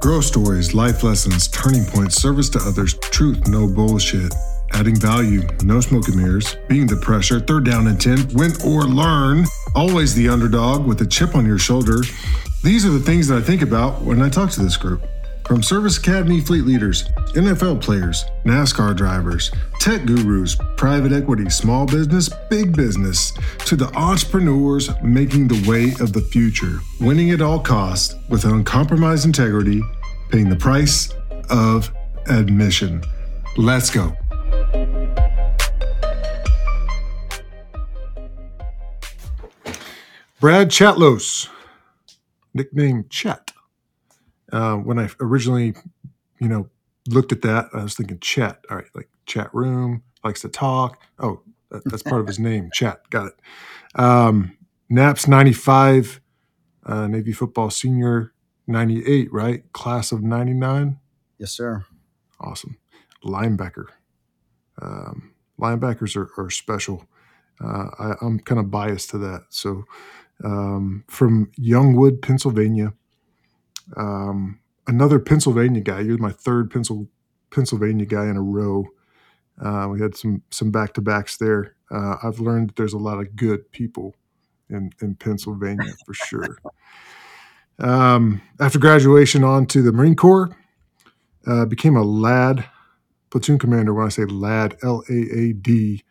Grow stories, life lessons, turning points, service to others, truth, no bullshit. Adding value, no smoke and mirrors, being the pressure, third down and 10, win or learn, always the underdog with a chip on your shoulder. These are the things that I think about when I talk to this group. From Service Academy fleet leaders, NFL players, NASCAR drivers, tech gurus, private equity, small business, big business, to the entrepreneurs making the way of the future, winning at all costs with uncompromised integrity, paying the price of admission. Let's go. Brad Chatlos, nickname Chat. Uh, when I originally, you know, looked at that, I was thinking chat. All right, like chat room, likes to talk. Oh, that, that's part of his name, chat. Got it. Um, Naps 95, uh, Navy football senior 98, right? Class of 99. Yes, sir. Awesome. Linebacker. Um, linebackers are, are special. Uh, I, I'm kind of biased to that. So, um, from Youngwood, Pennsylvania, um, another Pennsylvania guy. You're my third Pencil, Pennsylvania guy in a row. Uh, we had some some back to backs there. Uh, I've learned that there's a lot of good people in in Pennsylvania for sure. Um, after graduation, on to the Marine Corps. Uh, became a LAAD platoon commander. When I say LAAD, L A A D,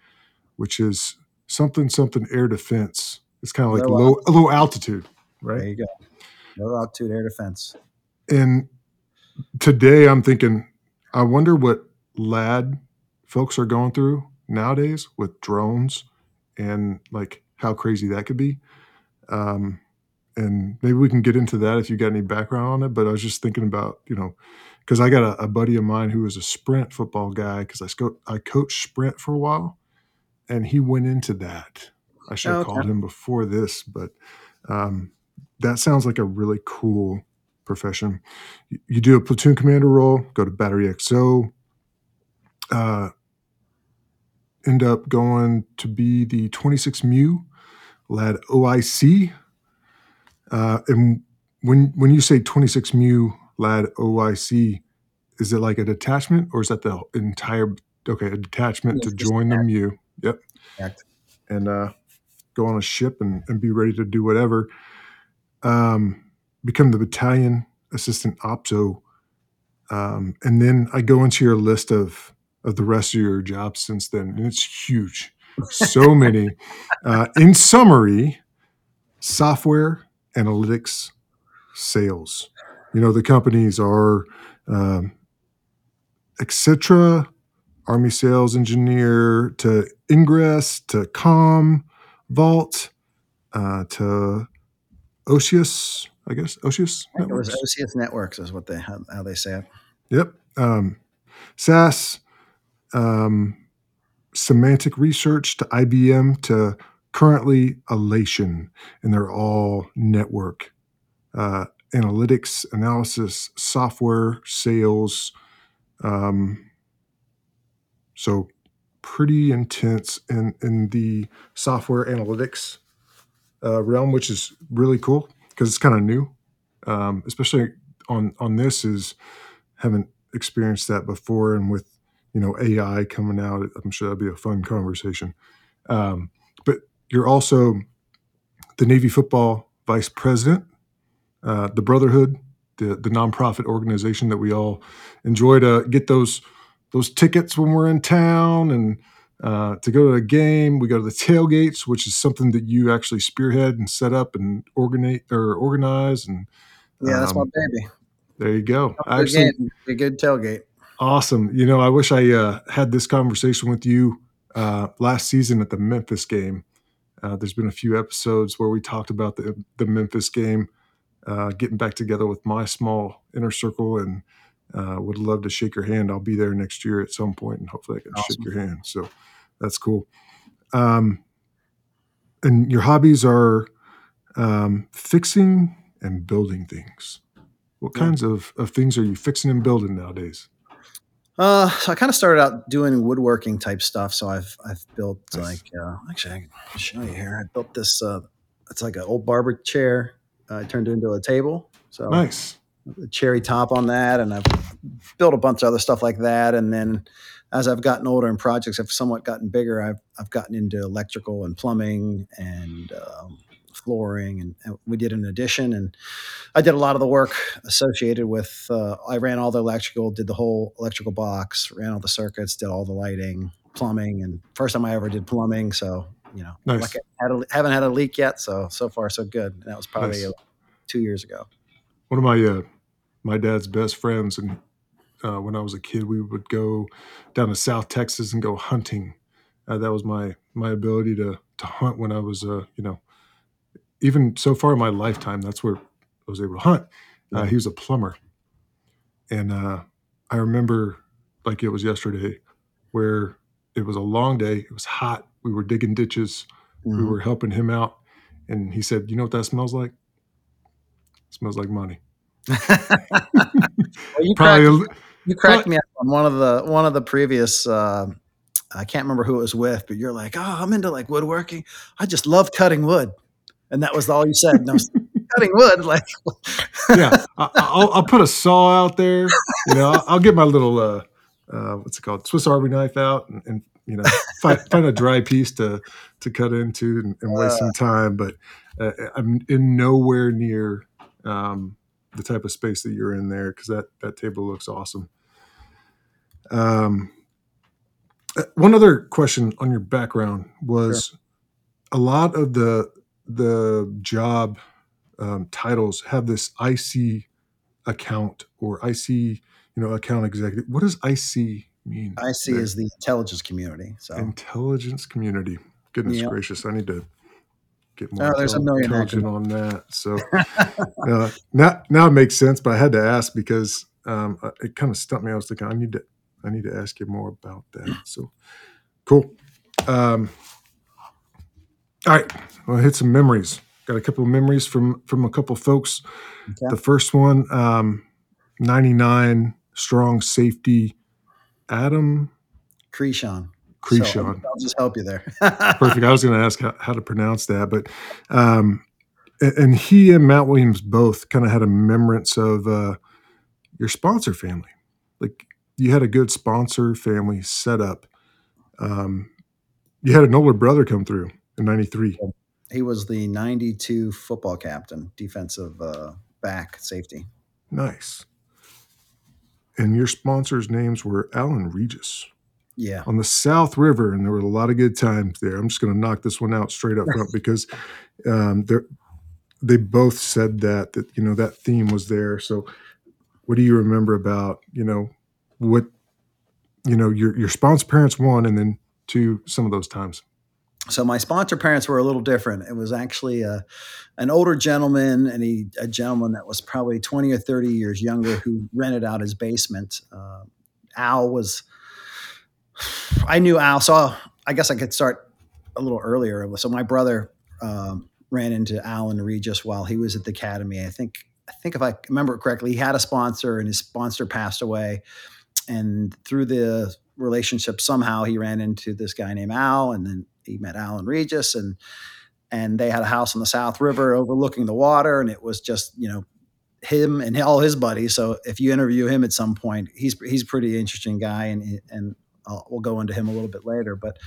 which is something something air defense. It's kind of like Low low low altitude, right? There you go. No altitude air defense. And today I'm thinking, I wonder what LAAD folks are going through nowadays with drones and like how crazy that could be. Um, and maybe we can get into that if you got any background on it. But I was just thinking about, you know, because I got a, a buddy of mine who was a sprint football guy because I, sco- I coached sprint for a while and he went into that. I should have Oh, okay. called him before this, but um, that sounds like a really cool profession. You, you do a platoon commander role, go to Battery XO, uh, end up going to be the 26 MEU LAAD OIC. Uh, and when when you say 26 MEU LAAD OIC, is it like a detachment or is that the entire okay a detachment Yes, to join the MEU? Yep, Correct. and uh, go on a ship and, and be ready to do whatever. Um, become the battalion assistant opso, um, and then I go into your list of of the rest of your jobs since then, and it's huge. So many. Uh, in summary, software, analytics, sales. You know the companies are um, etc. Army sales engineer to Ingres to Com, Vault uh, to Osius, I guess Osius It was networks. Networks is what they how, how they say it. Yep. Um, SAS, um, semantic research to IBM to currently Alation, and they're all network uh, analytics, analysis, software, sales. Um, so pretty intense in in the software analytics uh, realm, which is really cool because it's kind of new, um, especially on on this is haven't experienced that before, and with you know AI coming out, I'm sure that'd be a fun conversation. Um, but you're also the Navy football vice president, uh, the Brotherhood, the the nonprofit organization that we all enjoy to get those those tickets when we're in town and uh, to go to a game. We go to the tailgates, which is something that you actually spearhead and set up and organize or organize. And Yeah, that's my um, baby. there you go. I actually, a good tailgate. awesome. You know, I wish I uh, had this conversation with you uh, last season at the Memphis game. Uh, there's been a few episodes where we talked about the the Memphis game, uh, getting back together with my small inner circle, and uh, would love to shake your hand. I'll be there next year at some point, and hopefully I can shake your hand. So that's cool. Um, and your hobbies are um, fixing and building things. What Yeah. kinds of, of things are you fixing and building nowadays? Uh, so I kind of started out doing woodworking type stuff. So I've I've built Nice. like uh, actually I can show you here. I built this. Uh, it's like an old barber chair. Uh, I turned it into a table. So Nice. The cherry top on that, and I've built a bunch of other stuff like that. And then as I've gotten older and projects have somewhat gotten bigger, I've I've gotten into electrical and plumbing and um, flooring, and, and, we did an addition, and I did a lot of the work associated with. Uh, I ran all the electrical, did the whole electrical box, ran all the circuits, did all the lighting, plumbing, and first time I ever did plumbing, so you know, nice. like had a, haven't had a leak yet, so so far so good. And that was probably nice. two years ago. One of my uh, my dad's best friends, and uh, when I was a kid, we would go down to South Texas and go hunting. Uh, that was my my ability to to hunt when I was, uh, you know, even so far in my lifetime. That's where I was able to hunt. Uh, he was a plumber, and uh, I remember like it was yesterday, where it was a long day. It was hot. We were digging ditches. Mm-hmm. We were helping him out, and he said, "You know what that smells like? It smells like money." Well, you Probably. Cracked, you cracked me up on one of the one of the previous. Uh, I can't remember who it was with, but you're like, "Oh, I'm into like woodworking. I just love cutting wood," and that was all you said. No, cutting wood, like yeah, I, will I'll put a saw out there. You know, I'll, I'll get my little uh, uh, what's it called, Swiss Army knife out, and, and you know, find, find, a dry piece to to cut into and, and waste uh, some time. But uh, I'm in nowhere near um, the type of space that you're in there because that that table looks awesome. Um, uh, one other question on your background was sure. a lot of the the job um, titles have this IC account or IC, you know, account executive. What does IC mean? IC there? is the intelligence community. So intelligence community. Goodness yep. gracious, I need to get more oh, there's a million on that. So uh, now, now it makes sense, but I had to ask because um, uh, it kind of stumped me. I was thinking I need to, I need to ask you more about that. So cool. Um, all right, I'll hit some memories. Got a couple of memories from from a couple folks. Okay. The first one, um, 99 strong safety. Adam Creeshon. Creeshon. So I'll just help you there. Perfect. I was going to ask how, how, to pronounce that, but um, and he and Matt Williams both kind of had a remembrance of uh, your sponsor family. Like you had a good sponsor family set up. Um, you had an older brother come through in '93. He was the '92 football captain, defensive uh, back, safety. Nice. And your sponsors' names were Alan Regis yeah on the south river and there were a lot of good times there i'm just going to knock this one out straight up front because um, they both said that that you know that theme was there so what do you remember about you know what you know your your sponsor parents one and then two some of those times so my sponsor parents were a little different. It was actually a, an older gentleman and he, a gentleman that was probably 20 or 30 years younger who rented out his basement. Uh, Al was I knew Al, so I guess I could start a little earlier. So my brother um, ran into Alan Regis while he was at the academy. I think I think if I remember correctly, he had a sponsor, and his sponsor passed away. And through the relationship, somehow he ran into this guy named Al, and then he met Alan Regis, and and they had a house on the South River overlooking the water, and it was just you know him and all his buddies. So if you interview him at some point, he's he's a pretty interesting guy, and and I'll, we'll go into him a little bit later. But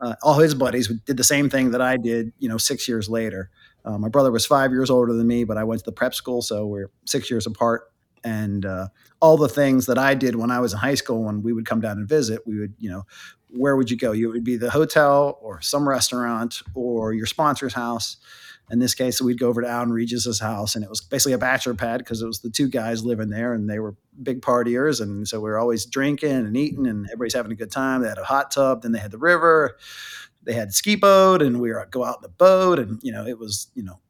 uh, all his buddies did the same thing that I did, you know, six years later. Uh, my brother was five years older than me, but I went to the prep school, so we're six years apart. And uh, all the things that I did when I was in high school, when we would come down and visit, we would, you know, where would you go? You would be the hotel or some restaurant or your sponsor's house in this case, we'd go over to Alan Regis's house, and it was basically a bachelor pad because it was the two guys living there, and they were big partiers, and so we were always drinking and eating, and everybody's having a good time. They had a hot tub, then they had the river, they had ski boat, and we were go out in the boat, and you know it was you know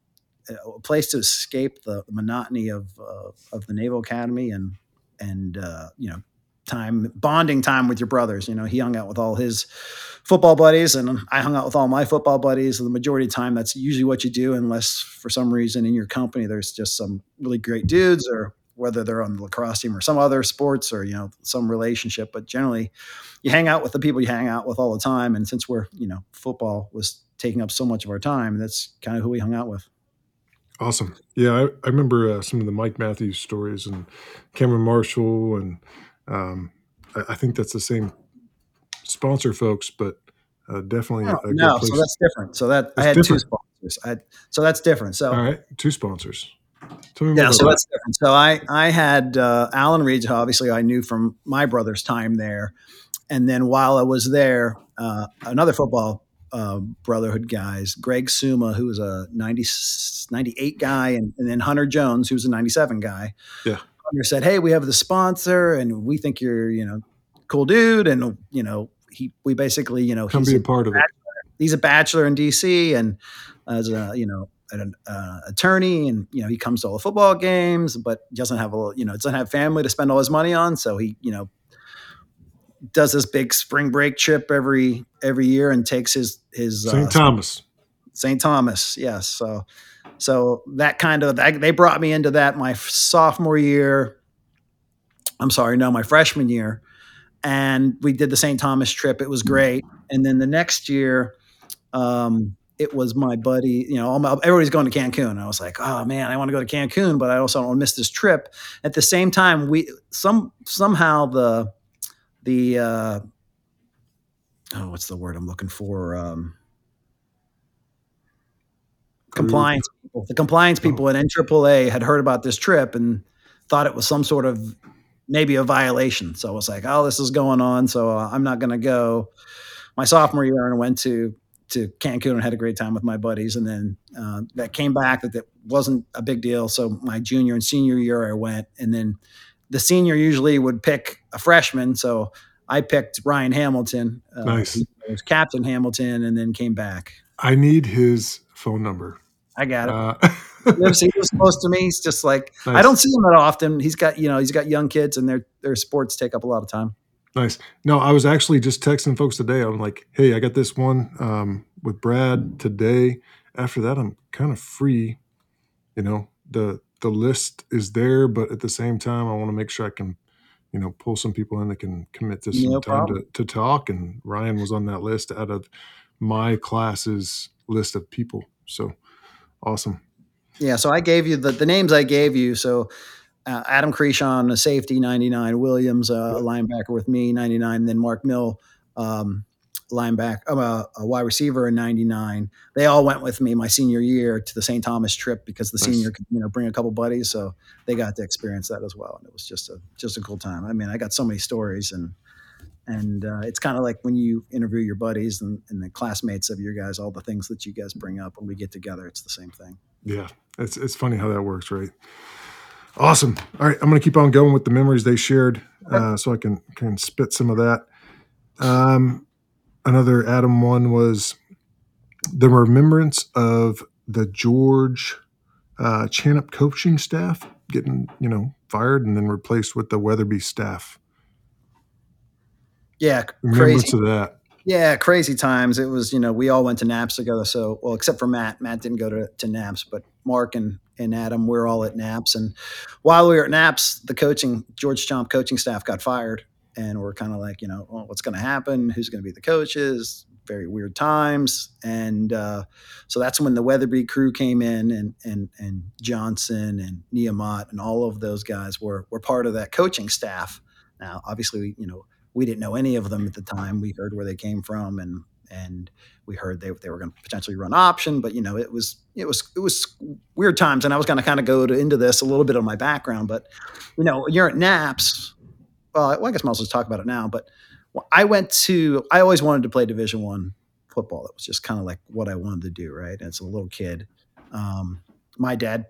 a place to escape the monotony of uh, of the Naval Academy, and and uh, you know time bonding time with your brothers. You know, he hung out with all his football buddies, and I hung out with all my football buddies. And The majority of the time, that's usually what you do, unless for some reason in your company there's just some really great dudes, or whether they're on the lacrosse team or some other sports, or you know some relationship. But generally, you hang out with the people you hang out with all the time. And since we're you know football was taking up so much of our time, that's kind of who we hung out with. Awesome. Yeah, I, I remember uh, some of the Mike Matthews stories and Cameron Marshall, and um, I, I think that's the same sponsor folks, but uh, definitely No, a, a good no, so that's different. So that I It's had 2 sponsors. I so that's different. So All right, two sponsors. Tell me Yeah, so that. that's different. So I I had uh, Alan Reed, who obviously I knew from my brother's time there, and then while I was there, uh, another football uh, brotherhood guys, Greg Suma, who was a 90, 98 guy, and, and then Hunter Jones, who was a 97 guy. Yeah. Hunter said, "Hey, we have the sponsor, and we think you're you know cool dude, and you know he we basically you know Come he's be a a part of it. he's a bachelor in DC and as a you know an uh, attorney and you know he comes to all the football games but doesn't have a you know doesn't have family to spend all his money on so he you know does this big spring break trip every every year and takes his his St. uh, Thomas. St. Thomas yes so so that kind of they brought me into that my sophomore year I'm sorry no my freshman year and we did the St. Thomas trip it was great and then the next year um, it was my buddy, you know, all my, everybody's going to Cancun. I was like, oh man, I want to go to Cancun, but I also don't want to miss this trip. At the same time, we some somehow the the uh, oh, what's the word I'm looking for? Um, compliance people, the compliance people in NCAA had heard about this trip and thought it was some sort of maybe a violation. So I was like, oh, this is going on, so uh, I'm not going to go. My sophomore year, and I went to to Cancun and had a great time with my buddies. And then uh, that came back that that wasn't a big deal. So my junior and senior year, I went, and then the senior usually would pick a freshman. So I picked Ryan Hamilton. Uh, Nice. Captain Hamilton, and then came back. I need his phone number. I got it. Uh, he close to me. He's just like I don't see him that often. He's got you know he's got young kids, and their their sports take up a lot of time. Nice. No, I was actually just texting folks today. I'm like, hey, I got this one um, with Brad today. After that, I'm kind of free. You know, the the list is there, but at the same time, I want to make sure I can, you know, pull some people in that can commit to some No time to, to talk. And Ryan was on that list out of my class's list of people. So awesome. Yeah, so I gave you the, the names I gave you. So uh, Adam Creeshon, a safety, 99. Williams, uh, a linebacker with me, 99. And then Mark Mill, um, linebacker, uh, a wide receiver in 99. They all went with me my senior year to the St. Thomas trip because the Nice. senior could, you know, bring a couple buddies. So they got to experience that as well. And it was just a, just a cool time. I mean, I got so many stories and, and uh, it's kind of like when you interview your buddies and, and the classmates of your guys, all the things that you guys bring up when we get together, it's the same thing. Yeah, it's it's funny how that works, right? Awesome. All right, I'm going to keep on going with the memories they shared, uh, so I can can spit some of that. Um, another Adam one was the remembrance of the George uh, Chaump coaching staff getting you know fired and then replaced with the Weatherbie staff. Yeah, crazy. Remembrance of that. Yeah, crazy times. It was, you know, we all went to Naps together. So, well, except for Matt. Matt didn't go to, to Naps, but Mark and, and Adam, we're all at Naps. And while we were at Naps, the coaching, George Chaump coaching staff got fired. And we're kind of like, you know, oh, what's going to happen? Who's going to be the coaches? Very weird times. And uh, so that's when the Weatherbie crew came in and, and, and Johnson and Niumat and all of those guys were, were part of that coaching staff. Now, obviously, you know, we didn't know any of them at the time. We heard where they came from, and and we heard they, they were going to potentially run option. But you know, it was it was it was weird times, and I was going to kind of go to, into this a little bit of my background. But you know, you're at Naps. Well, I guess I might as well talk about it now. But I went to. I always wanted to play Division One football. That was just kind of like what I wanted to do. Right, as a little kid. Um, my dad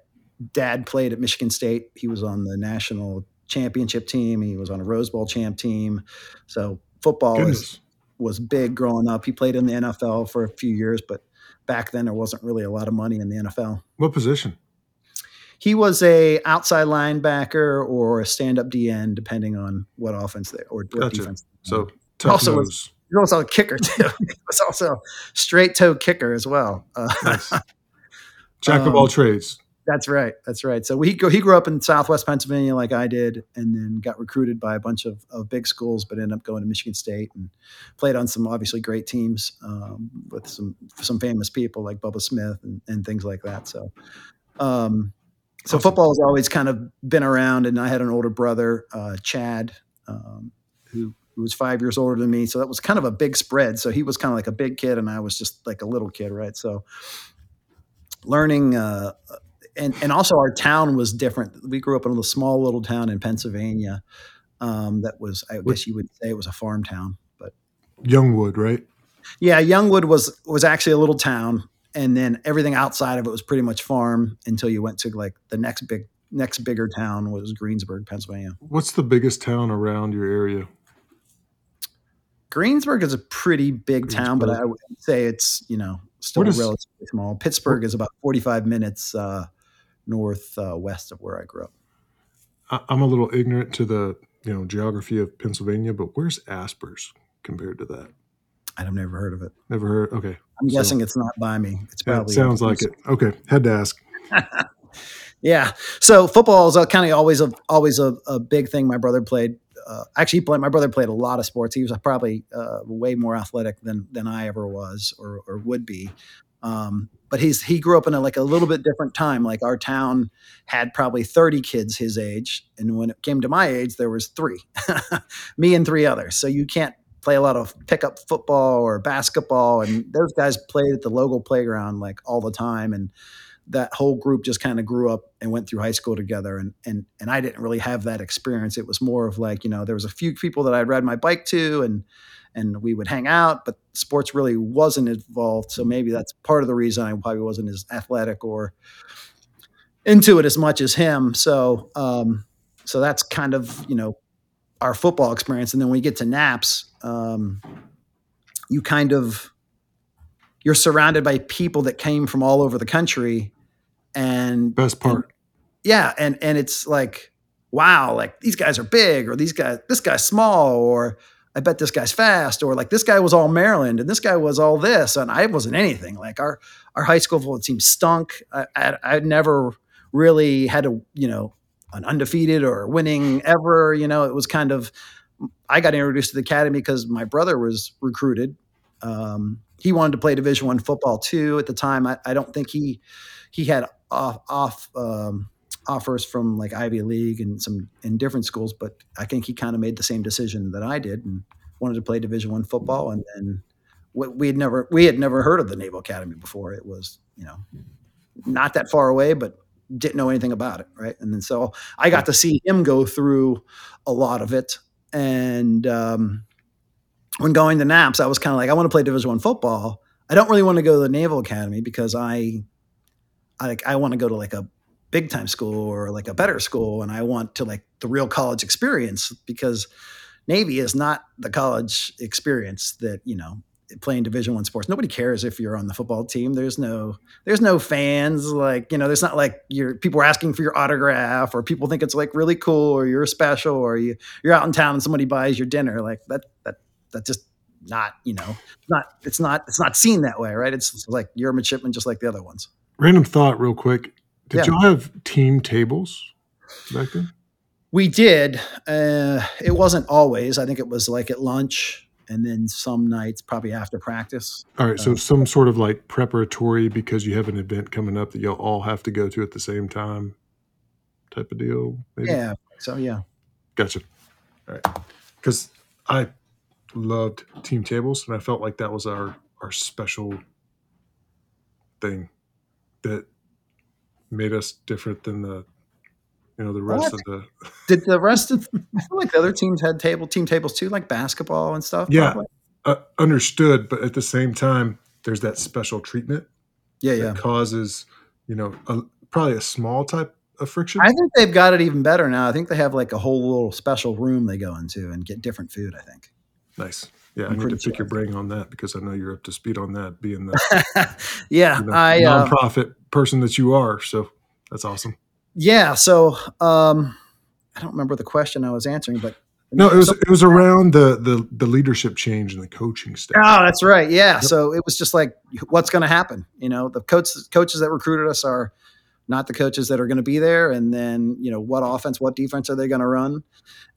dad played at Michigan State. He was on the national championship team. He was on a Rose Bowl champ team. So football was, was big growing up. He played in the NFL for a few years, but back then there wasn't really a lot of money in the NFL. What position? He was a outside linebacker or a stand up DN, depending on what offense they or what Gotcha. defense. So tough Also was- nose. he was also a kicker too. he was also straight toe kicker as well. Uh, Nice. Jack of Um, all trades. That's right. That's right. So we go, he grew up in Southwest Pennsylvania like I did, and then got recruited by a bunch of, of big schools, but ended up going to Michigan State and played on some obviously great teams um, with some some famous people like Bubba Smith and, and things like that. So Um, so Awesome. football has always kind of been around, and I had an older brother, uh, Chad, um, who, who was five years older than me. So that was kind of a big spread. So he was kind of like a big kid, and I was just like a little kid, right? So learning, uh, and and also our town was different. We grew up in a small little town in Pennsylvania. Um, that was, I guess you would say, it was a farm town, but Youngwood, right? yeah, Youngwood was was actually a little town, and then everything outside of it was pretty much farm until you went to like the next big next bigger town was Greensburg, Pennsylvania. What's the biggest town around your area? Greensburg is a pretty big town, but I would say it's you know still is- relatively small. Pittsburgh is about forty five minutes uh, north uh, of where I grew up. I'm a little ignorant to the you know geography of Pennsylvania, but where's Aspers compared to that? I've never heard of it. Never heard. Okay, I'm So- guessing it's not by me. It's probably it sounds like it. Okay, had to ask. Yeah. So football is a kind of always a always a, a big thing. My brother played. Uh, actually, played, my brother played a lot of sports. He was probably uh, way more athletic than than I ever was or, or would be. Um, but he's he grew up in a, like a little bit different time. Like our town had probably thirty kids his age, and when it came to my age, there was three, me and three others. So you can't play a lot of pickup football or basketball, and those guys played at the local playground like all the time, and that whole group just kind of grew up and went through high school together and and and I didn't really have that experience. It was more of like, you know, there was a few people that I'd ride my bike to and and we would hang out, but sports really wasn't involved. So maybe that's part of the reason I probably wasn't as athletic or into it as much as him. So um so that's kind of, you know, our football experience. And then when you get to naps, um, you kind of you're surrounded by people that came from all over the country and Best part. yeah and and it's like wow like these guys are big or these guys this guy's small or i bet this guy's fast or like this guy was all maryland and this guy was all this and i wasn't anything. Like our our high school football team stunk. I i i'd never really had a you know an undefeated or winning ever you know? It was kind of i got introduced to the academy because my brother was recruited. Um, he wanted to play division one football too at the time. I, I don't think he he had off off um, offers from like Ivy League and some in different schools, but I think he kind of made the same decision that I did and wanted to play Division One football. And then we, had never we had never heard of the Naval Academy before. It was you know not that far away, but didn't know anything about it, right? And then so I got to see him go through a lot of it, and um, when going to Naps, I was kind of like, I want to play Division One football. I don't really want to go to the Naval Academy because I I like I want to go to like a big time school or like a better school and I want to like the real college experience because Navy is not the college experience that, you know, playing division 1 sports. Nobody cares if you're on the football team. There's no there's no fans like, you know, there's not like you're people are asking for your autograph or people think it's like really cool or you're special or you you're out in town and somebody buys your dinner like that that that just not, you know, not it's not it's not seen that way, right? It's, it's like you're a midshipman just like the other ones. Random thought, real quick. Did Yeah. y'all have team tables back then? We did. Uh, it wasn't always. I think it was like at lunch, and then some nights probably after practice. All right, so Uh, some sort of like preparatory because you have an event coming up that you'll all have to go to at the same time, type of deal. Maybe. Yeah. So yeah. Gotcha. All right, because I loved team tables, and I felt like that was our our special thing that made us different than the you know the rest of the Did the rest of? I feel like the other teams had table team tables too, like basketball and stuff. Yeah. uh, understood, but at the same time, there's that special treatment Yeah. that Yeah. causes you know a, probably a small type of friction. I think they've got it even better now. I think they have like a whole little special room they go into and get different food. I think. nice. Yeah, I'm I need to pick sure. your brain on that because I know you're up to speed on that, being the yeah. you know, I. Uh, nonprofit person that you are. So that's awesome. yeah. So um, I don't remember the question I was answering, but No, it was it was around the the the leadership change and the coaching staff. Oh, that's right. Yeah. Yep. So it was just like, what's going to happen? You know, the coaches coaches that recruited us are not the coaches that are going to be there. And then you know, what offense, what defense are they going to run?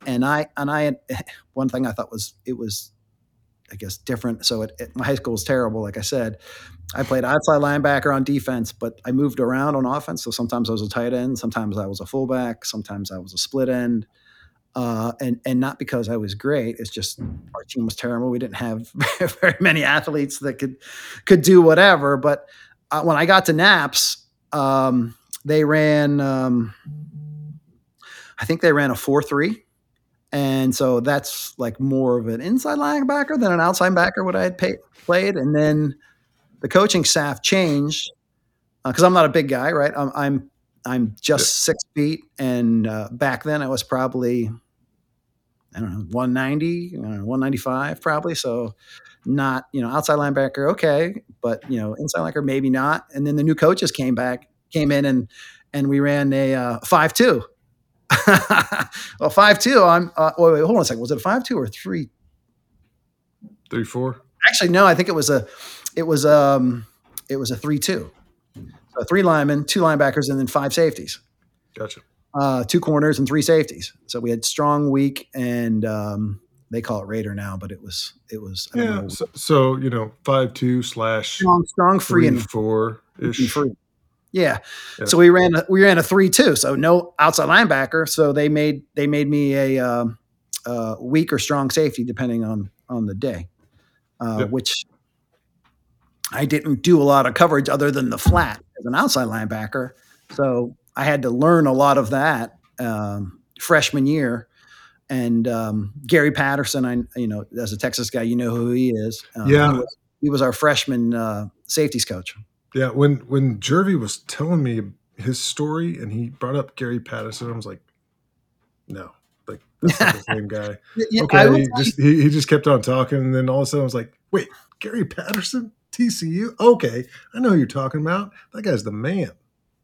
And I and I one thing I thought was it was I guess different. So it, it, my high school was terrible. Like I said, I played outside linebacker on defense, but I moved around on offense. So sometimes I was a tight end, sometimes I was a fullback, sometimes I was a split end. Uh, and and not because I was great. It's just our team was terrible. We didn't have very many athletes that could could do whatever. But uh, when I got to Naps, um, they ran. Um, I think they ran a four three, and so that's like more of an inside linebacker than an outside backer. What I had pay, played, and then the coaching staff changed because uh, I'm not a big guy, right? I'm I'm, I'm just six feet, and uh, back then I was probably I don't know 190, 195 probably. So not you know outside linebacker, okay, but you know inside linebacker maybe not. And then the new coaches came back, came in, and and we ran a uh, five two. well, five two. I'm. Uh, wait, wait, hold on a second. Was it a five two or three? Three four. Actually, no. I think it was a it was um it was a three two. So three linemen, two linebackers, and then five safeties. Gotcha. Uh, two corners and three safeties. So we had strong, weak, and um, they call it Raider now, but it was it was yeah. So, so, you know five two slash strong, strong free and four ish. Yeah. yeah. So we ran a, we ran a three two. So no outside linebacker. So they made they made me a uh, uh, weak or strong safety depending on on the day, uh, which I didn't do a lot of coverage other than the flat as an outside linebacker. So I had to learn a lot of that um, freshman year. And um, Gary Patterson, I you know, as a Texas guy, you know who he is. Um, yeah, he was, he was, our freshman uh, safeties coach. Yeah, when when Jervy was telling me his story and he brought up Gary Patterson, I was like, no, like that's not the same guy. Yeah, okay, he just he, he just kept on talking, and then all of a sudden I was like, wait, Gary Patterson? TCU. Okay, I know who you're talking about. That guy's the man.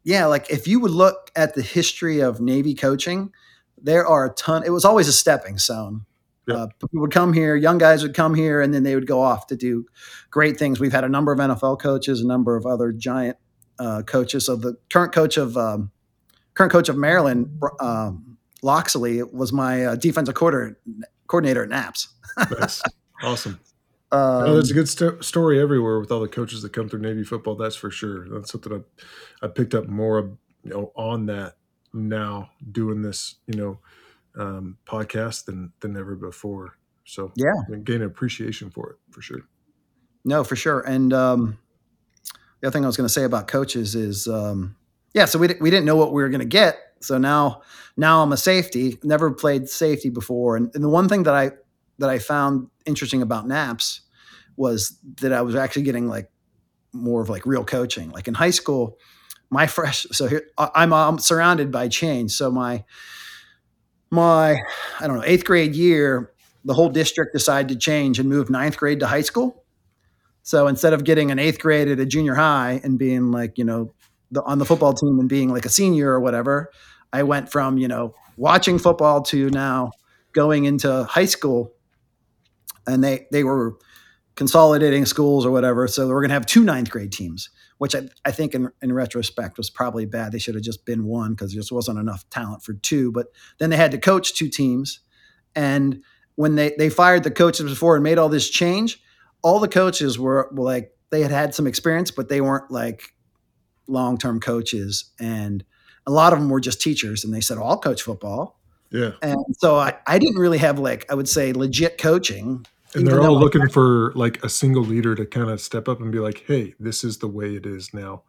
Yeah, like if you would look at the history of Navy coaching, there are a ton. It was always a stepping stone. Yep. Uh, people would come here, young guys would come here, and then they would go off to do great things. We've had a number of NFL coaches, a number of other giant uh, coaches. So the current coach of um, current coach of Maryland, um, Locksley, was my uh, defensive coordinator, coordinator at Naps. nice. Awesome. Um, no, there's a good st- story everywhere with all the coaches that come through Navy football. That's for sure. That's something I I picked up more, you know, on that now doing this, you know, um, podcast than than ever before. So yeah, gain appreciation for it for sure. No, for sure. And um, the other thing I was going to say about coaches is, um, yeah, so we we didn't know what we were going to get. So now now I'm a safety. Never played safety before, and, and the one thing that I that I found interesting about naps was that I was actually getting like more of like real coaching. Like in high school, my fresh so here I'm, I'm surrounded by change. So my my I don't know eighth grade year, the whole district decided to change and move ninth grade to high school. So instead of getting an eighth grade at a junior high and being like you know the, on the football team and being like a senior or whatever, I went from you know watching football to now going into high school and they they were consolidating schools or whatever. So we're going to have two ninth grade teams, which I, I think in, in retrospect was probably bad. They should have just been one because there just wasn't enough talent for two. But then they had to coach two teams. And when they, they fired the coaches before and made all this change, all the coaches were, were like, they had had some experience, but they weren't like long term coaches. And a lot of them were just teachers. And they said, oh, I'll coach football. Yeah. And so I, I didn't really have like, I would say legit coaching and they're all looking for like a single leader to kind of step up and be like, "Hey, this is the way it is now."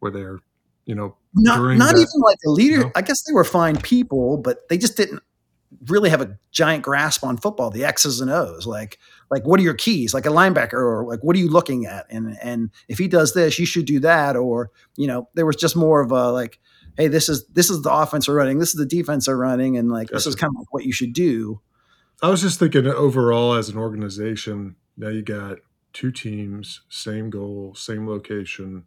Where they're, you know, not not that, even like a leader. You know? I guess they were fine people, but they just didn't really have a giant grasp on football, the X's and O's. Like, like what are your keys? Like a linebacker, or like what are you looking at? And and if he does this, you should do that. Or you know, there was just more of a like, hey, this is this is the offense we're running, this is the defense are running, and like gotcha. this is kind of like what you should do. I was just thinking overall as an organization, now you got two teams, same goal, same location,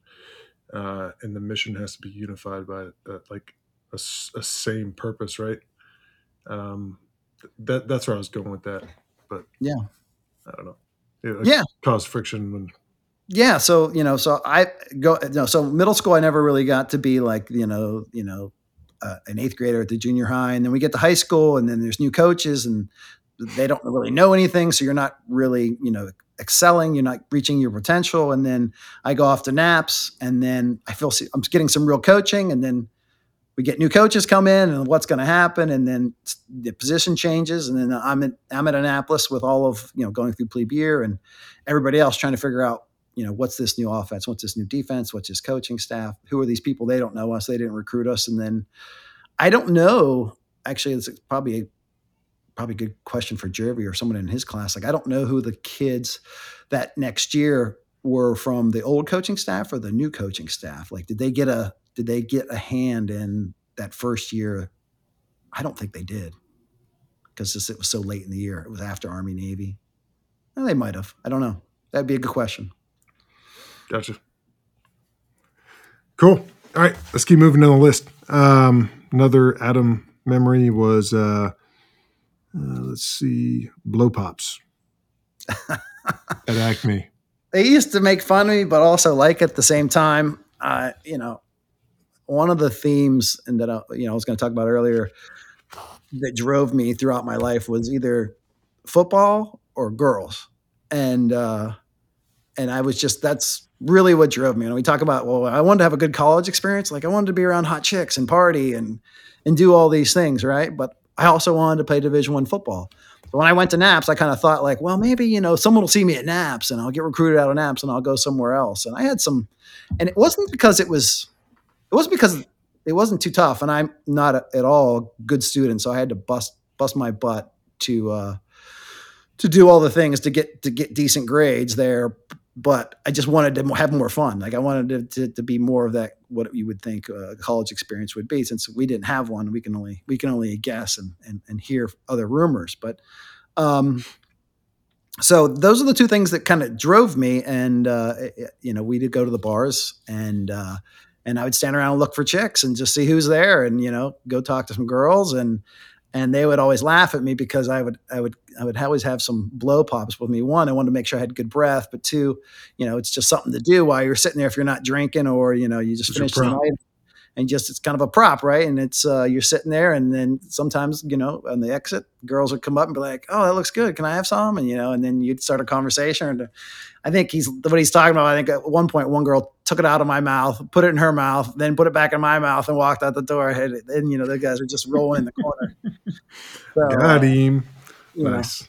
uh, and the mission has to be unified by uh, like a, a, same purpose, right? Um, that that's where I was going with that, but yeah, I don't know. It, yeah, cause friction when. Yeah, so you know, so I go, you know, so middle school, I never really got to be like, you know, you know, uh, an eighth grader at the junior high, and then we get to high school, and then there's new coaches, and they don't really know anything, so you're not really, you know, excelling, you're not reaching your potential. And then I go off to naps, and then I feel I'm getting some real coaching, and then we get new coaches come in, and what's going to happen, and then the position changes, and then I'm at I'm at Annapolis with all of you know going through plebe year and everybody else trying to figure out you know what's this new offense, what's this new defense, what's this coaching staff, who are these people? They don't know us, they didn't recruit us, and then I don't know. Actually, it's probably a probably a good question for Jervy or someone in his class. Like, I don't know who the kids that next year were from the old coaching staff or the new coaching staff. Like, did they get a did they get a hand in that first year? I don't think they did because it was so late in the year. It was after Army Navy. Well, they might have. I don't know. That'd be a good question. Gotcha. Cool. All right, let's keep moving down the list. Um, another Adam memory was uh, uh, let's see, blow pops at Acme. They used to make fun of me, but also like at the same time. Uh, you know, one of the themes, and that I, you know I was going to talk about earlier, that drove me throughout my life was either football or girls, and uh, and I was just that's really what drove me. And we talk about well, I wanted to have a good college experience, like I wanted to be around hot chicks and party and and do all these things, right? But I also wanted to play Division One football. So when I went to Naps, I kind of thought like, well, maybe you know someone will see me at Naps and I'll get recruited out of Naps and I'll go somewhere else. And I had some, and it wasn't because it was, it wasn't because it wasn't too tough. And I'm not a, at all a good student, so I had to bust bust my butt to uh, to do all the things to get to get decent grades there but I just wanted to have more fun. Like I wanted to, to, to be more of that what you would think a college experience would be. Since we didn't have one, we can only we can only guess and and, and hear other rumors. But um, so those are the two things that kind of drove me. And uh, it, you know, we did go to the bars and uh, and I would stand around and look for chicks and just see who's there and you know go talk to some girls and and they would always laugh at me because I would I would I would always have some blow pops with me. One, I wanted to make sure I had good breath, but two, you know, it's just something to do while you're sitting there if you're not drinking or you know you just finish the night and just it's kind of a prop, right? And it's uh, you're sitting there, and then sometimes you know on the exit, girls would come up and be like, "Oh, that looks good. Can I have some?" And you know, and then you'd start a conversation. And I think he's what he's talking about. I think at one point, one girl took it out of my mouth, put it in her mouth, then put it back in my mouth, and walked out the door. And, and you know, the guys are just rolling in the corner. So, Got him. Uh, nice. Know.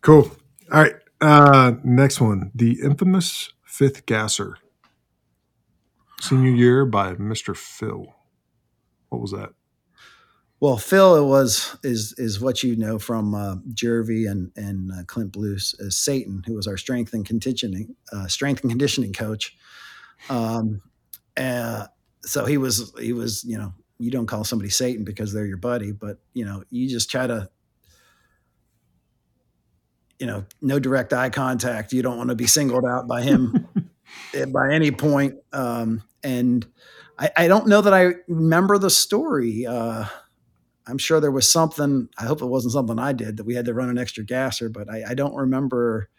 Cool. All right. Uh, next one, the infamous fifth gasser senior year by Mr. Phil. What was that? Well, Phil it was is is what you know from uh, Jervy and and uh, Clint Blues as Satan, who was our strength and conditioning uh, strength and conditioning coach. Um, uh, so he was he was you know you don't call somebody Satan because they're your buddy, but you know you just try to you know no direct eye contact. You don't want to be singled out by him by any point. Um, and I, I, don't know that I remember the story. Uh, I'm sure there was something. I hope it wasn't something I did that we had to run an extra gasser, but I, I don't remember.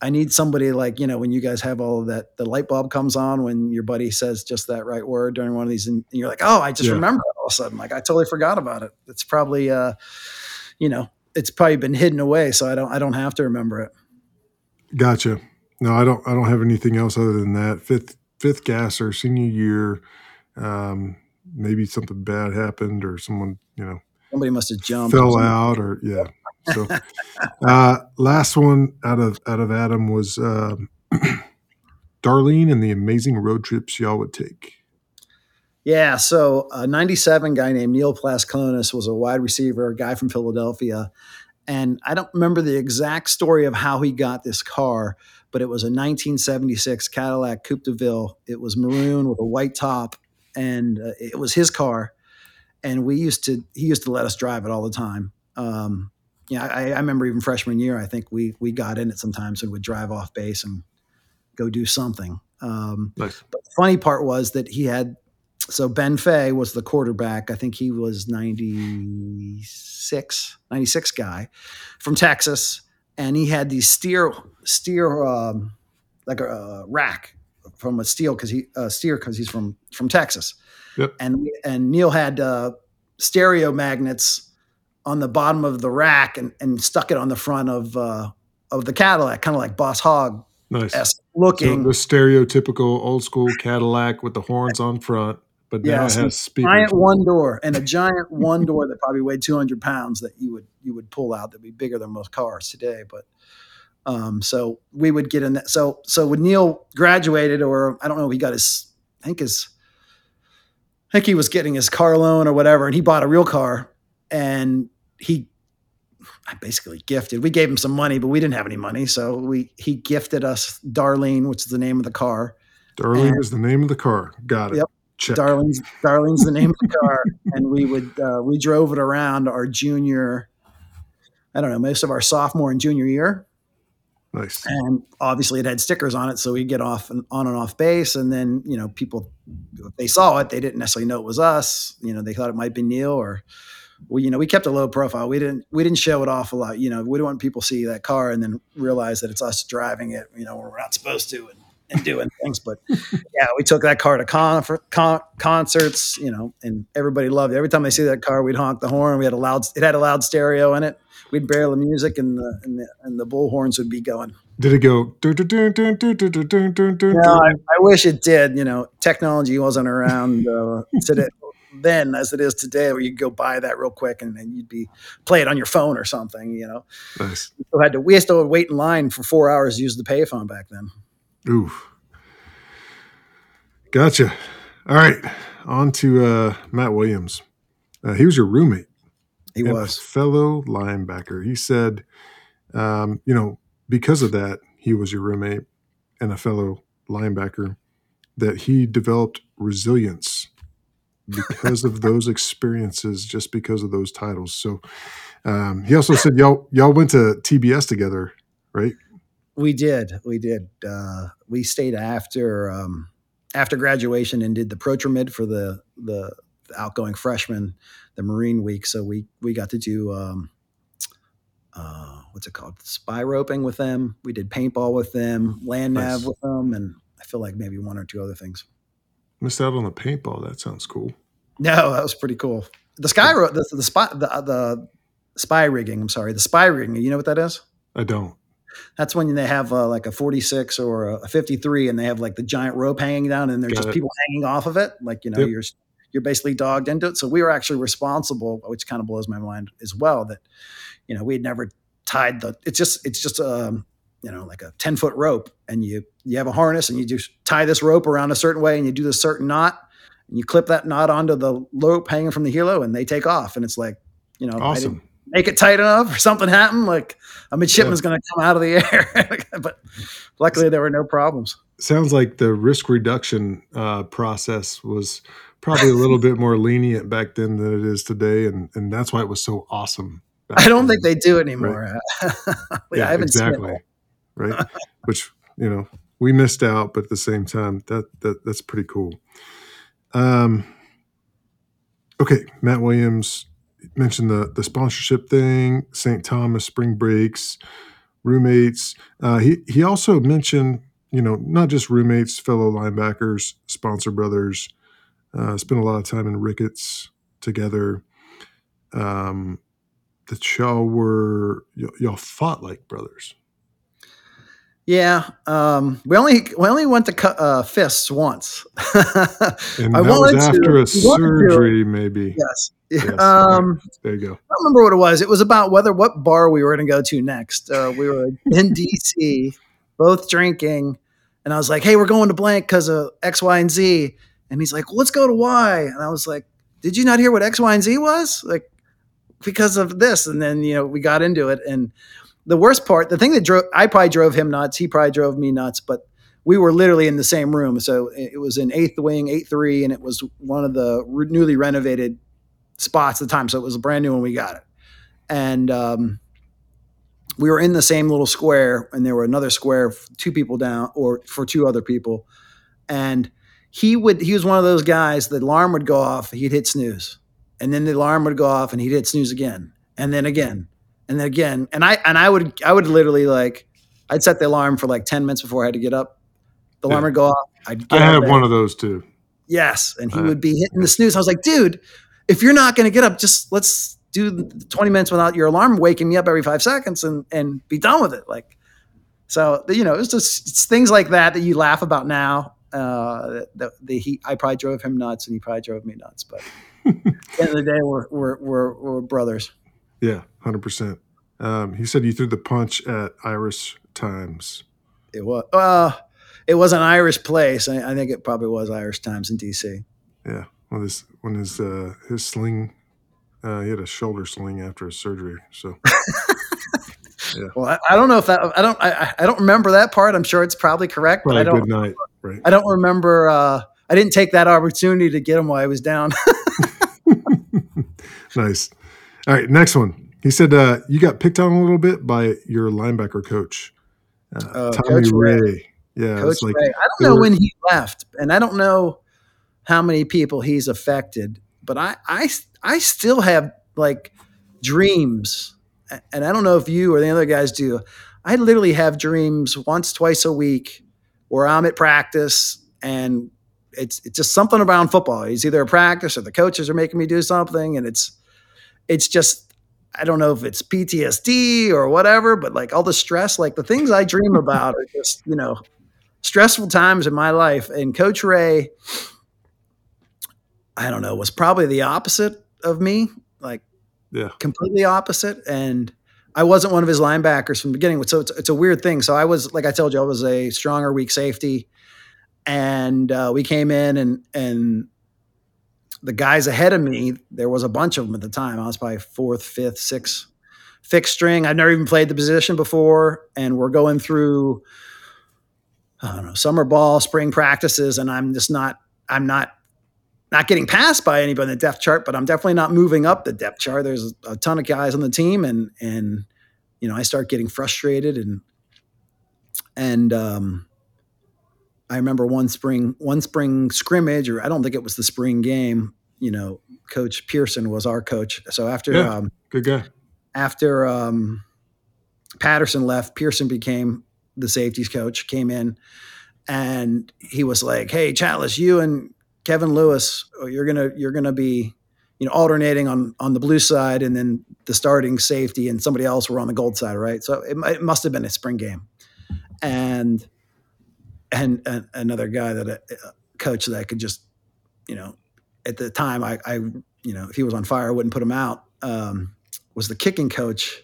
I need somebody like you know when you guys have all of that. The light bulb comes on when your buddy says just that right word during one of these, and you're like, "Oh, I just yeah. remember all of a sudden." Like I totally forgot about it. It's probably, uh, you know, it's probably been hidden away, so I don't I don't have to remember it. Gotcha. No, I don't. I don't have anything else other than that. Fifth fifth gasser senior year. Um, maybe something bad happened, or someone you know somebody must have jumped, fell or out, or yeah. So, uh, last one out of out of Adam was uh, Darlene and the amazing road trips y'all would take. Yeah, so a 97 guy named Neil Plaskonis was a wide receiver, a guy from Philadelphia. And I don't remember the exact story of how he got this car, but it was a 1976 Cadillac Coupe de Ville. It was maroon with a white top, and uh, it was his car. And we used to, he used to let us drive it all the time. Um, yeah, I, I, remember even freshman year, I think we we got in it sometimes and would drive off base and go do something. Um, nice. But the funny part was that he had, so Ben Fay was the quarterback. I think he was 96, 96 guy from Texas and he had these steer steer um, like a, a, rack from a steel because he uh, steer because he's from from Texas. Yep. And and Neil had uh, stereo magnets on the bottom of the rack and, and stuck it on the front of uh, of the Cadillac, kind of like Boss Hog Nice. esque So looking. the stereotypical old school Cadillac with the horns on front, but now Yes, it and has speakers. giant one door and a giant one door that probably weighed 200 pounds that you would you would pull out that'd be bigger than most cars today but um so we would get in that so so when neil graduated or i don't know he got his i think his i think he was getting his car loan or whatever and he bought a real car and he I basically gifted we gave him some money but we didn't have any money so we he gifted us darlene which is the name of the car Darlene and- is the name of the car. Got it. Yep. Check. Darling's Darling's the name of the car, and we would uh, we drove it around our junior, I don't know, most of our sophomore and junior year, Nice. and obviously it had stickers on it, so we'd get off and on and off base, and then you know people, if they saw it, they didn't necessarily know it was us. You know, they thought it might be Neil or. We, you know, we kept a low profile. We didn't, we didn't show it off a lot. You know, we don't want people to see that car and then realize that it's us driving it. You know, we're not supposed to and, and doing things. But yeah, we took that car to con- con- concerts, you know, and everybody loved it. Every time they see that car, we'd honk the horn. We had a loud, it had a loud stereo in it. We'd barrel the music, and the and the, and the bull horns would be going. Did it go? No, I. I wish it did. You know, technology wasn't around uh, today, then as it is today, where you go buy that real quick and, and you'd be play it on your phone or something. You know, Nice. we had to we had to wait in line for four hours to use the payphone back then. Oof. Gotcha. All right. On to uh, Matt Williams. Uh, he was your roommate. He was. fellow linebacker. He said, um, you know, because of that, he was your roommate and a fellow linebacker, that he developed resilience because of those experiences, just because of those titles. So um, he also said y'all y'all went to TBS together, right? We did. We did. Uh, we stayed after um, after graduation and did the protramid for the the outgoing freshmen, the Marine Week. So we we got to do um, uh, what's it called? SPIE roping with them. We did paintball with them, land nav with them, and I feel like maybe one or two other things. Missed out on the paintball. That sounds cool. No, that was pretty cool. The sky ro- the the spy the, the SPIE rigging. I'm sorry, the SPIE rigging. You know what that is? I don't. That's when they have uh, like a 46 or a 53 and they have like the giant rope hanging down and there's Got just it. people hanging off of it. Like, you know, Yep. you're, you're basically dogged into it. So we were actually responsible, which kind of blows my mind as well that, you know, we had never tied the, it's just, it's just, um, you know, like a 10 foot rope and you, you have a harness and you just tie this rope around a certain way and you do this certain knot and you clip that knot onto the rope hanging from the helo and they take off. And it's like, you know, Awesome. make it tight enough or something happened, like a midshipman's going to come out of the air. but luckily, there were no problems. Sounds like the risk reduction uh, process was probably a little bit more lenient back then than it is today, and and that's why it was so awesome. back I don't then. think they do anymore. yeah, I haven't exactly. right? Which you know we missed out, but at the same time, that that that's pretty cool. Um, okay, Matt Williams mentioned the the sponsorship thing, St. Thomas spring breaks, roommates. Uh, he he also mentioned you know not just roommates, fellow linebackers, sponsor brothers. Uh, spent a lot of time in Ricketts together. Um, that y'all were y- y'all fought like brothers. Yeah, um, we only we only went to cut uh, fists once. And I that was wanted to- after a to- surgery, maybe. yes. Yes, Um, There you go. I don't remember what it was. It was about whether what bar we were going to go to next. Uh, we were in DC, both drinking, and I was like, "Hey, we're going to blank because of X, Y, and Z." And he's like, well, "Let's go to Y." And I was like, "Did you not hear what X, Y, and Z was?" Like, because of this. And then you know we got into it, and the worst part, the thing that drove, I probably drove him nuts. He probably drove me nuts, but we were literally in the same room. So it was in eighth wing, eight three, and it was one of the re- newly renovated spots at the time. So it was brand new when we got it. And um, we were in the same little square, and there were another square, two people down, or for two other people. And he would, he was one of those guys, the alarm would go off, he'd hit snooze. And then the alarm would go off and he'd hit snooze again. And then again. And then again. And I, and I would, I would literally like, I'd set the alarm for like 10 minutes before I had to get up. The alarm Yeah. would go off. I'd I had one of those too. Yes, and he Uh, would be hitting the snooze. I was like, dude, if you're not going to get up, just let's do 20 minutes without your alarm waking me up every five seconds and and be done with it. Like, so you know, it's just it's things like that that you laugh about now. Uh, the, the he, I probably drove him nuts, and he probably drove me nuts. But at the end of the day, we're we're we're, we're brothers. Yeah, hundred percent. Um, he said you threw the punch at Irish Times. It was uh, it was an Irish place. I, I think it probably was Irish Times in D.C. Yeah, when his when his uh, his sling, uh, he had a shoulder sling after his surgery. So, yeah. Well, I, I, don't know if that I don't I, I don't remember that part. I'm sure it's probably correct, probably but I don't. Good night. Right. I don't remember. Uh, I didn't take that opportunity to get him while I was down. nice. All right, next one. He said uh, you got picked on a little bit by your linebacker coach, uh, uh, Tommy Ray. Ray. Yeah, Coach like, Ray. I don't know were, when he left, and I don't know how many people he's affected, but I, I, I still have like dreams, and I don't know if you or the other guys do. I literally have dreams once, twice a week, where I'm at practice and it's it's just something around football. It's either a practice or the coaches are making me do something, and it's it's just I don't know if it's PTSD or whatever, but like all the stress, like the things I dream about are just you know stressful times in my life. And Coach Ray, I don't know, was probably the opposite of me, like yeah, completely opposite. And I wasn't one of his linebackers from the beginning, so it's, it's a weird thing. So I was, like I told you, I was a stronger weak safety, and uh, we came in and and the guys ahead of me, there was a bunch of them at the time. I was probably fourth, fifth, sixth, fixed string. I'd never even played the position before, and we're going through I don't know summer ball, spring practices, and I'm just not I'm not not getting passed by anybody in the depth chart, but I'm definitely not moving up the depth chart. There's a ton of guys on the team, and and you know I start getting frustrated, and and um, I remember one spring one spring scrimmage, or I don't think it was the spring game. You know, Coach Pearson was our coach. So after yeah, um, good guy. After um, Patterson left, Pearson became the safeties coach. Came in, and he was like, "Hey, Chatlos, you and Kevin Lewis, oh, you're gonna you're gonna be, you know, alternating on on the blue side, and then the starting safety and somebody else were on the gold side, right? So it, it must have been a spring game, and and, and another guy that a, a coach that I could just, you know, at the time I, I you know if he was on fire I wouldn't put him out. Um, was the kicking coach.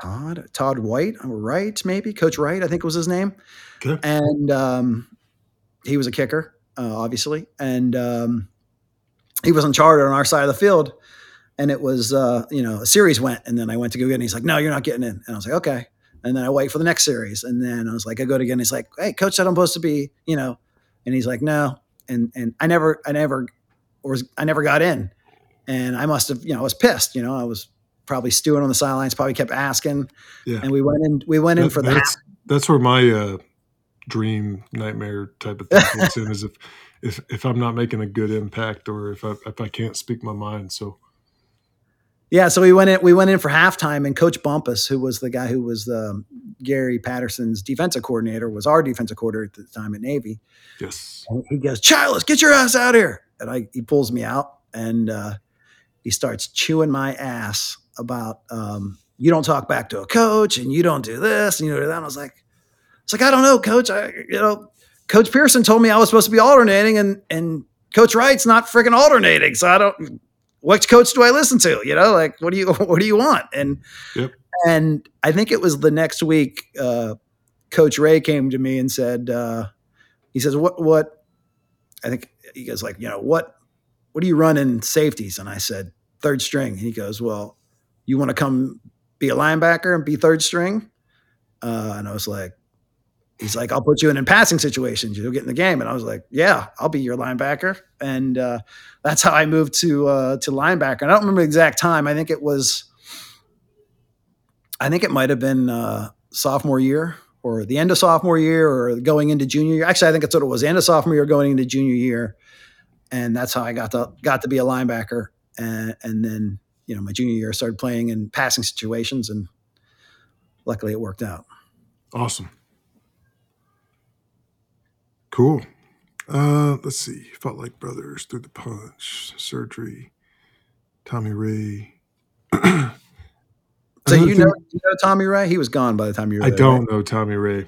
Todd Todd White, right, maybe Coach Wright, I think was his name, okay. and um, he was a kicker, uh, obviously, and um, he was on charter on our side of the field. And it was, uh, you know, a series went, and then I went to go get, and he's like, "No, you're not getting in." And I was like, "Okay." And then I wait for the next series, and then I was like, I go to again. He's like, "Hey, coach said I'm supposed to be, you know," and he's like, "No," and and I never, I never, was I never got in, and I must have, you know, I was pissed. You know, I was probably stewing on the sidelines, probably kept asking, yeah. and we went in, we went that, in for that. That's, that's where my uh, dream nightmare type of thing comes in is if if if I'm not making a good impact or if I if I can't speak my mind. So yeah, so we went in we went in for halftime and Coach Bumpus, who was the guy who was the Gary Patterson's defensive coordinator, was our defensive coordinator at the time at Navy. Yes. And he goes, Charles, get your ass out here. And I he pulls me out and uh, he starts chewing my ass about um, you don't talk back to a coach and you don't do this and you know that. And I was like, it's like, I don't know, coach. I, you know, Coach Pearson told me I was supposed to be alternating and, and Coach Wright's not freaking alternating. So I don't, which coach do I listen to? You know, like, what do you, what do you want? And, yep. and I think it was the next week, uh, Coach Ray came to me and said, uh, he says, what, what, I think he goes like, you know, what, what do you run in safeties? And I said, third string. And he goes, well, you want to come be a linebacker and be third string? Uh, and I was like, he's like, I'll put you in in passing situations. You'll get in the game. And I was like, yeah, I'll be your linebacker. And uh, that's how I moved to uh, to linebacker. And I don't remember the exact time. I think it was, I think it might have been uh, sophomore year or the end of sophomore year or going into junior year. Actually, I think that's what it was. End of sophomore year, going into junior year. And that's how I got to got to be a linebacker. And, and then, you know, my junior year, I started playing in passing situations, and luckily it worked out. Awesome. Cool. Uh, let's see. Felt like brothers through the punch, surgery. Tommy Ray. So you know, you know Tommy Ray? He was gone by the time you were I there, don't right? know Tommy Ray.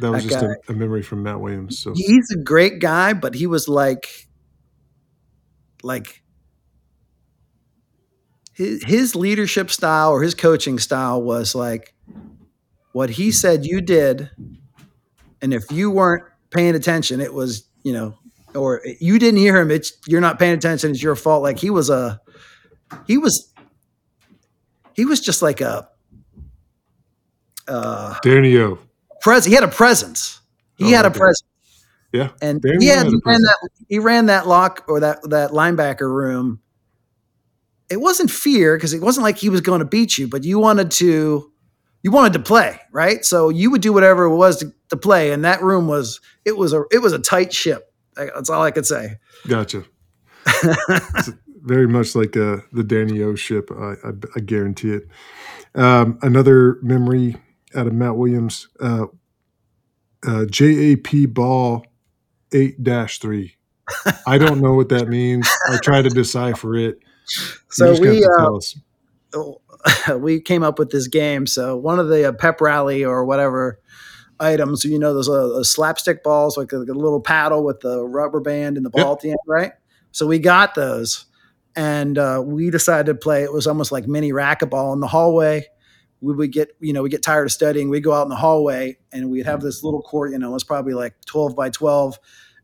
That was That just a, a memory from Matt Williams. So He's a great guy, but he was like, like his his leadership style or his coaching style was like what he said you did, and if you weren't paying attention, it was you know, or you didn't hear him. It's you're not paying attention. It's your fault. Like he was a, he was, he was just like a. Uh, Danny O. pres he had a presence. He Oh, had a okay. presence. Yeah. And Very he, had, had he ran that he ran that lock or that that linebacker room. It wasn't fear because it wasn't like he was going to beat you, but you wanted to you wanted to play, right? So you would do whatever it was to, to play, and that room was it was a it was a tight ship. That's all I could say. Gotcha. Very much like uh, the Danny O ship. I, I, I guarantee it. Um, another memory out of Matt Williams, uh, uh, JAP ball 8 3. I don't know what that means. I try to decipher it. So we uh. we came up with this game. So one of the uh, pep rally or whatever items, you know, those uh, slapstick balls, like a, a little paddle with the rubber band and the ball Yep. at the end, right? So we got those, and uh, we decided to play. It was almost like mini racquetball in the hallway. We would get, you know, we get tired of studying. We go out in the hallway, and we'd have this little court. You know, it was probably like twelve by twelve.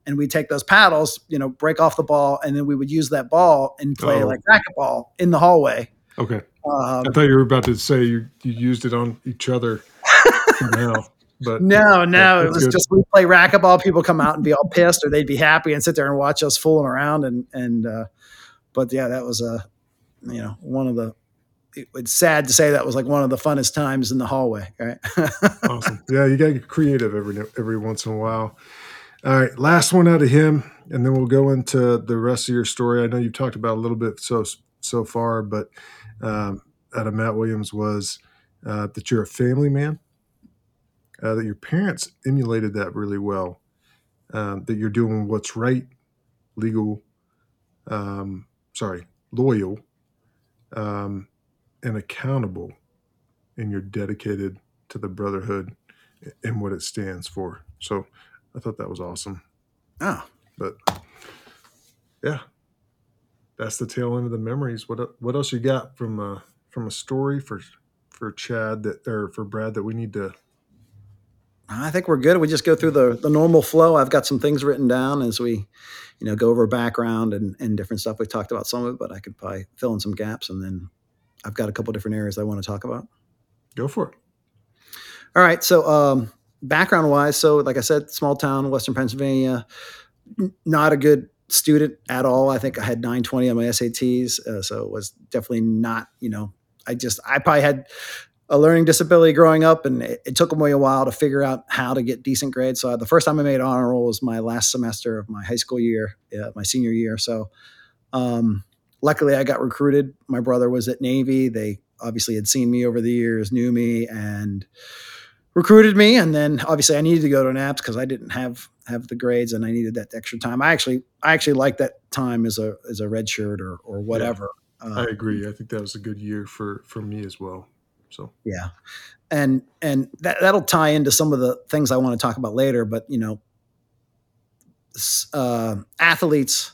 And we take those paddles, you know, break off the ball, and then we would use that ball and play Oh. like racquetball in the hallway. Okay. Um, I thought you were about to say you, you used it on each other somehow. But No, no, it was good. just we play racquetball. People come out and be all pissed, or they'd be happy and sit there and watch us fooling around. And and uh, but yeah, that was a you know one of the. it- It's sad to say that was like one of the funnest times in the hallway, right? awesome. Yeah, you got to get creative every every once in a while. All right, last one out of him, and then we'll go into the rest of your story. I know you've talked about a little bit so so far, but um, out of Matt Williams was uh, that you're a family man, uh, that your parents emulated that really well, um, that you're doing what's right, legal, um, sorry, loyal, um, and accountable, and you're dedicated to the brotherhood and what it stands for. So I thought that was awesome. oh, But yeah, that's the tail end of the memories. What what else you got from uh, from a story for for Chad that or for Brad that we need to? I think we're good. We just go through the the normal flow. I've got some things written down as we, you know, go over background and and different stuff. We talked about some of it, but I could probably fill in some gaps, and then I've got a couple different areas I want to talk about. Go for it. All right. So, um, background wise, so like I said, small town, Western Pennsylvania, not a good student at all. I think I had 920 on my SATs. Uh, so it was definitely not, you know, I just, I probably had a learning disability growing up and it, it took me a while to figure out how to get decent grades. So the first time I made honor roll was my last semester of my high school year, uh, my senior year. So, um, luckily I got recruited. My brother was at Navy. They obviously had seen me over the years, knew me, and recruited me. And then obviously I needed to go to NAPS because I didn't have have the grades and I needed that extra time. I actually I actually like that time as a as a red shirt or or whatever. Uh, I agree. I think that was a good year for for me as well. So Yeah, and and that that'll tie into some of the things I want to talk about later. But you know, uh, athletes.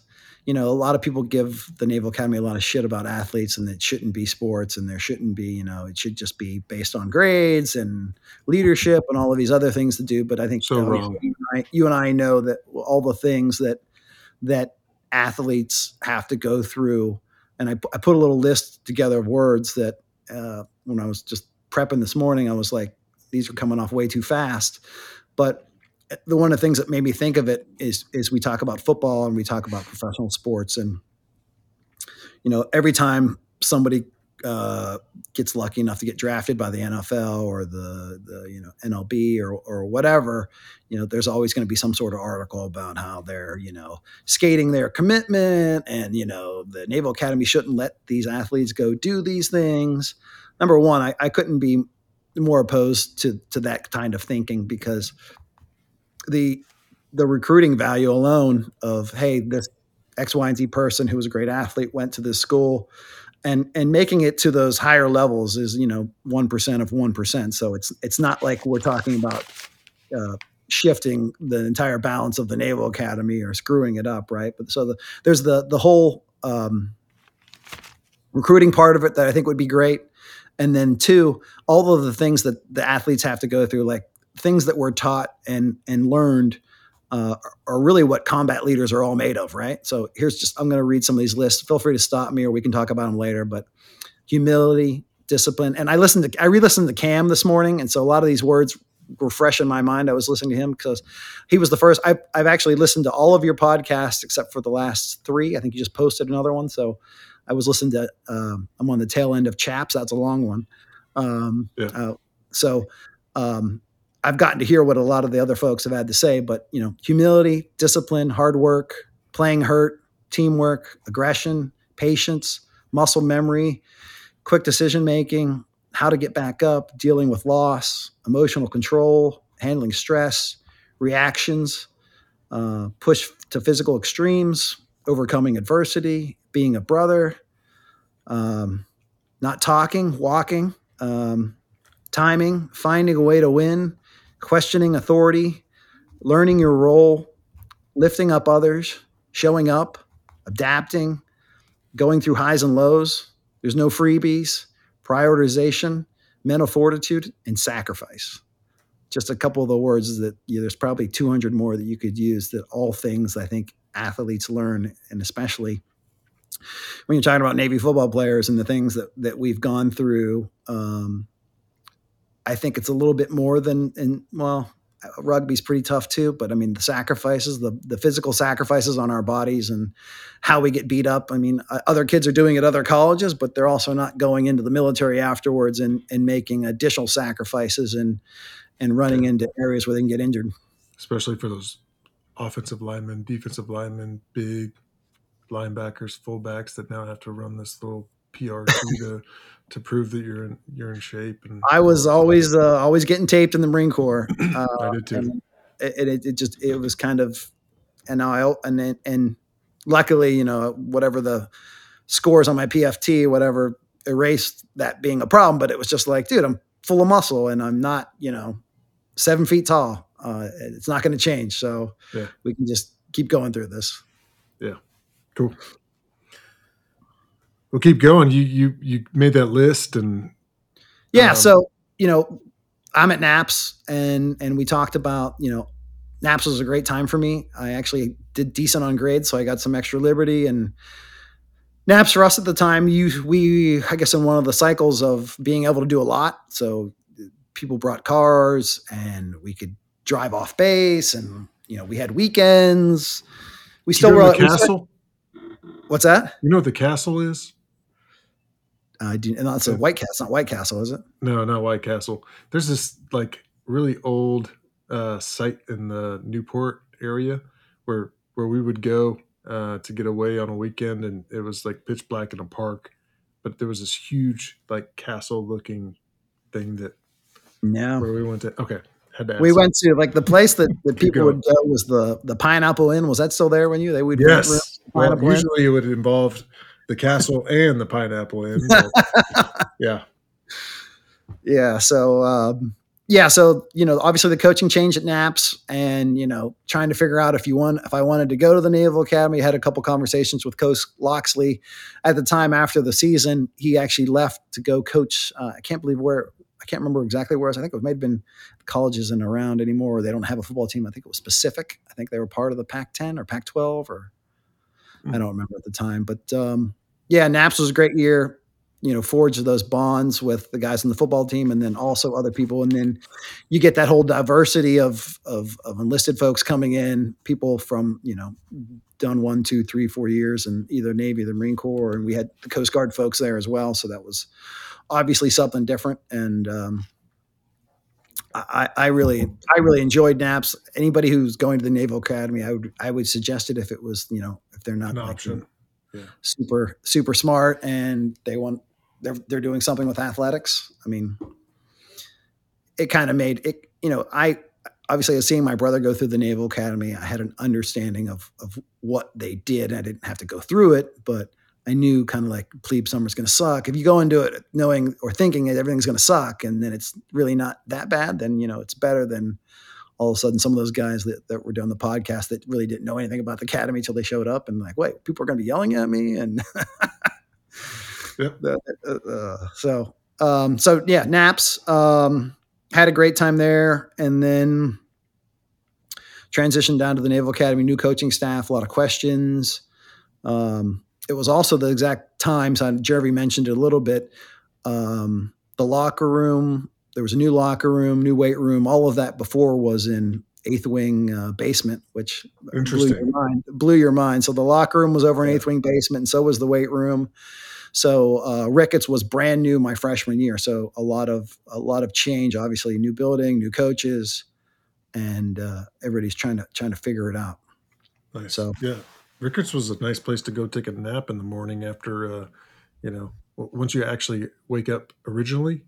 You know, a lot of people give the Naval Academy a lot of shit about athletes, and it shouldn't be sports, and there shouldn't be. You know, it should just be based on grades and leadership and all of these other things to do. But I think So obviously wrong. You, and I, you and I know that all the things that that athletes have to go through. And I, I put a little list together of words that uh, when I was just prepping this morning, I was like, these are coming off way too fast. But the one of the things that made me think of it is is we talk about football and we talk about professional sports, and you know, every time somebody uh, gets lucky enough to get drafted by the NFL or the the you know NLB or or whatever, you know, there's always going to be some sort of article about how they're you know skating their commitment and you know the Naval Academy shouldn't let these athletes go do these things. Number one, I, I couldn't be more opposed to to that kind of thinking because the the recruiting value alone of hey this X Y and Z person who was a great athlete went to this school and and making it to those higher levels is you know one percent of one percent. So it's it's not like we're talking about uh, shifting the entire balance of the Naval Academy or screwing it up, right? But so the, there's the the whole um, recruiting part of it that I think would be great, and then two, all of the things that the athletes have to go through, like things that were taught and and learned. Uh, are really what combat leaders are all made of, right? So here's just I'm going to read some of these lists. Feel free to stop me, or we can talk about them later. But humility, discipline, and I listened to I re-listened to Cam this morning, and so a lot of these words were fresh in my mind. I was listening to him because he was the first. I've, I've actually listened to all of your podcasts except for the last three. I think you just posted another one. So I was listening to, um, I'm on the tail end of Chaps. That's a long one. Um, yeah. uh, so um, I've gotten to hear what a lot of the other folks have had to say, but you know, humility, discipline, hard work, playing hurt, teamwork, aggression, patience, muscle memory, quick decision making, how to get back up, dealing with loss, emotional control, handling stress, reactions, uh, push to physical extremes, overcoming adversity, being a brother, um, not talking, walking, um, timing, finding a way to win, questioning authority, learning your role, lifting up others, showing up, adapting, going through highs and lows. There's no freebies prioritization, mental fortitude, and sacrifice. Just a couple of the words that you know, there's probably 200 more that you could use that all things I think athletes learn, and especially when you're talking about Navy football players and the things that, that we've gone through. Um, I think it's a little bit more than, and well, rugby's pretty tough too but i mean the sacrifices the the physical sacrifices on our bodies and how we get beat up. I mean uh, other kids are doing it at other colleges but they're also not going into the military afterwards and and making additional sacrifices and and running into areas where they can get injured. Especially for those offensive linemen defensive linemen big linebackers fullbacks that now have to run this little PRT to to prove that you're in you're in shape. And I was always uh, always getting taped in the Marine Corps. Uh, I did too. It, it, it just it was kind of and I and and luckily you know whatever the scores on my PFT whatever erased that being a problem. But it was just like, dude, I'm full of muscle and I'm not you know seven feet tall. Uh, it's not going to change. So yeah. we can just keep going through this. Yeah. Cool. We'll keep going. You you you made that list and yeah. Um, so you know, I'm at Naps and and we talked about you know, Naps was a great time for me. I actually did decent on grades, so I got some extra liberty and. Naps for us at the time, you we I guess in one of the cycles of being able to do a lot. So people brought cars and we could drive off base and you know we had weekends. We still were the castle. what's that? You know what the castle is? Uh, do, and that's a White Castle, not White Castle, is it? No, not White Castle. There's this like really old uh, site in the Newport area where where we would go uh, to get away on a weekend, and it was like pitch black in a park, but there was this huge like castle looking thing that yeah where we went to. Okay, we went to like the place that, that people would go was the the Pineapple Inn. Was that still there when you they would yes? Well, usually Inn? it would involve the castle and the pineapple inn. yeah. Yeah. So, um, yeah. So, you know, obviously the coaching change at NAPS and, you know, trying to figure out if you want, if I wanted to go to the Naval Academy, I had a couple conversations with Coach Locksley at the time after the season. He actually left to go coach. Uh, I can't believe where, I can't remember exactly where. I think it may have been colleges and around anymore. They don't have a football team. I think it was Pacific. I think they were part of the Pac 10 or Pac 12 or I don't remember at the time, but um, yeah, Naps was a great year. You know, forged those bonds with the guys on the football team, and then also other people, and then you get that whole diversity of of, of enlisted folks coming in, people from you know done one, two, three, four years in either Navy or the Marine Corps, and we had the Coast Guard folks there as well. So that was obviously something different, and um, I, I, really I really enjoyed naps. Anybody who's going to the Naval Academy, I would I would suggest it if it was you know if they're not An like, option super super smart and they want they're they're doing something with athletics. I mean, it kind of made it. You know, I obviously seeing my brother go through the Naval Academy. I had an understanding of of what they did. I didn't have to go through it, but I knew kind of like plebe summer's going to suck. If you go into it knowing or thinking that everything's going to suck and then it's really not that bad, then, you know, it's better than all of a sudden some of those guys that, that were doing the podcast that really didn't know anything about the academy until they showed up and like, wait, people are going to be yelling at me. And Yep. uh, uh, so, um, so yeah, naps, um, had a great time there. And then transitioned down to the Naval Academy, new coaching staff, a lot of questions. Um, it was also the exact times on Jeremy mentioned it a little bit. Um, the locker room, there was a new locker room, new weight room. All of that before was in eighth wing uh, basement, which blew your mind. Blew your mind. So the locker room was over in eighth wing basement, and so was the weight room. So uh, Ricketts was brand new my freshman year. So a lot of a lot of change. Obviously, new building, new coaches, and uh, everybody's trying to trying to figure it out. Nice. So- yeah, Ricketts was a nice place to go take a nap in the morning after, uh, you know, once you actually wake up originally,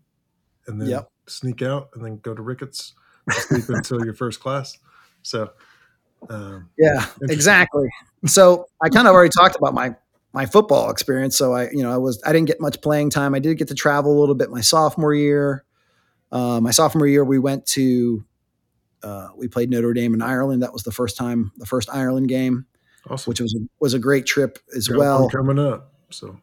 and then Yep. Sneak out and then go to Ricketts, sleep until your first class. So, um, Yeah, exactly. So I kind of already talked about my my football experience. So I, you know, I was I didn't get much playing time. I did get to travel a little bit my sophomore year. Uh, my sophomore year, we went to uh, we played Notre Dame in Ireland. That was the first time, the first Ireland game, awesome. which was was a great trip as well. coming up. So,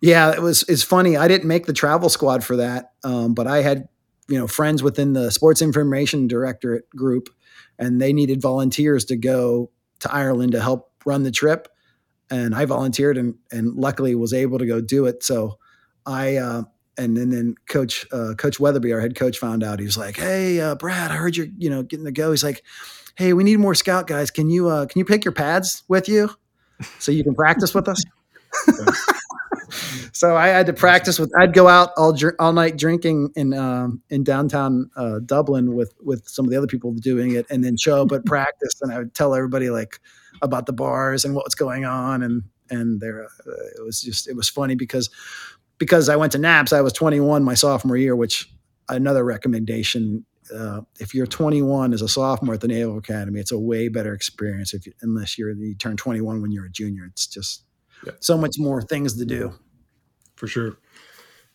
Yeah, it was. It's funny. I didn't make the travel squad for that, um, but I had you know friends within the sports information directorate group, and they needed volunteers to go to Ireland to help run the trip, and I volunteered and and luckily was able to go do it. So I. Uh, and then, then Coach uh, Coach Weatherbie, our head coach, found out. He was like, "Hey, uh, Brad, I heard you're you know getting to go." He's like, "Hey, we need more scout guys. Can you uh, can you pick your pads with you so you can practice with us?" so I had to practice with. I'd go out all all night drinking in um, in downtown uh, Dublin with with some of the other people doing it, and then show up at practice, and I would tell everybody like about the bars and what was going on, and and there uh, it was just it was funny because because I went to Naps, I was 21 my sophomore year, which another recommendation. Uh, if you're 21 as a sophomore at the Naval Academy, it's a way better experience if you, unless you're you turn 21 when you're a junior. It's just Yeah. so much more things to do. For sure.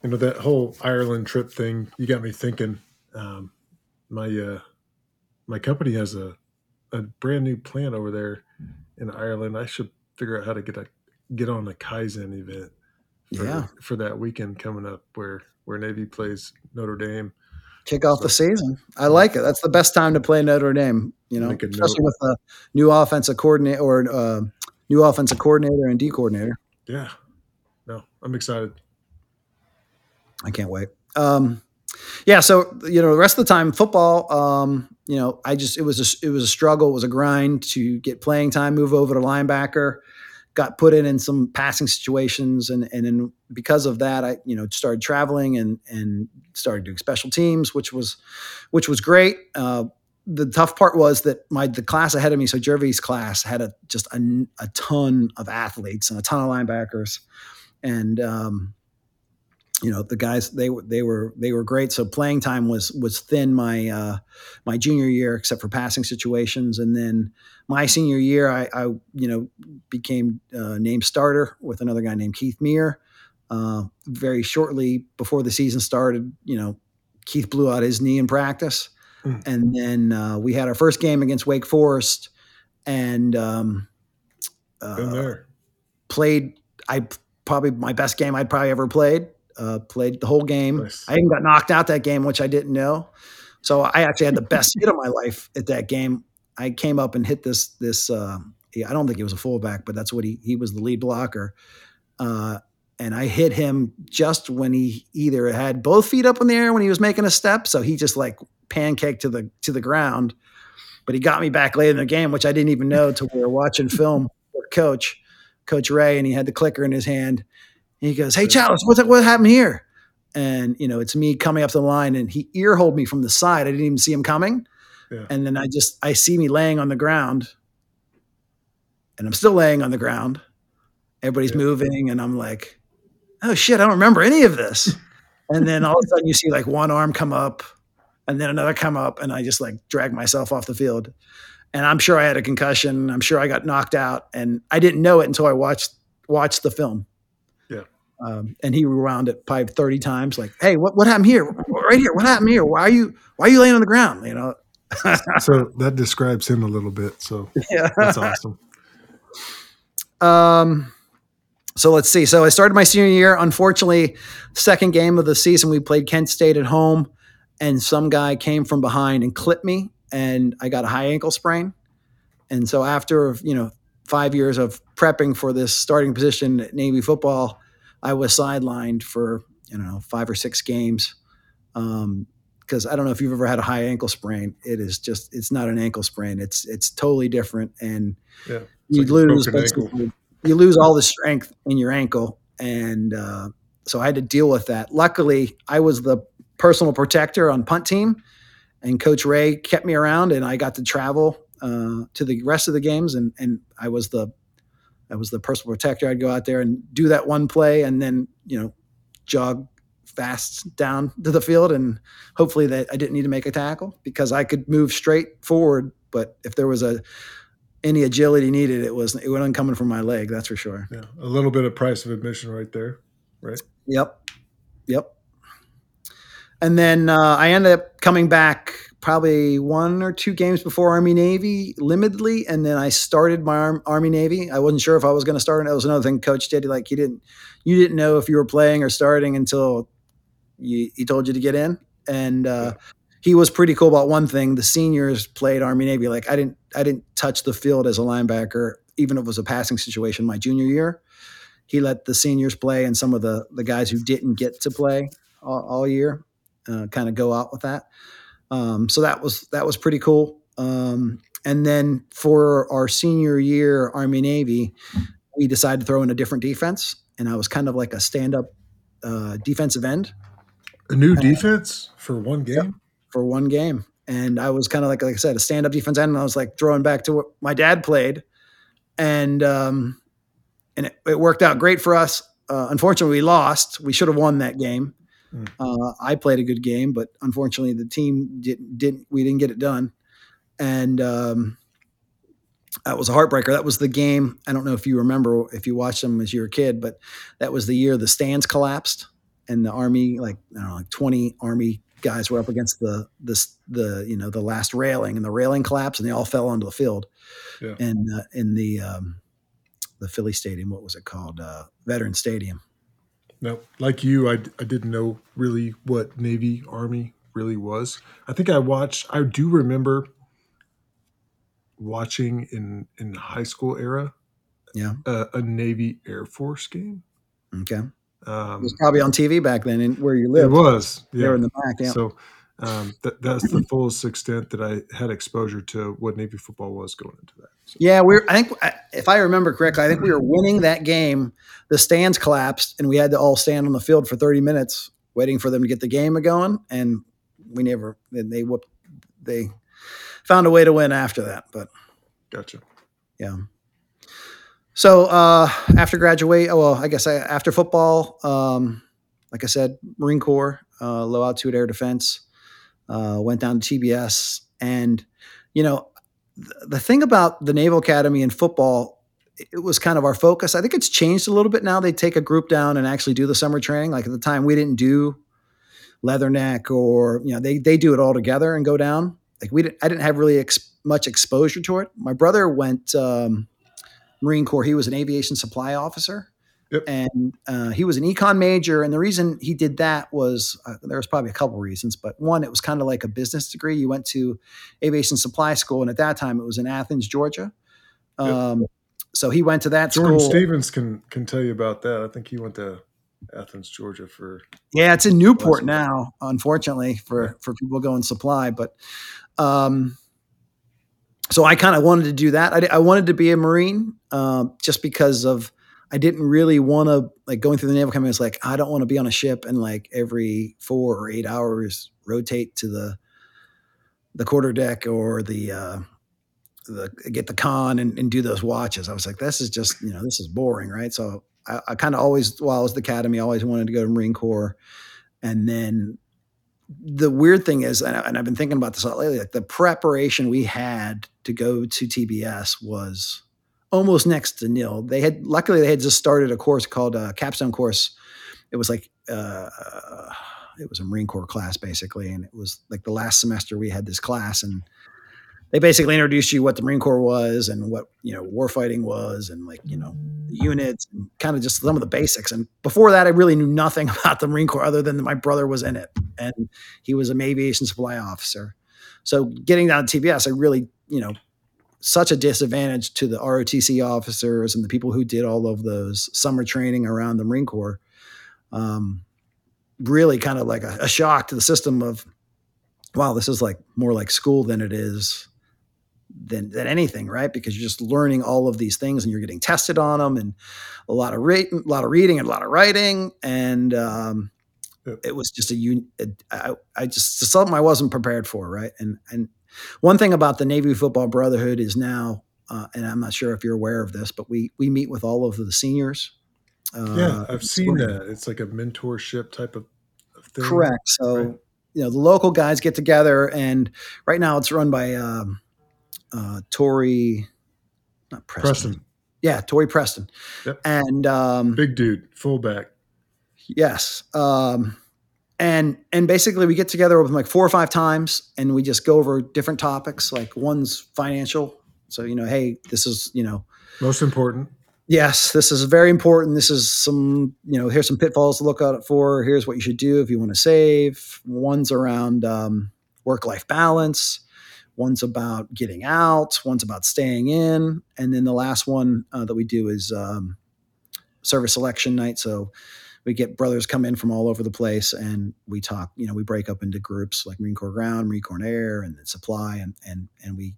You know that whole Ireland trip thing. You got me thinking. Um, my uh, my company has a a brand new plant over there in Ireland. I should figure out how to get a get on a Kaizen event. For, Yeah. for that weekend coming up, where where Navy plays Notre Dame. kick off the season. I like it. That's the best time to play Notre Dame. You know, especially note. with a new offensive coordinator or uh, new offensive coordinator and D coordinator. Yeah, I'm excited. I can't wait. Um, yeah, so you know, the rest of the time, football. Um, you know, I just it was a, it was a struggle. It was a grind to get playing time, move over to linebacker. Got put in in some passing situations, and and then because of that, I you know started traveling and and started doing special teams, which was which was great. Uh, the tough part was that my the class ahead of me, so Jervy's class, had a just a, a ton of athletes and a ton of linebackers, and um, you know the guys they were they were they were great. So playing time was was thin my uh, my junior year, except for passing situations, and then my senior year, I, I you know became uh, named starter with another guy named Keith Meir. Uh, very shortly before the season started, you know, Keith blew out his knee in practice, Mm. and then uh, we had our first game against Wake Forest, and um, uh, played. I probably my best game I'd probably ever played. Uh, played the whole game. Nice. I even got knocked out that game, which I didn't know. So I actually had the best hit of my life at that game. I came up and hit this this. Uh, yeah, I don't think he was a fullback, but that's what he he was the lead blocker. Uh, and I hit him just when he either had both feet up in the air when he was making a step, so he just like pancaked to the to the ground. But he got me back late in the game, which I didn't even know till we were watching film with Coach Coach Ray, and he had the clicker in his hand. And he goes, "Hey, Chatlos, what's what happened here?" And you know, it's me coming up the line, and he ear hold me from the side. I didn't even see him coming, Yeah. and then I just I see me laying on the ground, and I'm still laying on the ground. Everybody's Yeah. moving, and I'm like, "Oh shit, I don't remember any of this." And then all of a sudden, you see like one arm come up, and then another come up, and I just like drag myself off the field. And I'm sure I had a concussion. I'm sure I got knocked out, and I didn't know it until I watched watched the film. Um, and he rewound it probably 30 times, like, hey, what, what happened here? Right here, what happened here? Why are you why are you laying on the ground? You know? so that describes him a little bit. So yeah. that's awesome. Um so let's see. So I started my senior year. Unfortunately, second game of the season, we played Kent State at home, and some guy came from behind and clipped me, and I got a high ankle sprain. And so after you know five years of prepping for this starting position at Navy football, I was sidelined for you know five or six games. Um, because I don't know if you've ever had a high ankle sprain. It is just it's not an ankle sprain. It's it's totally different, and yeah, you like lose you lose all the strength in your ankle, and uh, so I had to deal with that. Luckily, I was the personal protector on punt team, and Coach Ray kept me around, and I got to travel uh, to the rest of the games, and and I was the I was the personal protector. I'd go out there and do that one play, and then you know jog fast down to the field, and hopefully that I didn't need to make a tackle because I could move straight forward. But if there was a any agility needed, it was it wasn't coming from my leg. That's for sure. Yeah, a little bit of price of admission right there, right? Yep, yep. And then uh, I ended up coming back probably one or two games before Army Navy limitedly, and then I started my Arm, Army Navy. I wasn't sure if I was going to start, and that was another thing Coach did. Like he didn't, you didn't know if you were playing or starting until you, he told you to get in, and uh, he was pretty cool about one thing. The seniors played Army Navy. Like I didn't, I didn't touch the field as a linebacker, even if it was a passing situation. My junior year, he let the seniors play, and some of the the guys who didn't get to play all, all year uh, kind of go out with that. Um, so that was that was pretty cool. Um, and then for our senior year, Army Navy, we decided to throw in a different defense, and I was kind of like a stand-up uh, defensive end. A new defense for one game. Yep, for one game, and I was kind of like like I said, a stand-up defense end, and I was like throwing back to what my dad played, and um, and it, it worked out great for us. Uh, unfortunately, we lost. We should have won that game. Mm. Uh, I played a good game, but unfortunately, the team didn't. didn't we didn't get it done, and um, that was a heartbreaker. That was the game. I don't know if you remember if you watched them as you were a kid, but that was the year the stands collapsed and the army, like I don't know, like twenty army guys were up against the this the you know the last railing, and the railing collapsed, and they all fell onto the field. Yeah. And uh, in the um, the Philly Stadium, what was it called? Uh, Veteran Stadium. No, like you, I, I didn't know really what Navy Army really was. I think I watched. I do remember watching in in high school era. Yeah, a, a Navy Air Force game. Okay, um, it was probably on TV back then, in where you lived. It was. Yeah. There in the back. Yeah. So um, that, that's the fullest extent that I had exposure to what Navy football was going into that. So. Yeah, we're. I think if I remember correctly, I think we were winning that game. The stands collapsed, and we had to all stand on the field for 30 minutes waiting for them to get the game going. And we never. And They whooped. They found a way to win after that. But gotcha. Yeah. So uh, after graduate, oh, well, I guess I, after football, um, like I said, Marine Corps, uh, low altitude air defense uh, went down to TBS. And, you know, th- the thing about the Naval Academy and football, it was kind of our focus. I think it's changed a little bit now. They take a group down and actually do the summer training. Like at the time, we didn't do Leatherneck or, you know, they, they do it all together and go down. Like we didn't, I didn't have really ex- much exposure to it. My brother went um, Marine Corps. He was an aviation supply officer. Yep. And uh, he was an econ major. And the reason he did that was uh, there was probably a couple reasons, but one, it was kind of like a business degree. You went to aviation supply school, and at that time it was in Athens, Georgia. Um, yep. So he went to that school. Jordan school. Stevens can can tell you about that. I think he went to Athens, Georgia for. Yeah, it's in Newport now, unfortunately for for people going supply, but. Um, so I kind of wanted to do that. I, I wanted to be a Marine, uh, just because of I didn't really want to like going through the naval academy. It's like I don't want to be on a ship and like every four or eight hours rotate to the the quarter deck or the uh, the get the con and, and do those watches. I was like, this is just you know this is boring, right? So I, I kind of always while I was at the academy, always wanted to go to Marine Corps, and then the weird thing is, and, I, I've been thinking about this a lot lately, like the preparation we had to go to TBS was almost next to nil. They had luckily they had just started a course called a capstone course it was like uh, it was a Marine Corps class basically, and it was like the last semester we had this class, and they basically introduced you what the Marine Corps was and what you know warfighting was, and like you know the units and kind of just some of the basics. And before that, I really knew nothing about the Marine Corps other than my brother was in it, and he was an aviation supply officer. So getting down to TBS, I really you know such a disadvantage to the ROTC officers and the people who did all of those summer training around the Marine Corps. Um, really kind of like a, a, shock to the system of, wow, this is like more like school than it is than than anything, right? Because you're just learning all of these things and you're getting tested on them, and a lot of reading, a lot of reading, and a lot of writing, and um, it was just a, I, I just something I wasn't prepared for, right? And and one thing about the Navy Football Brotherhood is now, uh, and I'm not sure if you're aware of this, but we we meet with all of the seniors. Uh, yeah, I've seen that. It's like a mentorship type of, of thing. Correct. So right. you know the local guys get together, and right now it's run by um, uh, Tori, not Preston. Preston. Yeah, Tori Preston. Yep. And um, big dude, fullback. Yes. Um, and and basically we get together with like four or five times and we just go over different topics. Like one's financial. So you know hey this is you know most important. Yes this is very important. This is some you know here's some pitfalls to look out for. Here's what you should do if you want to save. One's around um, work-life balance. One's about getting out. One's about staying in. And then the last one uh, that we do is um, service selection night. So we get brothers come in from all over the place and we talk you know we break up into groups like marine corps ground marine corps air and supply and and and we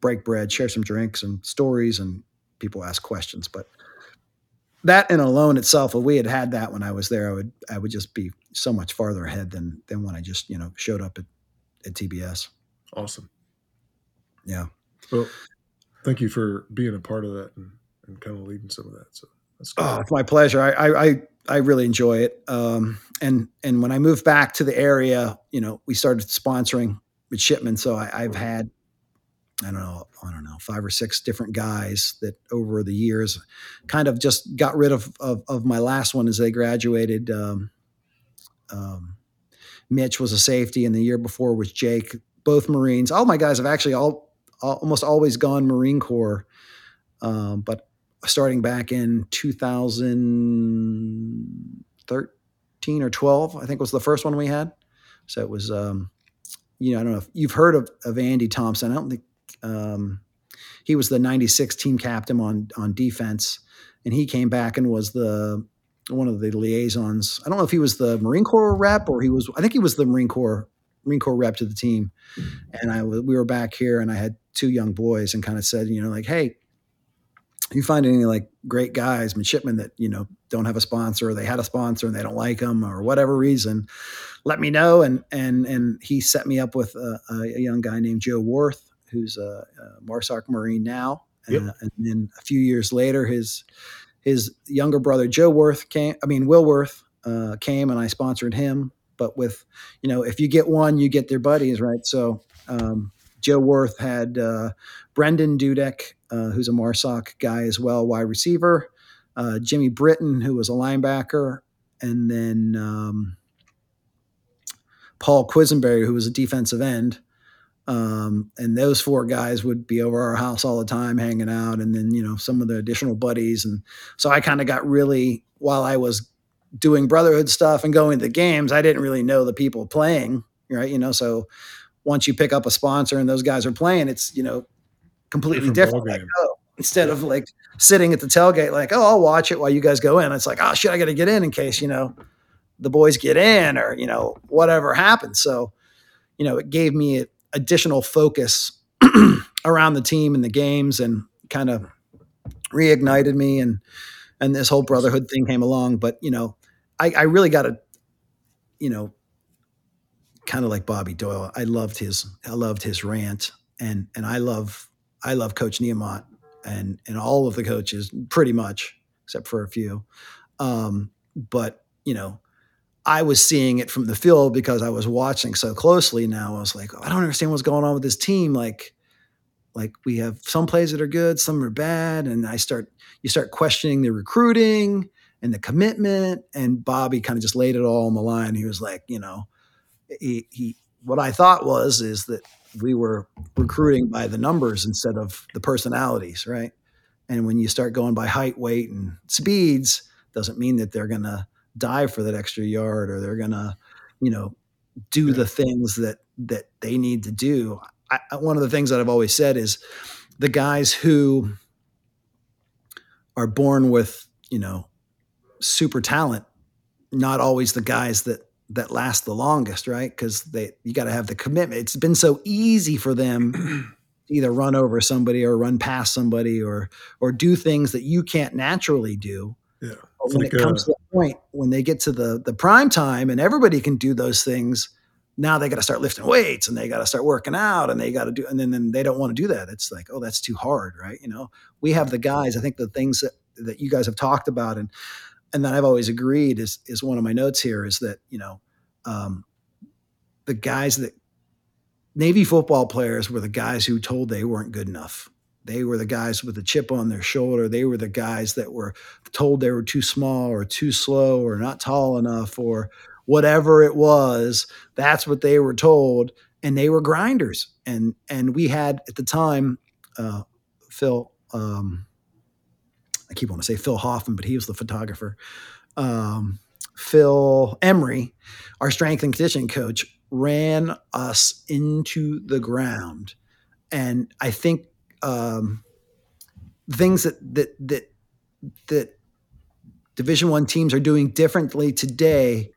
break bread share some drinks and stories and people ask questions. But that in alone itself if we had had that when i was there i would i would just be so much farther ahead than than when i just you know showed up at, at tbs awesome. Yeah. Well thank you for being a part of that and, and kind of leading some of that so that's good. oh it's my pleasure. I i, I I really enjoy it. Um, and and when I moved back to the area, you know, we started sponsoring midshipmen. So I, have had, I don't know, I don't know, five or six different guys that over the years, kind of just got rid of of, of my last one as they graduated. Um, um, Mitch was a safety, and the year before was Jake. Both Marines. All my guys have actually all, all almost always gone Marine Corps. Um, but starting back in 2013 or 12, I think was the first one we had. So it was, um, you know, I don't know if you've heard of, of Andy Thompson. I don't think um, he was the 96 team captain on, on defense. And he came back and was the, one of the liaisons. I don't know if he was the Marine Corps rep or he was, I think he was the Marine Corps, Marine Corps rep to the team. And I, we were back here and I had two young boys and kind of said, you know, like, Hey, you find any like great guys, midshipmen that you know don't have a sponsor, or they had a sponsor and they don't like them, or whatever reason, let me know. And and and he set me up with a, a young guy named Joe Worth, who's a, a Marsoc Marine now. Yep. Uh, and then a few years later, his his younger brother Joe Worth came. I mean Will Worth uh, came, and I sponsored him. But with you know, if you get one, you get their buddies, right? So um, Joe Worth had uh, Brendan Dudek, uh, who's a Marsoc guy as well, wide receiver. Uh, Jimmy Britton, who was a linebacker, and then um, Paul Quisenberry, who was a defensive end. Um, and those four guys would be over our house all the time, hanging out, and then you know some of the additional buddies. And so I kind of got really while I was doing brotherhood stuff and going to the games, I didn't really know the people playing, right? You know, so once you pick up a sponsor and those guys are playing, it's you know completely different. different. Like, oh, instead of like sitting at the tailgate, like oh I'll watch it while you guys go in. It's like oh shit I got to get in in case you know the boys get in or you know whatever happens. So you know it gave me additional focus around the team and the games and kind of reignited me and and this whole brotherhood thing came along. But you know I, I really got to you know kind of like Bobby Doyle. I loved his I loved his rant, and and I love I love Coach Niumat and and all of the coaches pretty much, except for a few. Um, but you know, I was seeing it from the field because I was watching so closely. Now I was like, I don't understand what's going on with this team. Like, like we have some plays that are good, some are bad, and I start you start questioning the recruiting and the commitment. And Bobby kind of just laid it all on the line. He was like, you know, he, he what I thought was is that we were recruiting by the numbers instead of the personalities, right? And when you start going by height, weight, and speeds, doesn't mean that they're going to dive for that extra yard or they're going to, you know, do the things that that they need to do. I, one of the things that I've always said is the guys who are born with, you know, super talent, not always the guys that that last the longest, right? Because they you got to have the commitment. It's been so easy for them either run over somebody or run past somebody or or do things that you can't naturally do. Yeah. when like it comes a, to uh, the point when they get to the the prime time and everybody can do those things, now they got to start lifting weights and they got to start working out and they got to do and then, then they don't want to do that. It's like, oh, that's too hard, right? You know, we have the guys. I think the things that that you guys have talked about and and that I've always agreed is is one of my notes here is that you know um, the guys that Navy football players were the guys who told they weren't good enough. They were the guys with the chip on their shoulder. They were the guys that were told they were too small or too slow or not tall enough or whatever it was. That's what they were told, and they were grinders. And and we had at the time, uh, Phil. Um, I keep wanting to say Phil Hoffman, but he was the photographer. Um, Phil Emery, our strength and conditioning coach, ran us into the ground, and I think um, things that that that that Division One teams are doing differently today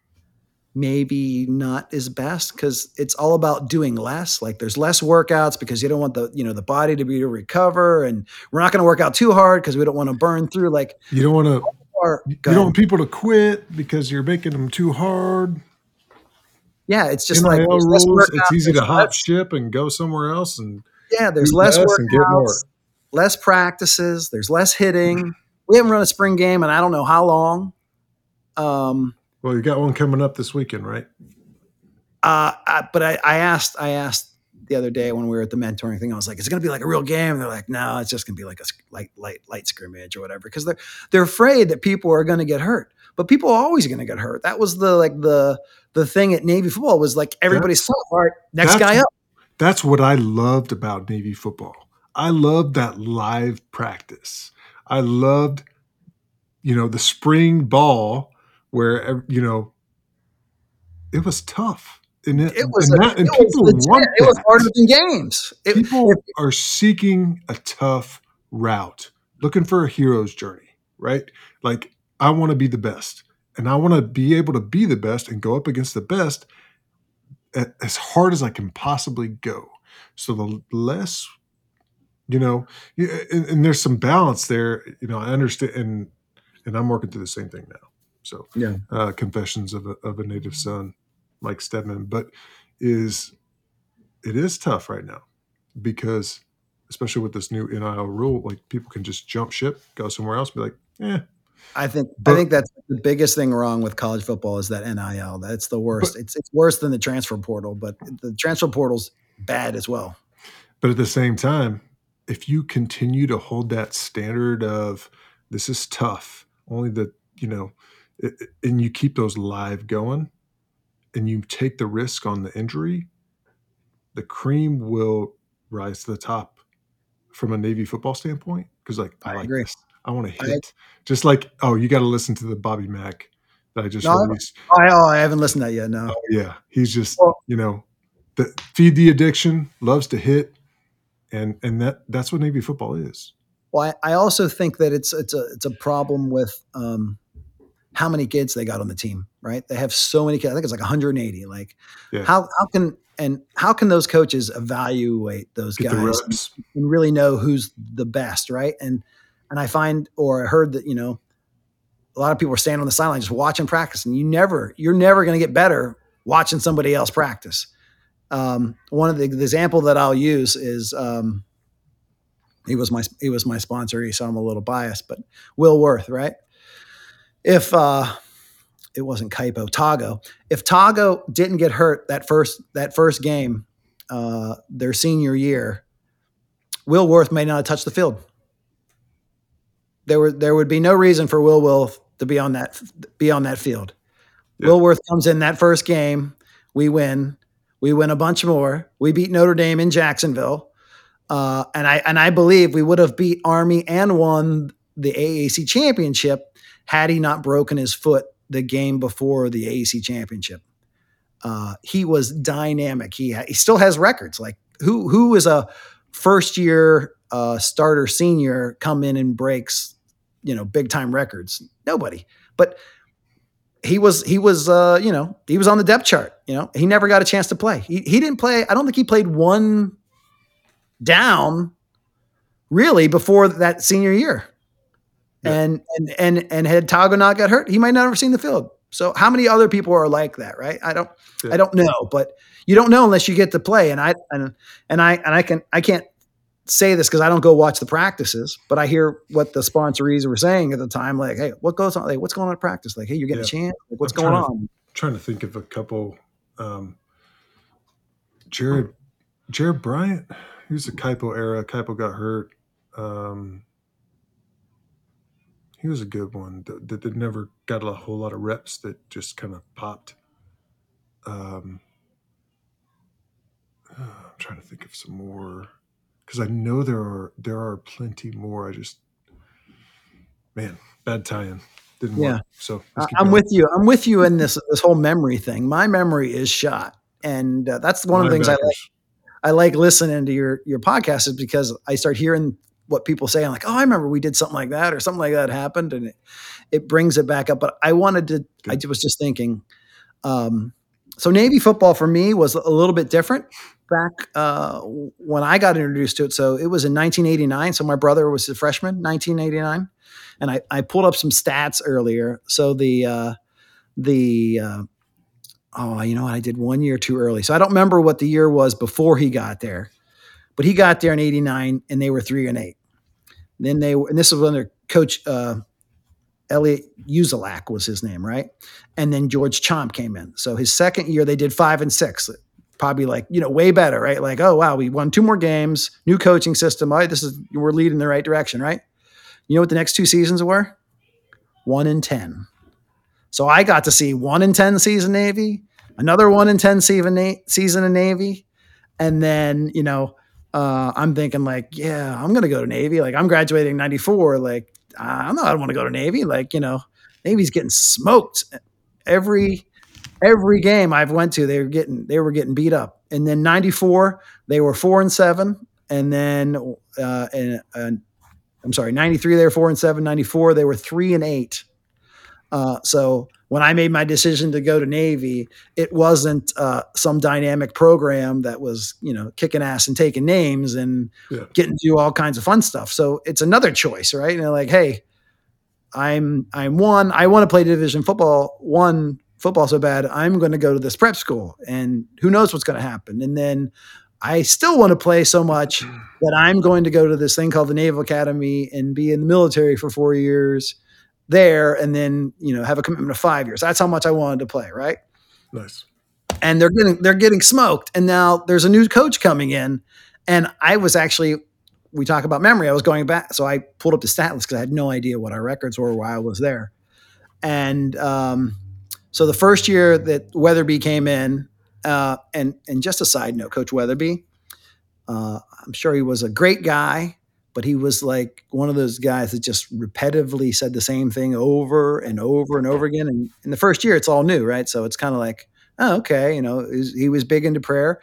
maybe not as best because it's all about doing less. Like there's less workouts because you don't want the you know the body to be to recover and we're not going to work out too hard because we don't want to burn through like you don't want to you don't want people to quit because you're making them too hard. Yeah it's just NIL like rules it's easy to hop ship and go somewhere else and yeah there's less workouts less practices there's less hitting. We haven't run a spring game and i don't know how long. Um well, you got one coming up this weekend, right? Uh, I, but I, I asked, I asked the other day when we were at the mentoring thing, I was like, "Is it going to be like a real game?" And they're like, "No, it's just going to be like a light, light, light scrimmage or whatever," because they're they're afraid that people are going to get hurt. But people are always going to get hurt. That was the like the the thing at Navy football was like everybody's so right, next guy up. That's what I loved about Navy football. I loved that live practice. I loved, you know, the spring ball where uh, you know it was tough. And it, it was, and, that, and it people was want It was harder than games. It, people it, are seeking a tough route, looking for a hero's journey, right? Like I want to be the best, and I want to be able to be the best and go up against the best as hard as I can possibly go. So the less, you know, and, and there's some balance there. You know, I understand, and and I'm working through the same thing now. So yeah, uh, Confessions of a, of a Native Son, Mike Stedman, but is it is tough right now because especially with this new NIL rule, like people can just jump ship, go somewhere else, be like, yeah. I think but, I think that's the biggest thing wrong with college football is that NIL. That's the worst. But, it's it's worse than the transfer portal, but the transfer portal's bad as well. But at the same time, if you continue to hold that standard of this is tough, only the you know and you keep those live going and you take the risk on the injury, the cream will rise to the top from a Navy football standpoint. Because like I, I like agree. This. I want to hit. I, just like oh, you got to listen to the Bobby Mack that I just no, released. I, oh, I haven't listened to that yet. No. Oh, yeah, he's just well, you know, the, feed the addiction, loves to hit, and and that that's what Navy football is. Well, I, I also think that it's it's a it's a problem with um, how many kids they got on the team, right? They have so many kids. I think it's like 180. Like yeah. how how can and how can those coaches evaluate those Get guys and really know who's the best, right? And and I find or I heard that, you know, a lot of people are standing on the sideline just watching practice, and you never, you're never going to get better watching somebody else practice. Um, one of the, the, example that I'll use is um, he was my he was my sponsor, so I'm a little biased, but Will Worth, right? If uh, it wasn't Kaipo, Tago, if Tago didn't get hurt that first that first game, uh, their senior year, Will Worth may not have touched the field. There were there would be no reason for Will Worth to be on that be on that field. Yeah. Will Worth comes in that first game. We win. We win a bunch more. We beat Notre Dame in Jacksonville. Uh, and I and I believe we would have beat Army and won the AAC championship had he not broken his foot the game before the AAC championship. Uh, he was dynamic. He ha- he still has records. Like who who is a first year uh, starter senior come in and breaks you know big time records? Nobody. But he was he was uh, you know he was on the depth chart. You know he never got a chance to play. He he didn't play. I don't think he played one down really before that senior year. Yeah. And and and and had Tago not got hurt, he might not have seen the field. So how many other people are like that, right? I don't yeah. I don't know, but you don't know unless you get to play. And I and and I and I can I can't say this because I don't go watch the practices, but I hear what the sponsorees were saying at the time, like, hey, what goes on? Like, what's going on at practice? Like, hey, you're getting yeah. a chance. Like, what's I'm going on? To, trying to think of a couple. Um, Jarod Jarod Bryant, he was a Kaipo era. Kaipo got hurt. Um, he was a good one that, that, that never got a whole lot of reps that just kind of popped. Um, uh, I'm trying to think of some more because I know there are there are plenty more. I just man, bad tie-in didn't yeah. work. So I'm going. with you. I'm with you in this this whole memory thing. My memory is shot, and uh, that's one of the things I like. I like listening to your your podcast is because I start hearing what people say. I'm like, oh, I remember we did something like that or something like that happened, and it, it brings it back up. But I wanted to. Good. I was just thinking. Um, so Navy football for me was a little bit different back uh, when I got introduced to it. So it was in 1989. So my brother was a freshman, 1989, and I, I pulled up some stats earlier. So the uh, the uh, oh, you know what? I did one year too early. So I don't remember what the year was before he got there, but he got there in '89, and they were three and eight. Then they and this was under Coach uh, Elliot Uzelac was his name, right? And then George Chaump came in. So his second year, they did five and six. Probably like, you know, way better, right? Like, oh, wow, we won two more games, new coaching system. All right, this is, we're leading the right direction, right? You know what the next two seasons were? One in 10. So I got to see one in 10 season Navy, another one in 10 season, Navy. And then, you know, uh, I'm thinking like, yeah, I'm to go to Navy. Like I'm graduating 94. Like I don't know. I don't want to go to Navy. Like, you know, Navy's getting smoked every every game I've went to. They were getting they were getting beat up. And then '94 they were four and seven. And then uh, and, and I'm sorry, '93 they were four and seven. '94 they were three and eight. Uh, so when I made my decision to go to Navy, it wasn't uh, some dynamic program that was, you know, kicking ass and taking names and yeah. getting to do all kinds of fun stuff. So it's another choice, right? And like, hey, I'm I'm one. I want to play division football, one football so bad. I'm going to go to this prep school, and who knows what's going to happen. And then I still want to play so much that I'm going to go to this thing called the Naval Academy and be in the military for four years there and then you know have a commitment of five years. That's how much I wanted to play, right? Nice. And they're getting they're getting smoked, and now there's a new coach coming in, and I was actually we talk about memory. I was going back, so I pulled up the stat list because I had no idea what our records were while I was there, and um, so the first year that Weatherbie came in, uh, and and just a side note, Coach Weatherbie, uh, I'm sure he was a great guy but he was like one of those guys that just repetitively said the same thing over and over and over again. And in the first year, it's all new, right? So it's kind of like, oh, okay, you know, he was big into prayer,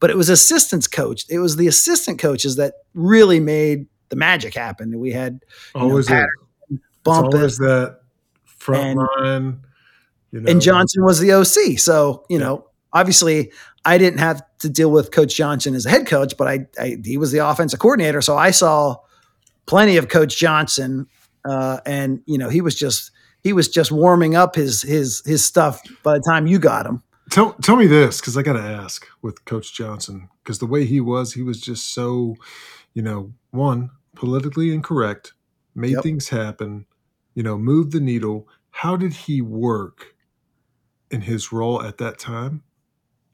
but it was assistants coach. It was the assistant coaches that really made the magic happen. We had always know, that bump always that front and, line. You know. And Johnson was the OC, so you know, obviously I didn't have to deal with Coach Johnson as a head coach, but I, I he was the offensive coordinator, so I saw plenty of Coach Johnson, uh, and you know he was just he was just warming up his his his stuff by the time you got him. Tell tell me this because I got to ask with Coach Johnson because the way he was, he was just so, you know, one politically incorrect, made yep. things happen, you know, moved the needle. How did he work in his role at that time?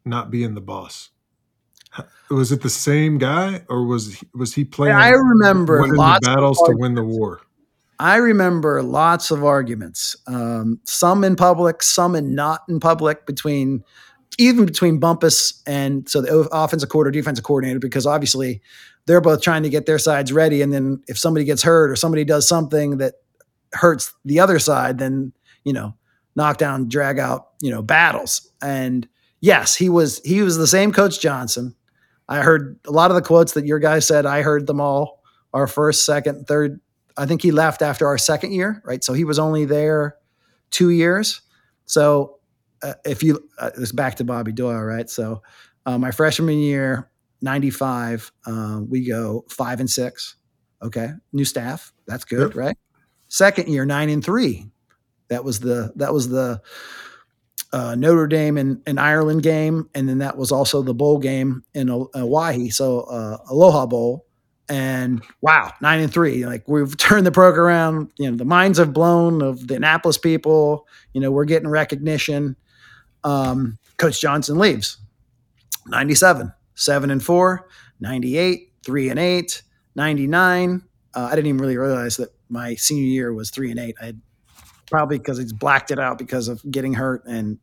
Not being the boss? Was it the same guy, or was he, was he playing? I remember the battles to win the war. I remember lots of arguments, um, some in public, some in not in public, between even between Bumpas and so the offensive coordinator, defensive coordinator, because obviously they're both trying to get their sides ready. And then if somebody gets hurt or somebody does something that hurts the other side, then you know, knock down, drag out, you know, battles. And yes, he was he was the same Coach Johnson. I heard a lot of the quotes that your guy said. I heard them all. Our first, second, third I think he left after our second year, right? So he was only there two years. So uh, if you, uh, it's back to Bobby Doyle, right? So uh, my freshman year, 95, uh, we go five and six. Okay. New staff. That's good, yep. right? Second year, nine and three. That was the, that was the, uh, Notre Dame and, and, Ireland game, and then that was also the bowl game in Hawaii. So uh, Aloha Bowl, and wow, nine and three. Like we've turned the program around. You know, the minds have blown of the Annapolis people. You know, we're getting recognition. Um, Coach Johnson leaves. 97, seven and four, 98, three and eight, 99. Uh, I didn't even really realize that my senior year was three and eight. I probably because he's blacked it out because of getting hurt and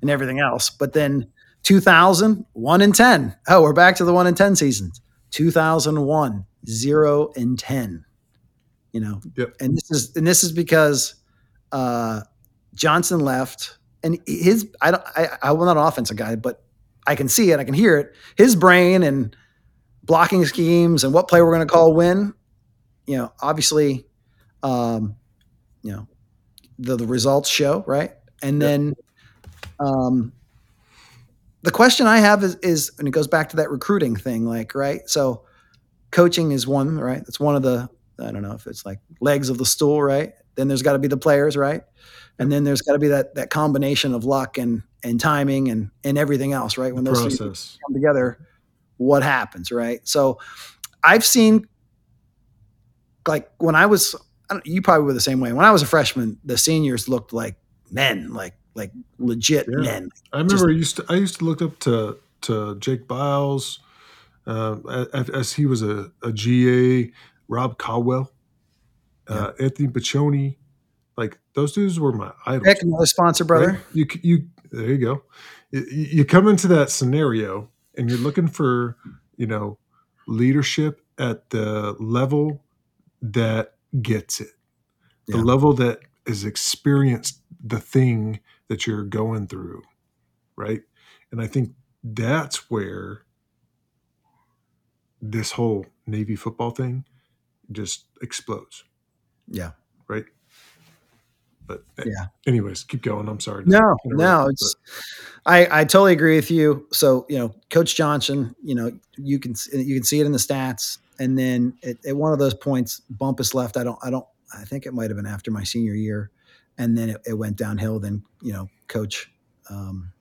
and everything else. But then 2000, one and 10. Oh, we're back to the one and 10 seasons. 2001, zero and 10. You know, yep. and this is and this is because uh, Johnson left, and his I don't I I'm not an offensive guy, but I can see it, I can hear it. His brain and blocking schemes and what play we're going to call win. You know, obviously, um, you know, the the results show right, and then um, the question I have is, is, and it goes back to that recruiting thing, like, right? So coaching is one, right? It's one of the, I don't know if it's like legs of the stool, right? Then there's got to be the players, right? And then there's got to be that that combination of luck and and timing and and everything else, right? When those process. come together, what happens, right? So I've seen like when I was, you probably were the same way. When I was a freshman, the seniors looked like men, like like legit yeah. men. I remember Just, I used to I used to look up to to Jake Biles uh, as, as, he was a, a GA, Rob Caldwell, uh, yeah. Anthony Baccioni, like those dudes were my idols. Heck, another sponsor, brother. Right? You you there you go. You, you come into that scenario and you're looking for you know leadership at the level that gets it, the yeah. level that is experienced the thing that you're going through, right? And I think that's where this whole Navy football thing just explodes. Yeah. Right. But eh, yeah. Anyways, keep going. I'm sorry. No, no, it's. I I totally agree with you. So you know, Coach Johnson, you know, you can you can see it in the stats, and then at, at one of those points, Bumpas left. I don't I don't I think it might have been after my senior year and then it, it went downhill. Then you know, Coach um,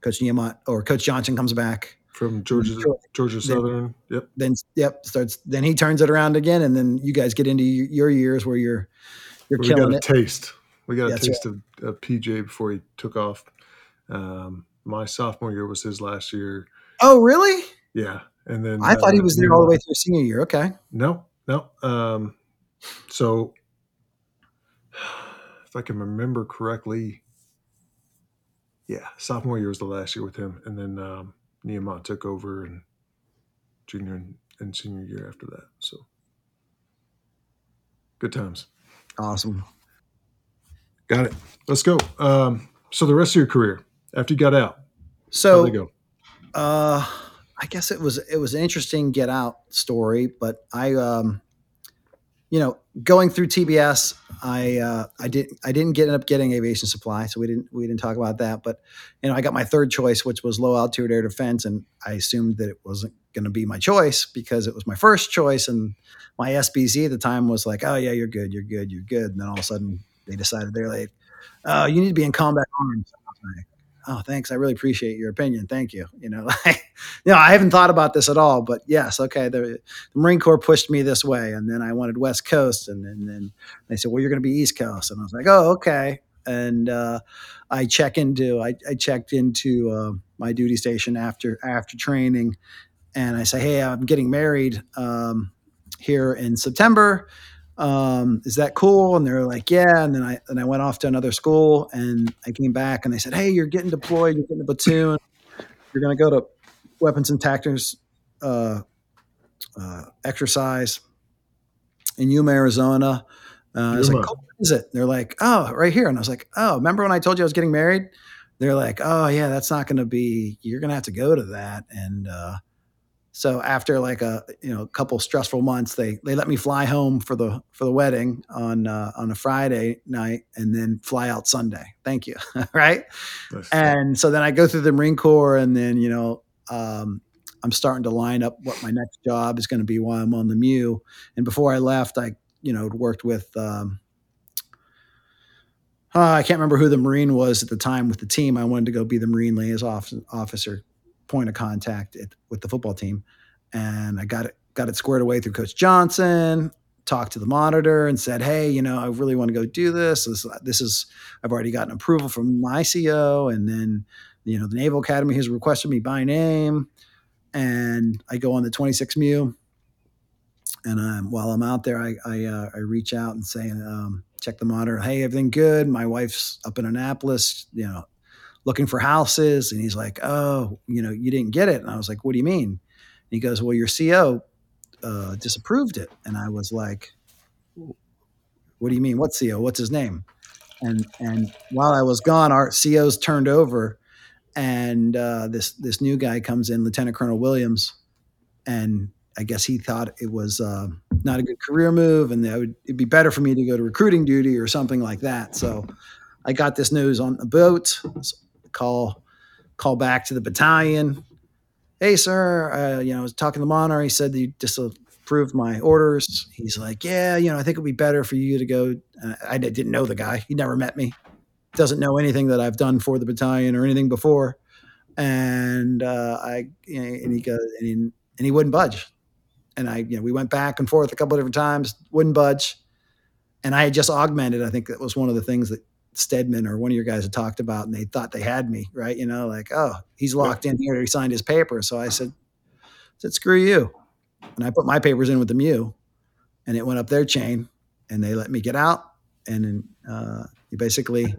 Coach Niumat or Coach Johnson comes back from Georgia Georgia Southern. Then, yep. Then yep starts. Then he turns it around again, and then you guys get into your years where you're you're we killing got a it. taste. We got a taste right. of, of, PJ before he took off. Um, my sophomore year was his last year. Oh, really? Yeah, and then I uh, thought he uh, was there all the way through senior year. Okay. No, no. Um, so if I can remember correctly, yeah, sophomore year was the last year with him, and then um, Niumat took over and junior and, and senior year after that. So good times. Awesome. Got it. Let's go. Um, so the rest of your career after you got out, so go. Uh, I guess it was it was an interesting get out story, but I um, you know, going through TBS, I uh, I didn't I didn't get up getting aviation supply, so we didn't we didn't talk about that. But you know, I got my third choice, which was low altitude air defense, and I assumed that it wasn't going to be my choice because it was my first choice, and my SBZ at the time was like, oh yeah, you're good, you're good, you're good, and then all of a sudden they decided they're like, oh, you need to be in combat arms oh, thanks. I really appreciate your opinion. Thank you. You know, like, you know, I haven't thought about this at all, but yes, okay. The, the Marine Corps pushed me this way, and then I wanted West Coast, and, and then they said, well, you're going to be East Coast, and I was like, oh, okay. And uh, I check into, I, I checked into uh, my duty station after after training, and I say, hey, I'm getting married um, here in September. Um, is that cool? And they're like, yeah. And then I and I went off to another school, and I came back, and they said, hey, you're getting deployed, you're getting a platoon, you're going to go to weapons and tactics uh, uh, exercise in Yuma, Arizona. Uh, I was like, Yuma. oh, what is it? They're like, oh, right here. And I was like, oh, remember when I told you I was getting married? They're like, oh yeah, that's not going to be. You're going to have to go to that. And uh, so after like a you know a couple stressful months, they they let me fly home for the for the wedding on uh, on a Friday night, and then fly out Sunday. Thank you, right? Nice. And so then I go through the Marine Corps, and then you know um, I'm starting to line up what my next job is going to be while I'm on the MEU. And before I left, I you know worked with. Um, uh, I can't remember who the Marine was at the time with the team. I wanted to go be the Marine liaison officer, point of contact at, with the football team, and I got it got it squared away through Coach Johnson. Talked to the monitor and said, "Hey, you know, I really want to go do this. This, this is I've already gotten approval from my CO, and then you know the Naval Academy has requested me by name, and I go on the 26 MEU, and I'm, while I'm out there, I I, uh, I reach out and say, um, check the monitor. Hey, everything good? My wife's up in Annapolis, you know, looking for houses, and he's like, oh, you know, you didn't get it, and I was like, what do you mean? And he goes, well, your CO uh, disapproved it, and I was like, what do you mean? What CO? What's his name? And and while I was gone, our COs turned over, and uh, this this new guy comes in, Lieutenant Colonel Williams, and I guess he thought it was uh, not a good career move, and that would it'd be better for me to go to recruiting duty or something like that. So I got this news on the boat. Call call back to the battalion. Hey, sir, uh, you know, I was talking to Monar. He said you disapproved my orders. He's like, yeah, you know, I think it'd be better for you to go. Uh, I didn't know the guy. He never met me. Doesn't know anything that I've done for the battalion or anything before. And uh, I, and he goes, and he, and he wouldn't budge and I, you know, we went back and forth a couple of different times, wouldn't budge. And I had just augmented. I think that was one of the things that Stedman or one of your guys had talked about, and they thought they had me, right? You know, like, oh, he's locked in here. He signed his paper. So I said, I said, screw you. And I put my papers in with the MEU, and it went up their chain, and they let me get out. And then uh, you basically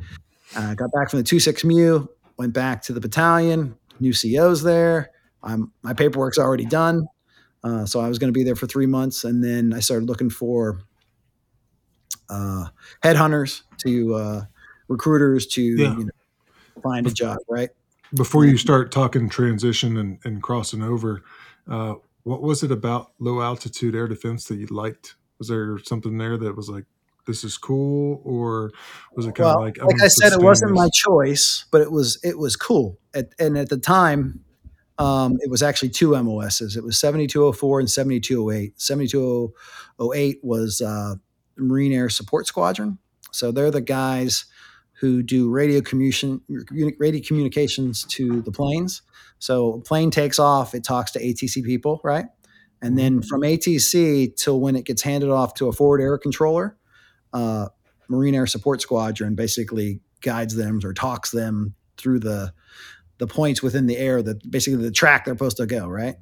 uh, got back from the 2-6 MEU, went back to the battalion, new COs there. I'm, my paperwork's already done. Uh, so I was going to be there for three months, and then I started looking for uh, headhunters to uh, recruiters to Yeah. you know, find a job. Right? Before you start talking transition and, and crossing over, uh, what was it about low altitude air defense that you liked? Was there something there that was like, this is cool, or was it kind of Well, like, like I said, it wasn't this? my choice, but it was it was cool. At, and at the time, um, it was actually two MOSs. It was 7204 and 7208. 7208 was uh, Marine Air Support Squadron. So they're the guys who do radio communication, radio communications to the planes. So a plane takes off, it talks to ATC people, right? And then from ATC till when it gets handed off to a forward air controller, uh, Marine Air Support Squadron basically guides them or talks them through the the points within the air that basically the track they're supposed to go, right?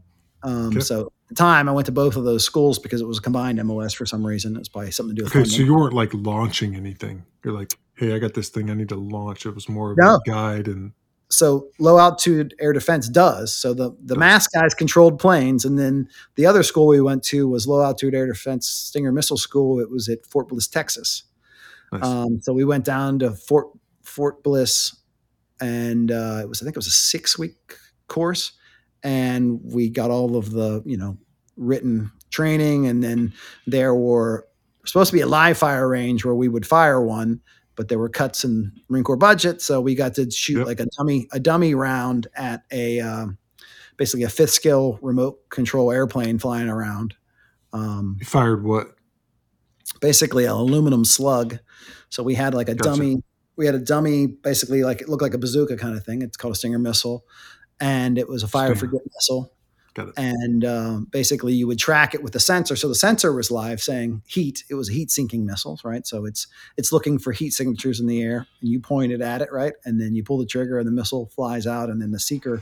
Um, Okay. So at the time I went to both of those schools because it was a combined MOS for some reason. It was probably something to do with Okay, so you weren't like launching anything. You're like, hey, I got this thing I need to launch. It was more of No. a guide and so low altitude air defense does. So the the mass guys controlled planes, and then the other school we went to was low altitude air defense Stinger Missile School. It was at Fort Bliss, Texas. nice. Um, so we went down to Fort Fort Bliss, and uh, it was I think it was a six week course, and we got all of the you know written training, and then there were supposed to be a live fire range where we would fire one, but there were cuts in Marine Corps budget, so we got to shoot Yep. like a dummy a dummy round at a um, basically a fifth skill remote control airplane flying around. Um, you fired what? basically an aluminum slug. So we had like a Gotcha. dummy. We had a dummy, basically like it looked like a bazooka kind of thing. It's called a Stinger missile, and it was a fire Stinger. forget missile. Got it. And um, basically, you would track it with the sensor. So the sensor was live, saying heat. It was a heat sinking missile, right? So it's it's looking for heat signatures in the air, and you point it at it, right? And then you pull the trigger, and the missile flies out, and then the seeker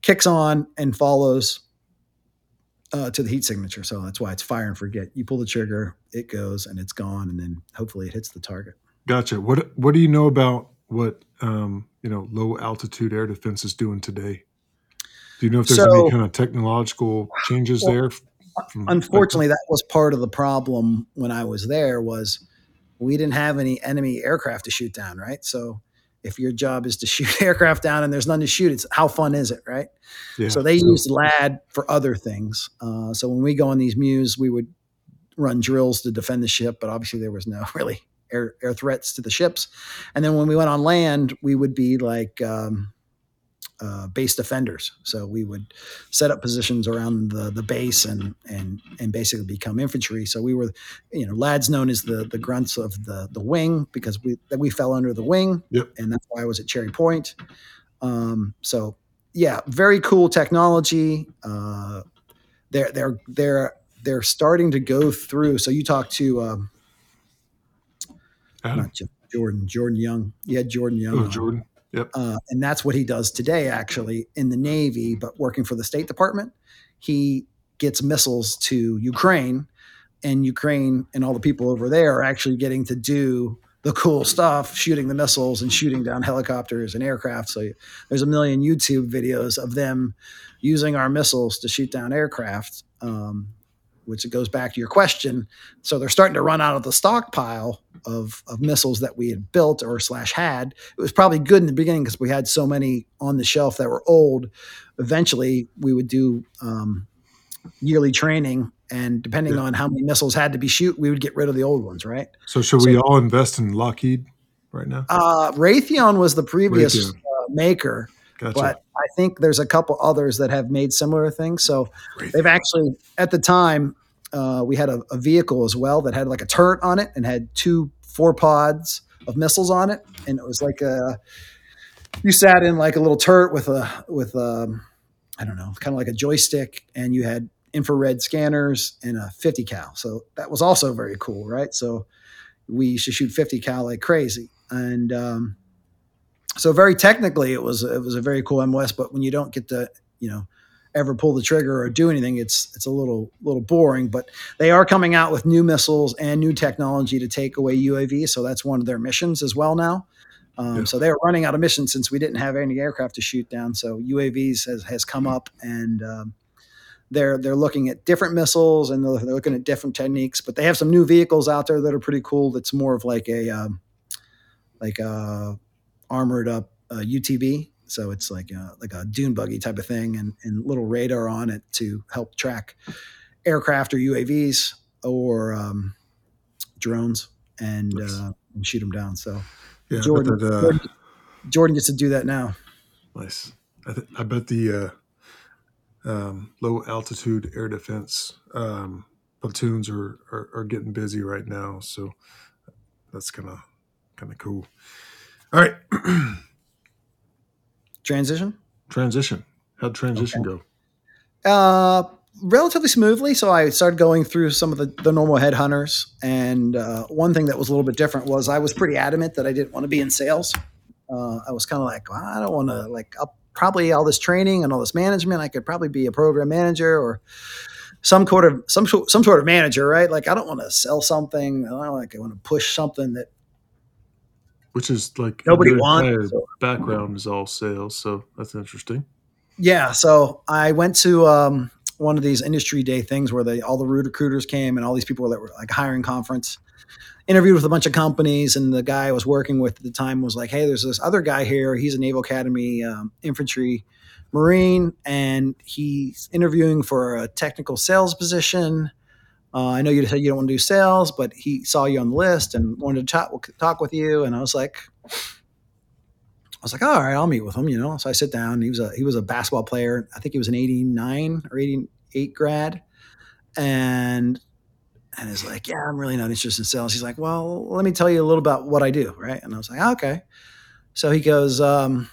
kicks on and follows uh, to the heat signature. So that's why it's fire and forget. You pull the trigger, it goes, and it's gone, and then hopefully it hits the target. Gotcha. What What do you know about what um, you know low altitude air defense is doing today? Do you know if there's So, any kind of technological changes well, there? Unfortunately, that was part of the problem when I was there. Was we didn't have any enemy aircraft to shoot down, right? So if your job is to shoot aircraft down and there's none to shoot, it's how fun is it, right? yeah. So they So used LAAD for other things. Uh, so when we go on these MEUs, we would run drills to defend the ship, but obviously there was no really air, air threats to the ships. And then when we went on land, we would be like um, uh, base defenders. So we would set up positions around the, the base and and and basically become infantry. So we were, you know, LAADs known as the the grunts of the the wing because we that we fell under the wing, yep. and that's why I was at Cherry Point. Um, so yeah, very cool technology. Uh, they're they're they're they're starting to go through. So you talk to um, Adam. not Jordan Jordan Young. You had Jordan Young. Oh. Jordan. Yep. Uh, and that's what he does today, actually, in the Navy, but working for the State Department. He gets missiles to Ukraine, and Ukraine and all the people over there are actually getting to do the cool stuff, shooting the missiles and shooting down helicopters and aircraft. So there's a million YouTube videos of them using our missiles to shoot down aircraft. Um, which it goes back to your question. So they're starting to run out of the stockpile of, of missiles that we had built or slash had. It was probably good in the beginning because we had so many on the shelf that were old. Eventually, we would do um, yearly training, and depending Yeah. on how many missiles had to be shoot, we would get rid of the old ones. Right. So should So we all invest in Lockheed right now? uh, Raytheon was the previous uh, maker, Gotcha. but I think there's a couple others that have made similar things. So They've actually, at the time, uh, we had a, a vehicle as well that had like a turret on it and had two four pods of missiles on it, and it was like a you sat in like a little turret with a with um I don't know, kind of like a joystick, and you had infrared scanners and a 50 cal. So that was also very cool, right? So we used to shoot 50 cal like crazy, and um, so very technically, it was it was a very cool MOS. But when you don't get to you know ever pull the trigger or do anything, it's it's a little little boring. But they are coming out with new missiles and new technology to take away UAV. So that's one of their missions as well now. Um, Yeah. So they're running out of missions since we didn't have any aircraft to shoot down. So UAVs has, has come up and um, they're they're looking at different missiles and they're, they're looking at different techniques. But they have some new vehicles out there that are pretty cool. That's more of like a um, like a armored up uh, UTV. So it's like a, like a dune buggy type of thing, and, and little radar on it to help track aircraft or UAVs or um, drones and, Nice. uh, and shoot them down. So yeah, Jordan, that, uh, Jordan, Jordan gets to do that now. nice. I, th- I bet the uh, um, low altitude air defense um, platoons are, are are getting busy right now. So that's kind of kind of cool. All right, Transition. transition. How'd transition go? Uh, relatively smoothly. So I started going through some of the, the normal headhunters. And uh, one thing that was a little bit different was I was pretty adamant that I didn't want to be in sales. Uh, I was kind of like, well, I don't want to like probably all this training and all this management. I could probably be a program manager or some sort of some some sort of manager, right? Like I don't want to sell something. I don't like I want to push something that Which is like nobody wants. So- background is all sales, so that's interesting. Yeah, so I went to um, one of these industry day things where they all the recruiters came and all these people that were like hiring conference. Interviewed with a bunch of companies, and the guy I was working with at the time was like, "Hey, there's this other guy here. He's a Naval Academy um, infantry marine, and he's interviewing for a technical sales position. Uh, I know you said you don't want to do sales, but he saw you on the list and wanted to talk, talk with you." And I was like, I was like, all right, I'll meet with him, you know. So I sit down. He was a he was a basketball player. I think he was an '89 or '88 grad, and and he's like, yeah, I'm really not interested in sales. He's like, well, let me tell you a little about what I do, right? And I was like, okay. So he goes, um,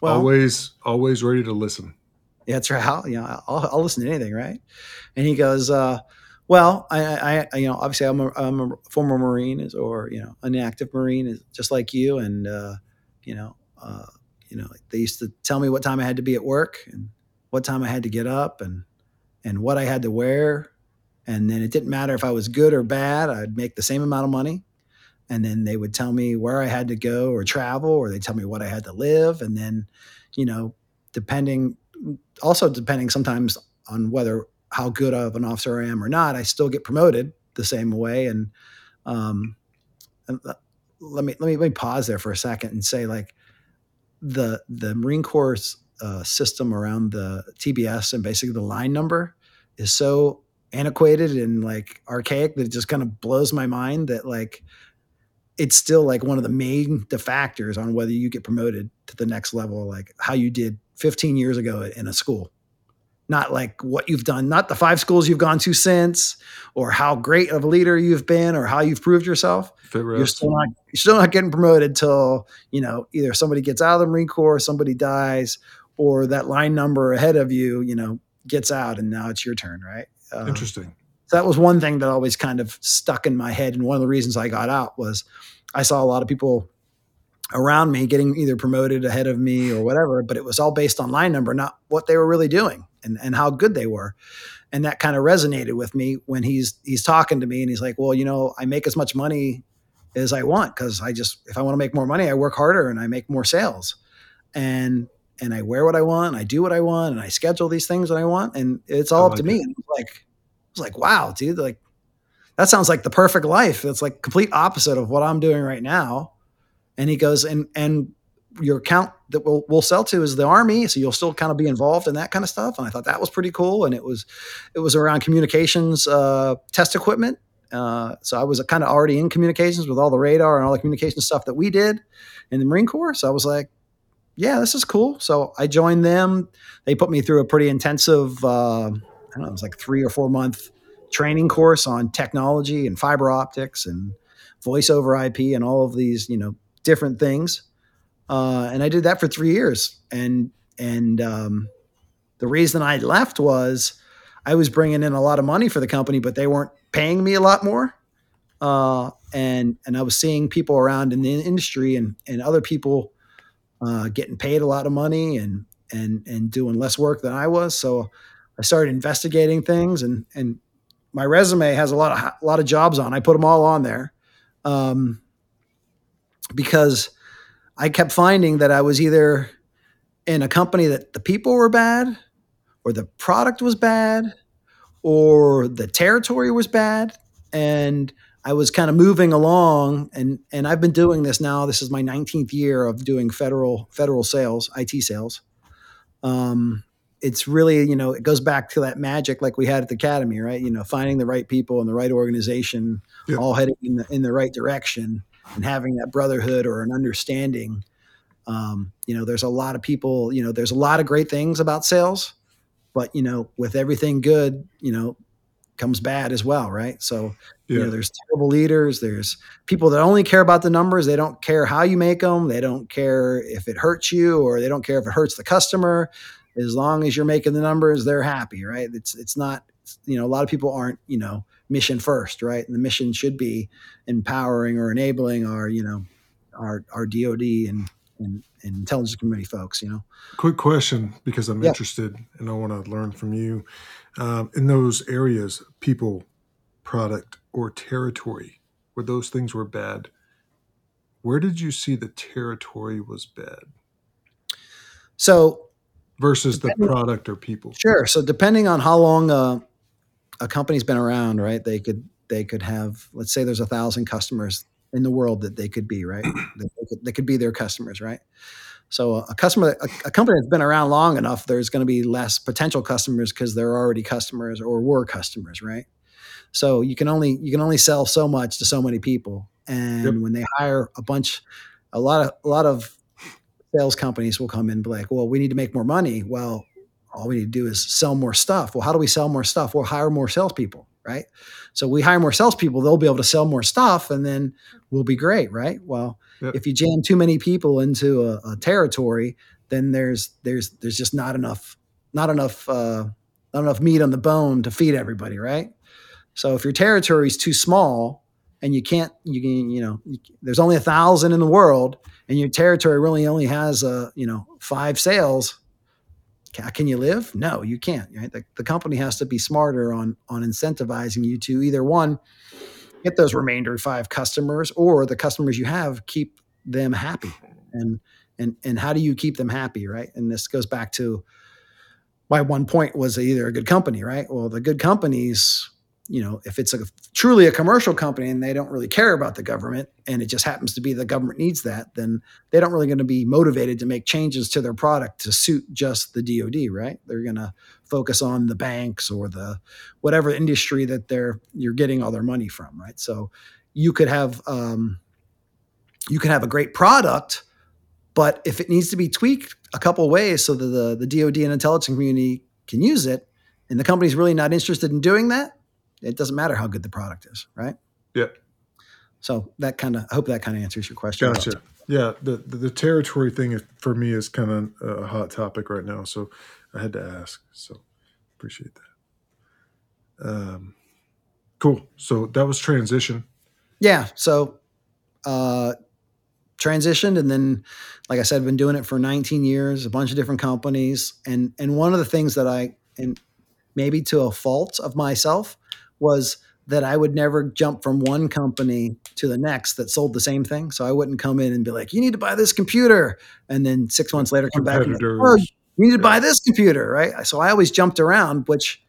well, always, always ready to listen. yeah, that's right. I'll, you know, I'll, I'll listen to anything, right? And he goes, uh, "Well, I, I, you know, obviously, I'm a, I'm a former Marine, is or you know, an active Marine, is just like you, and uh, you know, uh, you know, they used to tell me what time I had to be at work and what time I had to get up, and and what I had to wear. And then it didn't matter if I was good or bad, I'd make the same amount of money. And then they would tell me where I had to go or travel, or they tell me what I had to live. And then, you know, depending, also depending sometimes on whether how good of an officer I am or not, I still get promoted the same way. And, um, and let me let me let me pause there for a second and say like the the Marine Corps uh, system around the TBS and basically the line number is so antiquated and like archaic that it just kind of blows my mind that like it's still like one of the main factors on whether you get promoted to the next level like how you did 15 years ago in a school not like what you've done, not the five schools you've gone to since, or how great of a leader you've been, or how you've proved yourself. You're still not you're still not getting promoted till you know either somebody gets out of the Marine Corps, somebody dies, or that line number ahead of you, you know, gets out, and now it's your turn, right? Um, Interesting. So that was one thing that always kind of stuck in my head, and one of the reasons I got out was I saw a lot of people around me getting either promoted ahead of me or whatever, but it was all based on line number, not what they were really doing and, and how good they were. And that kind of resonated with me when he's he's talking to me and he's like, Well, you know, I make as much money as I want because I just if I want to make more money, I work harder and I make more sales. And and I wear what I want, and I do what I want, and I schedule these things that I want, and it's all like up to it. me. And like it's like, wow, dude, like that sounds like the perfect life. It's like complete opposite of what I'm doing right now and he goes, and and your account that we'll, we'll sell to is the army so you'll still kind of be involved in that kind of stuff and i thought that was pretty cool and it was it was around communications uh, test equipment. Uh, so i was kind of already in communications with all the radar and all the communication stuff that we did in the marine corps so i was like yeah this is cool. So i joined them. They put me through a pretty intensive uh, i don't know it was like three or four month training course on technology and fiber optics and voice over ip and all of these you know different things. Uh, and I did that for three years. And and um, the reason I left was I was bringing in a lot of money for the company, but they weren't paying me a lot more. Uh, and and I was seeing people around in the industry and and other people uh, getting paid a lot of money and and and doing less work than I was. So I started investigating things and and my resume has a lot of a lot of jobs on. I put them all on there. Um, because I kept finding that I was either in a company that the people were bad, or the product was bad, or the territory was bad. And I was kind of moving along and and I've been doing this now. This is my 19th year of doing federal federal sales, IT sales. Um, it's really, you know, it goes back to that magic like we had at the academy, right? You know, finding the right people and the right organization, yeah. all heading in the in the right direction and having that brotherhood or an understanding. Um, you know, there's a lot of people, you know, there's a lot of great things about sales, but you know, with everything good, you know, comes bad as well, right? So, yeah. you know, there's terrible leaders, there's people that only care about the numbers, they don't care how you make them, they don't care if it hurts you or they don't care if it hurts the customer. As long as you're making the numbers, they're happy, right? It's it's not you know, a lot of people aren't, you know, mission first, right? And the mission should be empowering or enabling our, you know, our our DoD and and, and intelligence community folks. You know. Quick question because I'm yeah. interested and I want to learn from you. Um, in those areas, people, product, or territory, where those things were bad, where did you see the territory was bad? So versus the product or people. Sure. So depending on how long uh, a company's been around, right? They could they could have let's say there's a thousand customers in the world that they could be, right? they, could, they could be their customers, right? So a customer, a, a company that's been around long enough, there's going to be less potential customers because they're already customers or were customers, right? So you can only you can only sell so much to so many people, and yep. when they hire a bunch, a lot of a lot of sales companies will come in and be like, well, we need to make more money. Well, all we need to do is sell more stuff. Well, how do we sell more stuff? We'll hire more salespeople, right? So we hire more salespeople, they'll be able to sell more stuff, and then we'll be great, right? Well, yep. if you jam too many people into a, a, territory, then there's there's there's just not enough not enough uh, not enough meat on the bone to feed everybody, right? So if your territory is too small and you can't you can you know you, there's only a thousand in the world and your territory really only has a uh, you know five sales can you live? No, you can't. Right? The, the company has to be smarter on on incentivizing you to either one get those remainder five customers, or the customers you have keep them happy. And and and how do you keep them happy, right? And this goes back to my one point was either a good company, right? Well, the good companies you know, if it's a truly a commercial company and they don't really care about the government and it just happens to be the government needs that, then they don't really going to be motivated to make changes to their product to suit just the DoD, right? They're going to focus on the banks or the whatever industry that they're you're getting all their money from, right? So you could have um, you could have a great product, but if it needs to be tweaked a couple ways so that the the DoD and intelligence community can use it, and the company's really not interested in doing that, it doesn't matter how good the product is, right? Yeah. So that kind of, I hope that kind of answers your question. Gotcha. Yeah, the, the, the territory thing for me is kind of a hot topic right now, so I had to ask. So appreciate that. Um, cool. So that was transition. Yeah. So uh, transitioned, and then, like I said, I've been doing it for 19 years, a bunch of different companies, and and one of the things that I and maybe to a fault of myself was that I would never jump from one company to the next that sold the same thing. So I wouldn't come in and be like, "You need to buy this computer," and then six months later come back and like, oh, you need to buy this computer, right? So I always jumped around, which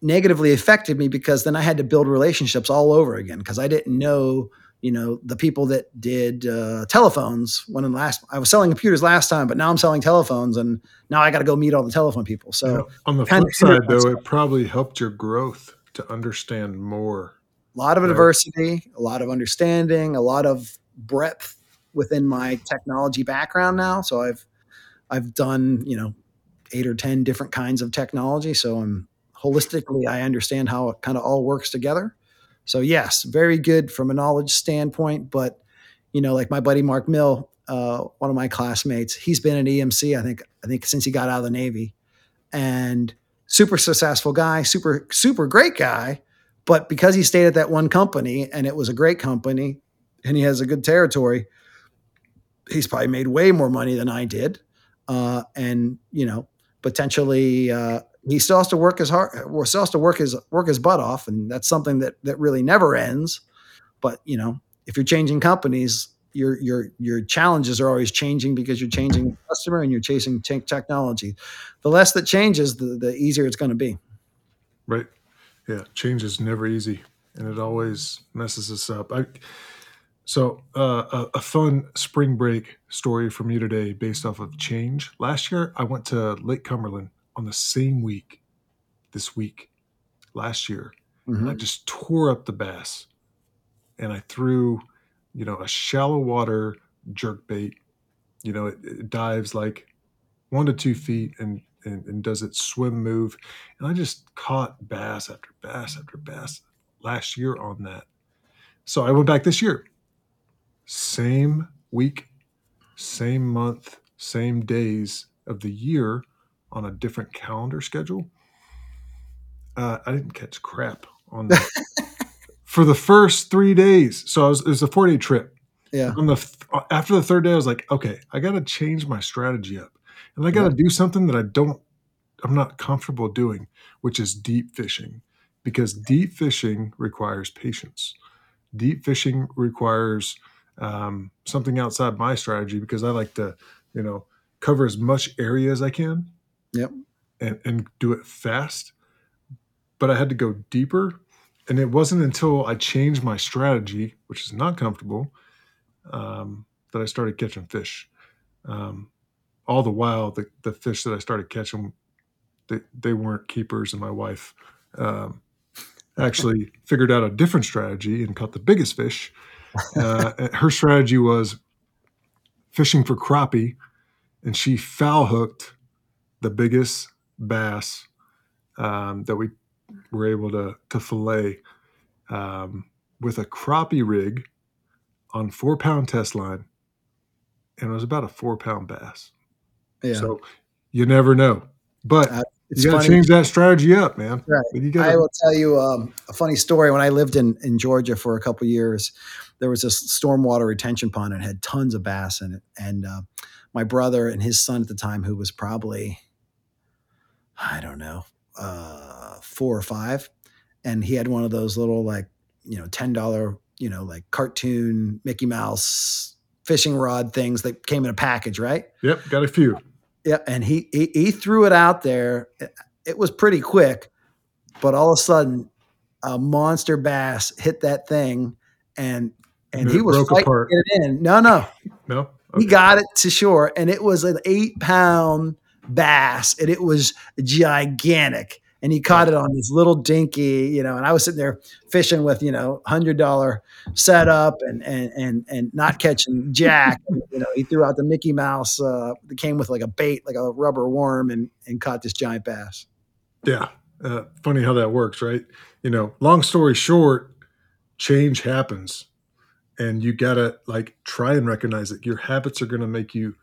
negatively affected me because then I had to build relationships all over again because I didn't know you know the people that did uh, telephones when in last I was selling computers last time, but now I'm selling telephones, and now I got to go meet all the telephone people. So yeah. on the flip side, though, it probably helped your growth to understand more. A lot of right? diversity, a lot of understanding, a lot of breadth within my technology background now. So I've I've done you know eight or ten different kinds of technology. So I'm holistically I understand how it kind of all works together. So yes, very good from a knowledge standpoint. But you know, like my buddy Mark Mill, uh, one of my classmates, he's been an EMC. I think I think since he got out of the Navy, and super successful guy, super super great guy. But because he stayed at that one company and it was a great company, and he has a good territory, he's probably made way more money than I did. Uh, and you know, potentially uh, he still has to work his heart still has to work his work his butt off and that's something that that really never ends. But you know if you're changing companies your your your challenges are always changing because you're changing customer and you're chasing t- technology. The less that changes the, the easier it's going to be. Right. Yeah change is never easy and it always messes us up. I, so uh, a, a fun spring break story from you today based off of change. Last year i went to lake cumberland on the same week this week last year. Mm-hmm. I just tore up the bass and I threw, you know, a shallow water jerk bait. You know, it, it dives like one to two feet and, and, and does its swim move. And I just caught bass after bass after bass last year on that. So I went back this year. Same week, same month, same days of the year on a different calendar schedule. Uh, I didn't catch crap on that for the first three days. So I was, it was a four day trip. Yeah. On the after the third day, I was like, okay, I got to change my strategy up, and I got to yeah. do something that I don't, I'm not comfortable doing, which is deep fishing, because deep fishing requires patience. Deep fishing requires um, something outside my strategy because I like to, you know, cover as much area as I can Yep. And, and do it fast. But I had to go deeper. And it wasn't until I changed my strategy, which is not comfortable, um, that I started catching fish. Um, all the while, the, the fish that I started catching, they, they weren't keepers. And my wife um, actually figured out a different strategy and caught the biggest fish. Uh, her strategy was fishing for crappie, and she foul hooked the biggest bass um, that we were able to to fillet um, with a crappie rig on four pound test line, and it was about a four pound bass. Yeah. So you never know, but uh, you got to change that strategy up, man. Right. Gotta- I will tell you um, a funny story. When I lived in in Georgia for a couple years, there was this stormwater retention pond and had tons of bass in it, and uh, my brother and his son at the time, who was probably, I don't know, uh, four or five, and he had one of those little like you know ten dollar you know like cartoon Mickey Mouse fishing rod things that came in a package, right? Yep, got a few. Yeah, and he he, he threw it out there. It, was pretty quick, but all of a sudden, a monster bass hit that thing, and and, And he was broke fighting apart. it in. No, no, No, he got it to shore, and it was an eight pound bass, and it was gigantic. And he caught it on this little dinky, you know. And I was sitting there fishing with, you know, hundred dollar setup and and and and not catching jack. You know, he threw out the Mickey Mouse uh, that came with like a bait, like a rubber worm, and and caught this giant bass. Yeah. Uh, funny how that works, right? You know, long story short, change happens and you got to like try and recognize it. Your habits are to make you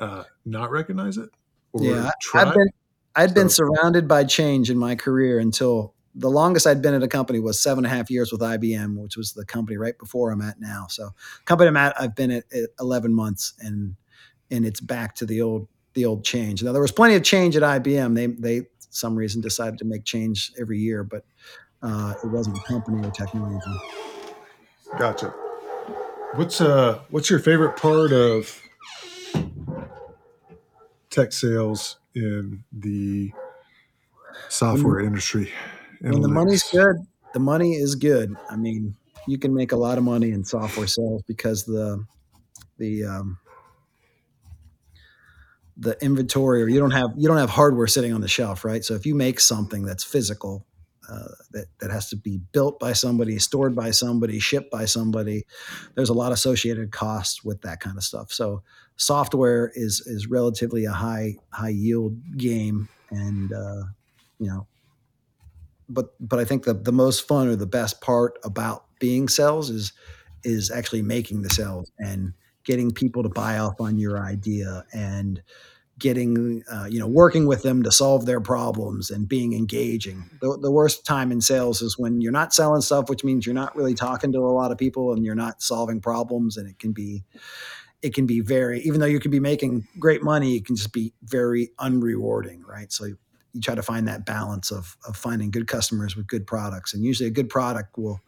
uh, not recognize it Yeah, try. I've been I'd been surrounded by change in my career until the longest I'd been at a company was seven and a half years with IBM, which was the company right before I'm at now. So, company I'm at, I've been at, at 11 months, and and it's back to the old the old change. Now there was plenty of change at IBM. They they some reason decided to make change every year, but uh, it wasn't the company or technology. Gotcha. What's uh what's your favorite part of tech sales in the software industry? When the money's good, the money is good. I mean, you can make a lot of money in software sales because the the um, the inventory or you don't have you don't have hardware sitting on the shelf, right? So if you make something that's physical, uh, that that has to be built by somebody, stored by somebody, shipped by somebody, there's a lot associated costs with that kind of stuff. So software is is relatively a high high yield game, and uh, you know but but I think the the most fun or the best part about being sales is is actually making the sales and getting people to buy off on your idea and getting uh, you know working with them to solve their problems and being engaging. The, the worst time in sales is when you're not selling stuff, which means you're not really talking to a lot of people and you're not solving problems, and it can be it can be very even though you could be making great money, it can just be very unrewarding, right? So you try to find that balance of of finding good customers with good products, and usually a good product will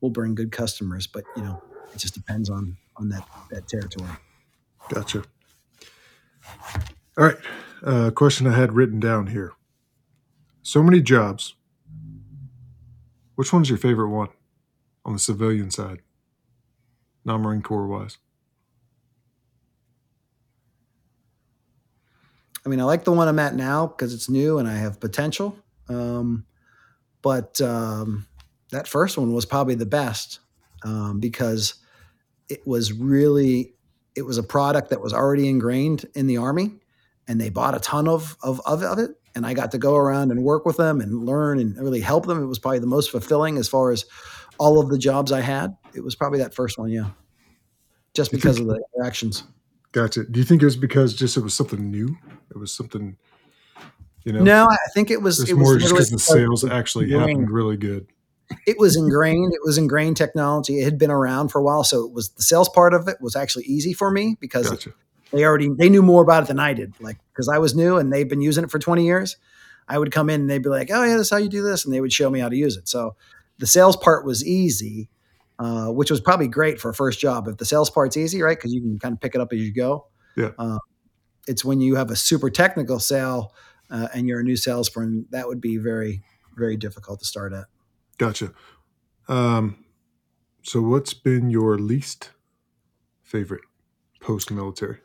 will bring good customers. But you know, it just depends on on that that territory. Gotcha. All right. Uh, question I had written down here. So many jobs. Which one's your favorite one on the civilian side? Non Marine Corps wise. I mean, I like the one I'm at now because it's new and I have potential. Um, but um, that first one was probably the best um, because it was really it was a product that was already ingrained in the army, and they bought a ton of of, of of it. And I got to go around and work with them and learn and really help them. It was probably the most fulfilling as far as all of the jobs I had. It was probably that first one, yeah, just because think- of the interactions. Gotcha. Do you think it was because just it was something new? It was something, you know, No, I think it was it's it was more just because the sales actually happened really good. It was ingrained it was ingrained technology. It had been around for a while so it was the sales part of it was actually easy for me because Gotcha. they already they knew more about it than i did like because i was new and they've been using it for 20 years. I would come in and they'd be like oh yeah this is how you do this and they would show me how to use it. So the sales part was easy uh, which was probably great for a first job. If the sales part's easy right because you can kind of pick it up as you go. Yeah. uh, it's when you have a super technical sale uh, and you're a new salesperson that would be very very difficult to start at Gotcha. Um, so what's been your least favorite post military?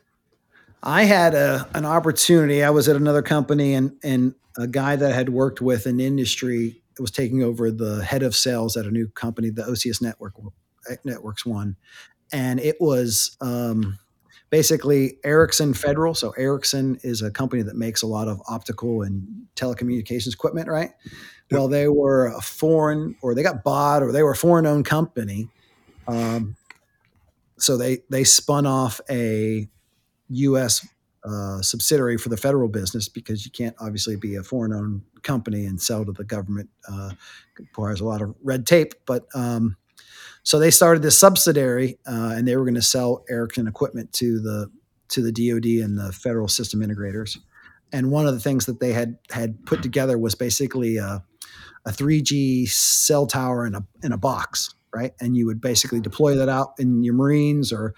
I had a, an opportunity. I was at another company, and and a guy that I had worked with in industry was taking over the head of sales at a new company, the OCS Network Networks one, and it was um, basically Ericsson Federal. So Ericsson is a company that makes a lot of optical and telecommunications equipment, right? Well, they were a foreign, or they got bought, or they were a foreign-owned company. Um, so they they spun off a U.S. Uh, subsidiary for the federal business because you can't obviously be a foreign-owned company and sell to the government. Uh, requires a lot of red tape, but um, so they started this subsidiary, uh, and they were going to sell Ericsson equipment to the to the DoD and the federal system integrators. And one of the things that they had had put together was basically a, a 3G cell tower in a in a box, right? And you would basically deploy that out in your Marines or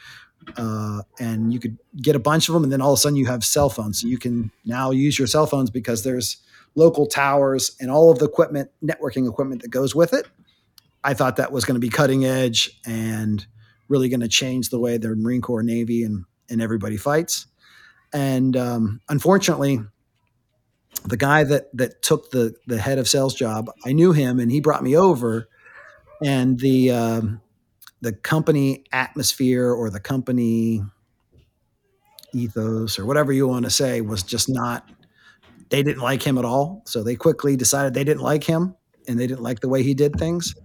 uh, and you could get a bunch of them, and then all of a sudden you have cell phones. So you can now use your cell phones because there's local towers and all of the equipment, networking equipment that goes with it. I thought that was going to be cutting edge and really going to change the way the Marine Corps, Navy, and and everybody fights. And um, unfortunately, the guy that that took the the head of sales job, I knew him, and he brought me over. And the um, the company atmosphere or the company ethos or whatever you want to say was just not they didn't like him at all so they quickly decided they didn't like him and they didn't like the way he did things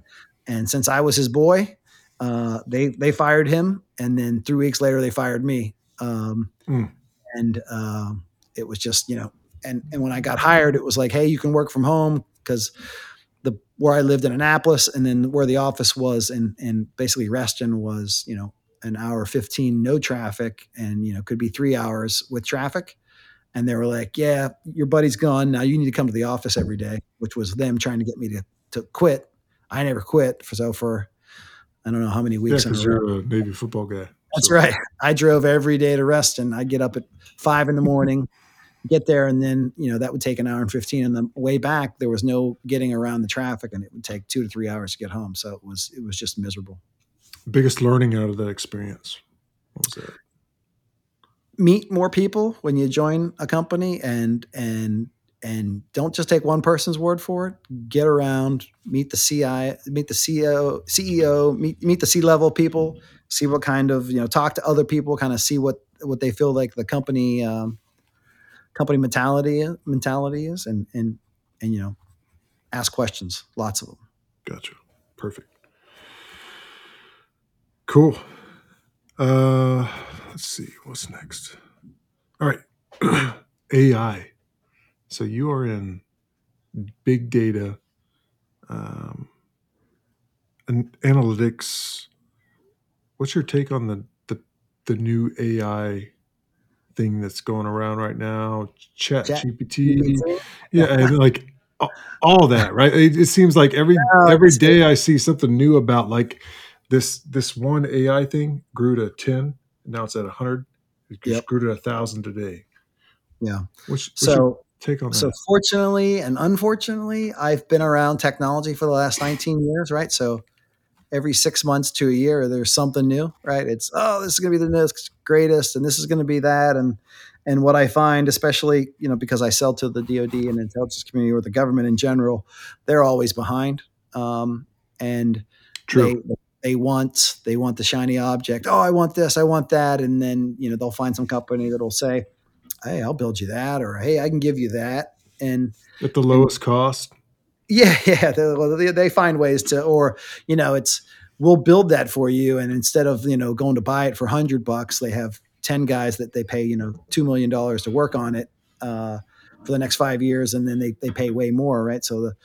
and since i was his boy uh, they they fired him and then three weeks later they fired me um, mm. And uh, it was just you know and and when i got hired it was like hey you can work from home because the where I lived in Annapolis, and then where the office was, and and basically Reston was, you know, an hour fifteen no traffic, and you know could be three hours with traffic. And they were like, "Yeah, your buddy's gone. Now you need to come to the office every day," which was them trying to get me to to quit. I never quit for so for I don't know how many weeks. Yeah, because you're a Navy football guy. That's right. I drove every day to Reston. I'd get up at five in the morning get there and then you know that would take an hour and 15 and the way back there was no getting around the traffic and it would take two to three hours to get home. So it was it was just miserable. Biggest learning out of that experience what was that? Meet more people when you join a company and and and don't just take one person's word for it. Get around meet the ci meet the ceo ceo meet meet the c level people see what kind of you know talk to other people kind of see what what they feel like the company um, company mentality mentality is, and and and you know, ask questions, lots of them. Gotcha. Perfect. Cool. Uh, let's see what's next. All right, AI. So you are in big data, um, and analytics. What's your take on the the, the new AI thing that's going around right now, Chat, Chat GPT, yeah, and uh, like all that, right? It, it seems like every oh, every day I see something new about like this this one AI thing grew to ten, now it's at hundred. It yep. grew to a thousand today. Yeah. Which, so take on that? So fortunately and unfortunately, I've been around technology for the last 19 years, right? So every six months to a year, there's something new, right? It's oh, this is going to be the next greatest, and this is going to be that, and and what I find, especially you know, because I sell to the DoD and intelligence community or the government in general, they're always behind, um, and True. They, they want they want the shiny object. Oh, I want this, I want that, and then you know they'll find some company that'll say, "Hey, I'll build you that," or "Hey, I can give you that," and at the lowest and, cost. Yeah, yeah. They, they find ways to, or you know, it's we'll build that for you, and instead of you know going to buy it for hundred bucks, they have ten guys that they pay you know two million dollars to work on it uh, for the next five years, and then they they pay way more, right? So the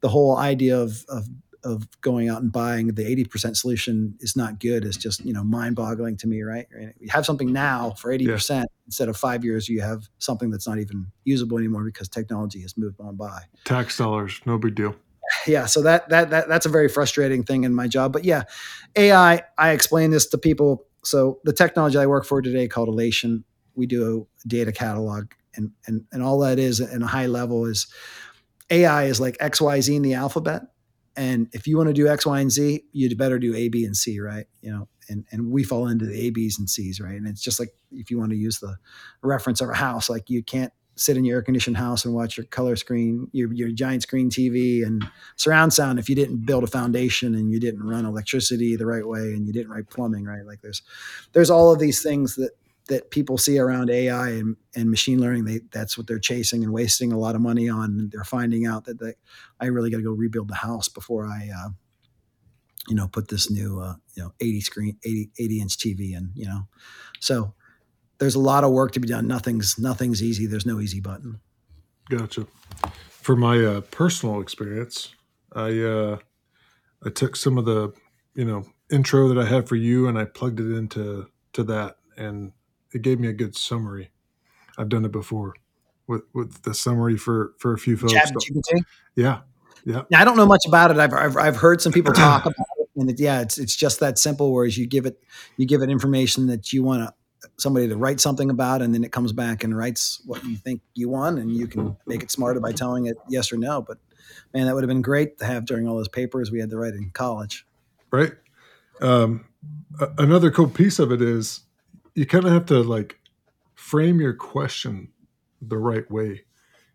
the whole idea of of of going out and buying the 80% solution is not good is just you know mind boggling to me right you have something now for 80% yeah. Instead of five years you have something that's not even usable anymore because technology has moved on by. Tax dollars no big deal. Yeah so that that, that that's a very frustrating thing in my job but yeah ai i explain this to people. So the technology i work for today called Alation we do a data catalog and and and all that is in a high level is ai is like xyz in the alphabet and if you want to do X, Y, and Z, you'd better do A, B, and C, right? You know, and and we fall into the A, B's, and C's, right? And it's just like if you want to use the reference of a house, like you can't sit in your air conditioned house and watch your color screen, your your giant screen TV and surround sound if you didn't build a foundation and you didn't run electricity the right way and you didn't write plumbing right. Like there's there's all of these things that that people see around AI and, and machine learning, they that's what they're chasing and wasting a lot of money on. They're finding out that they, I really got to go rebuild the house before I, uh, you know, put this new, uh, you know, 80 screen, 80, 80 inch TV in, you know, so there's a lot of work to be done. Nothing's, nothing's easy. There's no easy button. Gotcha. For my uh, personal experience, I, uh, I took some of the, you know, intro that I had for you and I plugged it into, to that and it gave me a good summary. I've done it before with with the summary for for a few folks. Yeah, yeah. Now, I don't know much about it. I've, I've I've heard some people talk about it, and it, yeah, it's it's just that simple. Whereas you give it you give it information that you want to somebody to write something about, and then it comes back and writes what you think you want, and you can make it smarter by telling it yes or no. But man, that would have been great to have during all those papers we had to write in college. Right. Um, another cool piece of it is you kind of have to like frame your question the right way.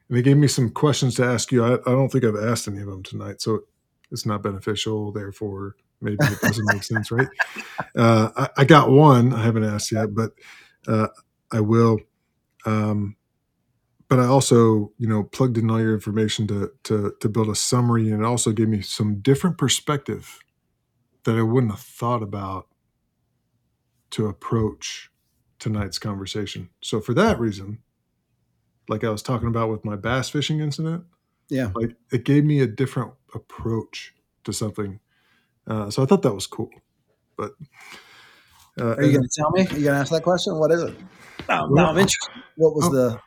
And they gave me some questions to ask you. I, I don't think I've asked any of them tonight, so it's not beneficial. Therefore, maybe it doesn't make sense, right? Uh, I, I got one I haven't asked yet, but uh, I will. Um, but I also, you know, plugged in all your information to to to build a summary, and it also gave me some different perspective that I wouldn't have thought about to approach tonight's conversation. So for that reason, like I was talking about with my bass fishing incident, Yeah. like it gave me a different approach to something. Uh, so I thought that was cool. But uh, Are you going to tell me? Are you going to ask that question? What is it? Now, Well, now I'm interested. What was oh. the?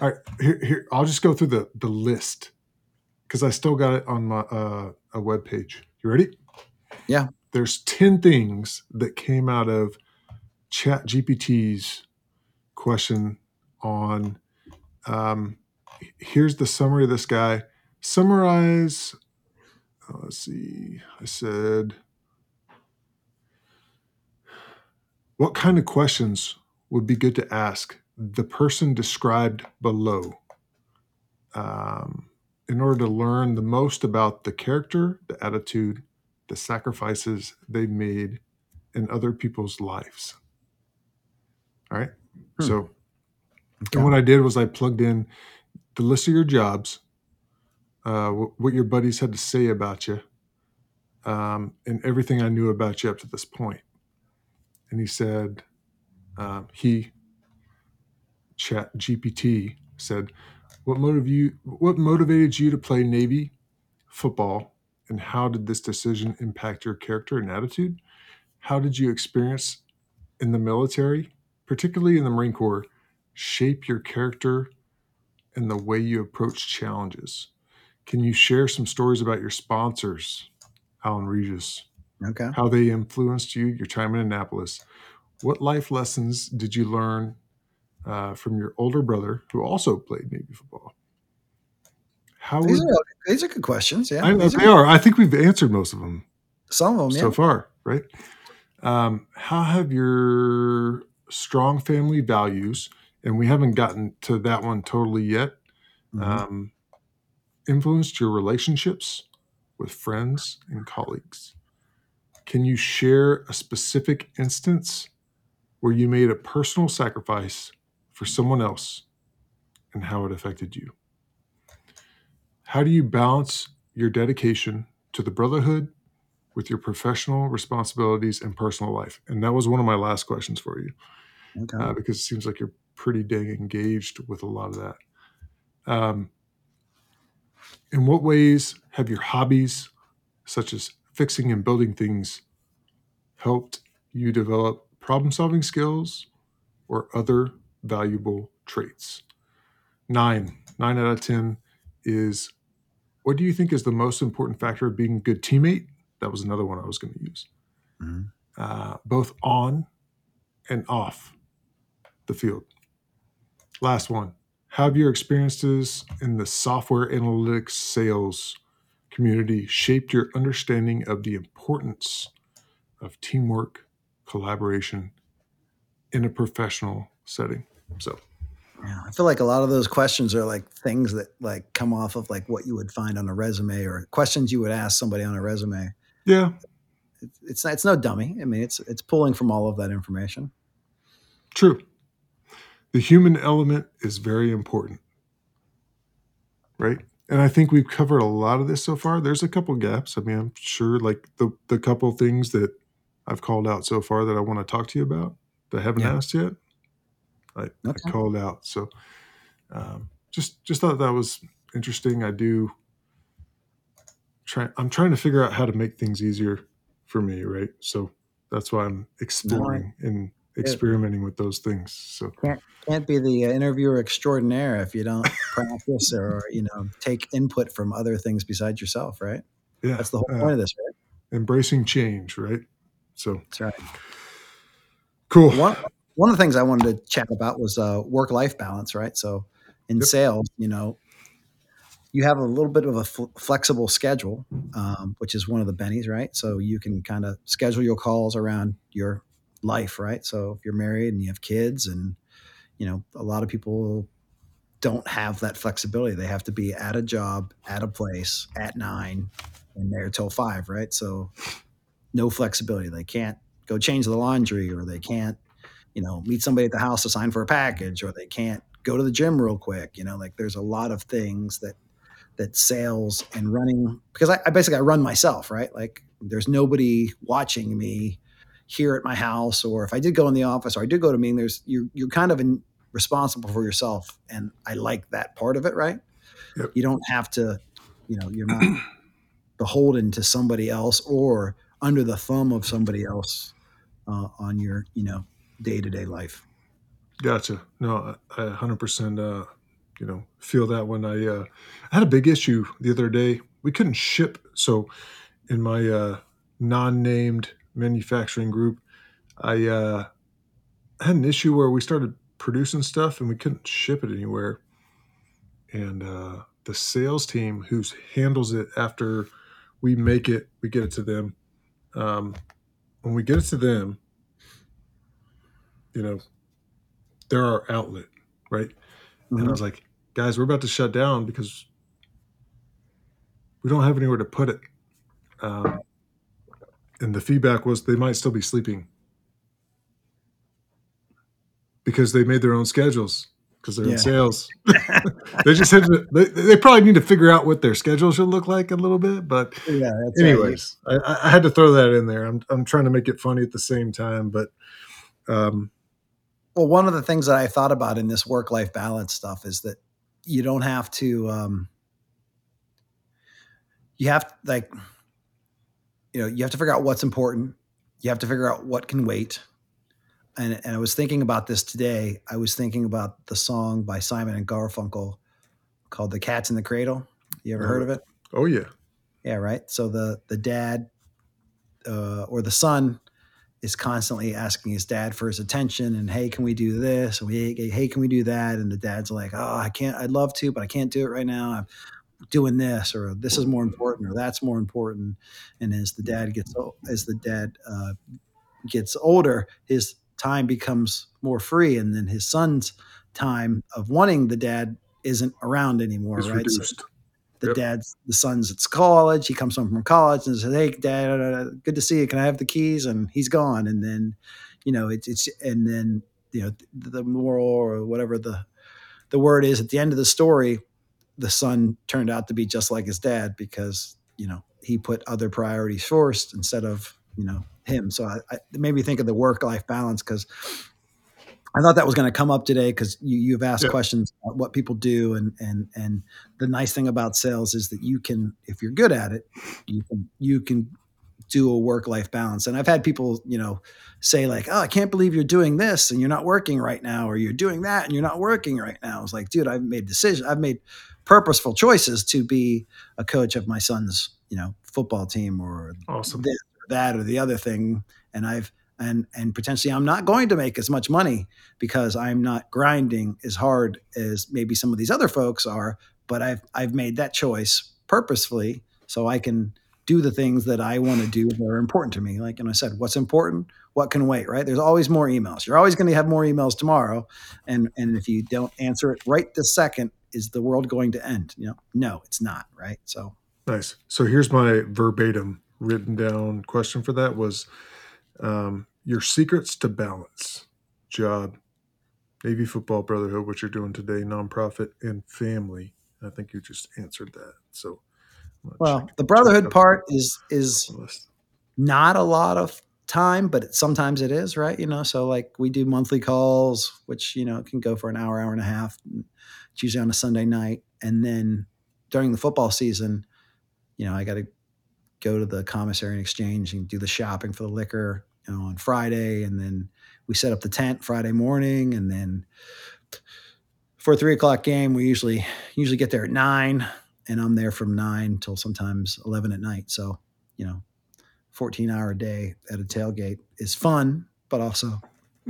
All right, here, here I'll just go through the the list because I still got it on my uh, a web page. You ready? Yeah. There's ten things that came out of Chat GPT's question on. Um, here's the summary of this guy. Summarize. uh, let's see. I said, what kind of questions would be good to ask the person described below um, in order to learn the most about the character, the attitude, the sacrifices they made in other people's lives. All right. Hmm. So, Okay. and what I did was I plugged in the list of your jobs, uh, wh- what your buddies had to say about you, um, and everything I knew about you up to this point. And he said, um, he, Chat GPT, said, "What motive you? What motivated you to play Navy football, and how did this decision impact your character and attitude? How did you experience in the military, particularly in the Marine Corps, shape your character and the way you approach challenges? Can you share some stories about your sponsors, Alan Regis, Okay. how they influenced you, your time in Annapolis? What life lessons did you learn uh, from your older brother, who also played Navy football? How These would, are, these are good questions. Yeah. I they are- are. I think we've answered most of them some of them. so Yeah. far, right? Um, how have your strong family values, and we haven't gotten to that one totally yet, Mhm. um, influenced your relationships with friends and colleagues? Can you share a specific instance where you made a personal sacrifice for someone else and how it affected you? How do you balance your dedication to the brotherhood with your professional responsibilities and personal life? And that was one of my last questions for you okay. uh, because it seems like you're pretty dang engaged with a lot of that. Um, in what ways have your hobbies, such as fixing and building things, helped you develop problem solving skills or other valuable traits? Nine, nine out of 10 is what do you think is the most important factor of being a good teammate? That was another one I was going to use. Mhm. Uh, both on and off the field. Last one. Have your experiences in the software analytics sales community shaped your understanding of the importance of teamwork, collaboration in a professional setting? So, Yeah, I feel like a lot of those questions are like things that like come off of like what you would find on a resume or questions you would ask somebody on a resume. Yeah, It's it's, it's no dummy. I mean, it's it's pulling from all of that information. true. The human element is very important, right? And I think we've covered a lot of this so far. There's a couple gaps. I mean, I'm sure like the the couple things that I've called out so far that I want to talk to you about that I haven't Yeah. asked yet. I, I called out. So um, just just thought that was interesting. I do try I'm trying to figure out how to make things easier for me, right? So that's why I'm exploring and experimenting with those things. So can't can't be the interviewer extraordinaire if you don't practice or you know take input from other things besides yourself, right? Yeah, that's the whole uh, point of this, right? Embracing change, right? So that's right. Cool. One one of the things I wanted to chat about was uh, work life balance, right? So in yep. sales, you know, you have a little bit of a fl- flexible schedule, um, which is one of the bennies, right? So you can kind of schedule your calls around your life, right? So if you're married and you have kids, and you know, a lot of people don't have that flexibility. They have to be at a job, at a place, at nine, and there till five, right? So no flexibility. They can't go change the laundry, or they can't, you know, meet somebody at the house to sign for a package, or they can't go to the gym real quick. You know, like there's a lot of things that that sales and running because I, I basically I run myself, right? Like there's nobody watching me here at my house, or if I did go in the office or I did go to a meeting, there's you're you're kind of in, responsible for yourself, and I like that part of it, right? Yep. You don't have to, you know, you're not beholden to somebody else or under the thumb of somebody else uh, on your, you know, day to day life. Gotcha. No, I, I 100% uh, you know feel that when I uh, I had a big issue the other day. We couldn't ship. So in my uh, non-named manufacturing group, I uh, had an issue where we started producing stuff and we couldn't ship it anywhere. And uh, the sales team who handles it after we make it, we get it to them. Um, when we get it to them, you know, they're our outlet, right? Mm-hmm. And I mm-hmm. was like, guys, we're about to shut down because we don't have anywhere to put it. Um, and the feedback was they might still be sleeping because they made their own schedules because they're yeah. in sales. they just had to, they, they probably need to figure out what their schedule should look like a little bit. But yeah, anyways, right. I, I, had to throw that in there. I'm, I'm trying to make it funny at the same time, but, um, well, one of the things that I thought about in this work life balance stuff is that you don't have to, um, you have like, you know, you have to figure out what's important. You have to figure out what can wait. And, and I was thinking about this today. I was thinking about the song by Simon and Garfunkel called "The Cat's in the Cradle." You ever oh, heard of it? Oh yeah, yeah. Right. So the the dad uh, or the son is constantly asking his dad for his attention and hey can we do this? And we hey can we do that? And the dad's like oh i can't i'd love to but i can't do it right now. I'm doing this or this is more important or that's more important. And as the dad gets as the dad uh, gets older his time becomes more free and then his son's time of wanting the dad isn't around anymore it's right? Reduced. So the yep. dad's the son's at college. He comes home from college and says, "Hey, dad, good to see you. Can I have the keys?" And he's gone. And then, you know, it's it's and then you know the moral or whatever the the word is at the end of the story, the son turned out to be just like his dad because you know he put other priorities first instead of you know him. So I, I made me think of the work life balance because I thought that was going to come up today because you, you've asked yeah. questions about what people do, and and and the nice thing about sales is that you can, if you're good at it, you can you can do a work life balance. And I've had people, you know, say like, "Oh, I can't believe you're doing this and you're not working right now, or you're doing that and you're not working right now." I was like, "Dude, I've made decisions. I've made purposeful choices to be a coach of my son's, you know, football team or awesome. this or that or the other thing, and I've." And and potentially I'm not going to make as much money because I'm not grinding as hard as maybe some of these other folks are but I've I've made that choice purposefully so I can do the things that I want to do that are important to me. Like and I said what's important? What can wait right? There's always more emails. You're always going to have more emails tomorrow and and if you don't answer it right this second is the world going to end? You know no it's not right? So nice. So here's my verbatim written down question for that was um, your secrets to balance, job, Navy Football Brotherhood, what you're doing today, nonprofit, and family. I think you just answered that. So, well, check, the brotherhood part is is not a lot of time, but it, sometimes it is, right? You know, so like we do monthly calls, which you know can go for an hour, hour and a half. It's usually on a Sunday night, and then during the football season, you know, I got to go to the commissary and exchange and do the shopping for the liquor you know, on Friday, and then we set up the tent Friday morning, and then for a three o'clock game, we usually usually get there at nine, and I'm there from nine till sometimes eleven at night. So, you know, fourteen hour day at a tailgate is fun, but also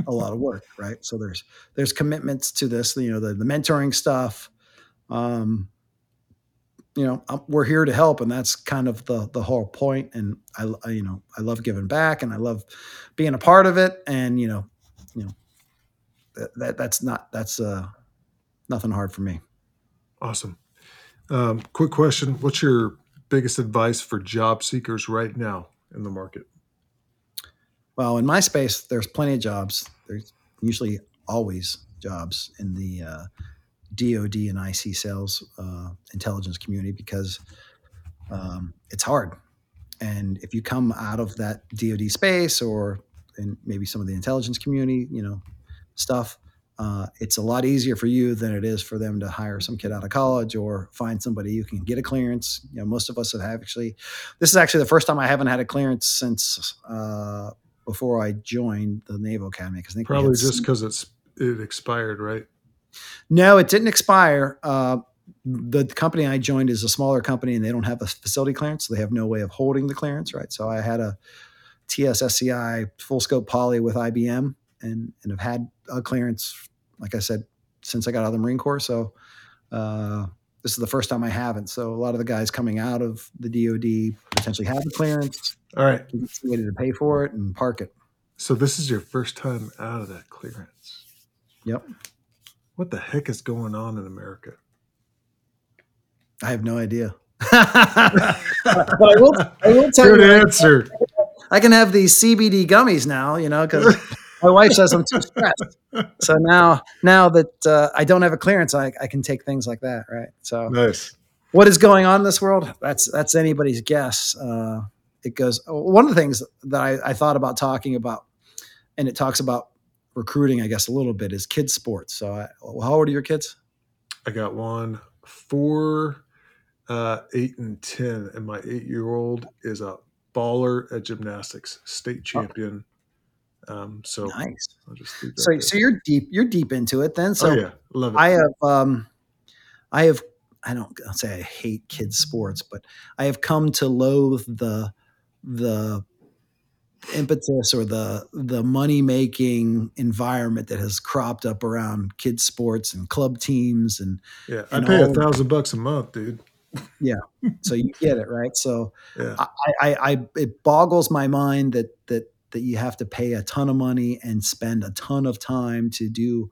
a lot of work, right? So there's there's commitments to this, you know, the the mentoring stuff. Um, you know, I'm, we're here to help, and that's kind of the the whole point. And I, I, you know, I love giving back, and I love being a part of it. And you know, you know, that, that that's not that's uh nothing hard for me. Awesome. Um, quick question: What's your biggest advice for job seekers right now in the market? Well, in my space, there's plenty of jobs. There's usually always jobs in the uh, DoD and IC sales uh, intelligence community because um, it's hard. And if you come out of that DoD space or in maybe some of the intelligence community, you know, stuff, uh, it's a lot easier for you than it is for them to hire some kid out of college or find somebody who can get a clearance. You know, most of us have actually. This is actually the first time I haven't had a clearance since uh, before I joined the Naval Academy. Because probably just because it's it expired, right? No, it didn't expire. Uh, the company I joined is a smaller company, and they don't have a facility clearance, so they have no way of holding the clearance, right? So I had a TSSCI full scope poly with IBM, and and have had a clearance, like I said, since I got out of the Marine Corps. So uh, this is the first time I haven't. So a lot of the guys coming out of the DoD potentially have the clearance. All right, ready to pay for it and park it. So this is your first time out of that clearance. Yep. What the heck is going on in America? I have no idea. but I will, I will tell Good you. answer. I can have these CBD gummies now, you know, because my wife says I'm too stressed. So now, now that uh, I don't have a clearance, I, I can take things like that, right? So nice. What is going on in this world? That's that's anybody's guess. Uh, it goes. One of the things that I, I thought about talking about, and it talks about recruiting, I guess, a little bit is kids sports. So, I, how old are your kids? I got one four, uh, eight, and ten, and my eight-year-old is a baller at gymnastics, state oh. champion. Oh. Um, so nice. so, there. so you're deep. You're deep into it then. So oh, yeah, love it. I have, um, I have. I don't I'll say I hate kids sports, but I have come to loathe the the impetus or the the money making environment that has cropped up around kids sports and club teams and yeah i pay a thousand bucks a month dude yeah so you get it right so yeah. I, I i it boggles my mind that that that you have to pay a ton of money and spend a ton of time to do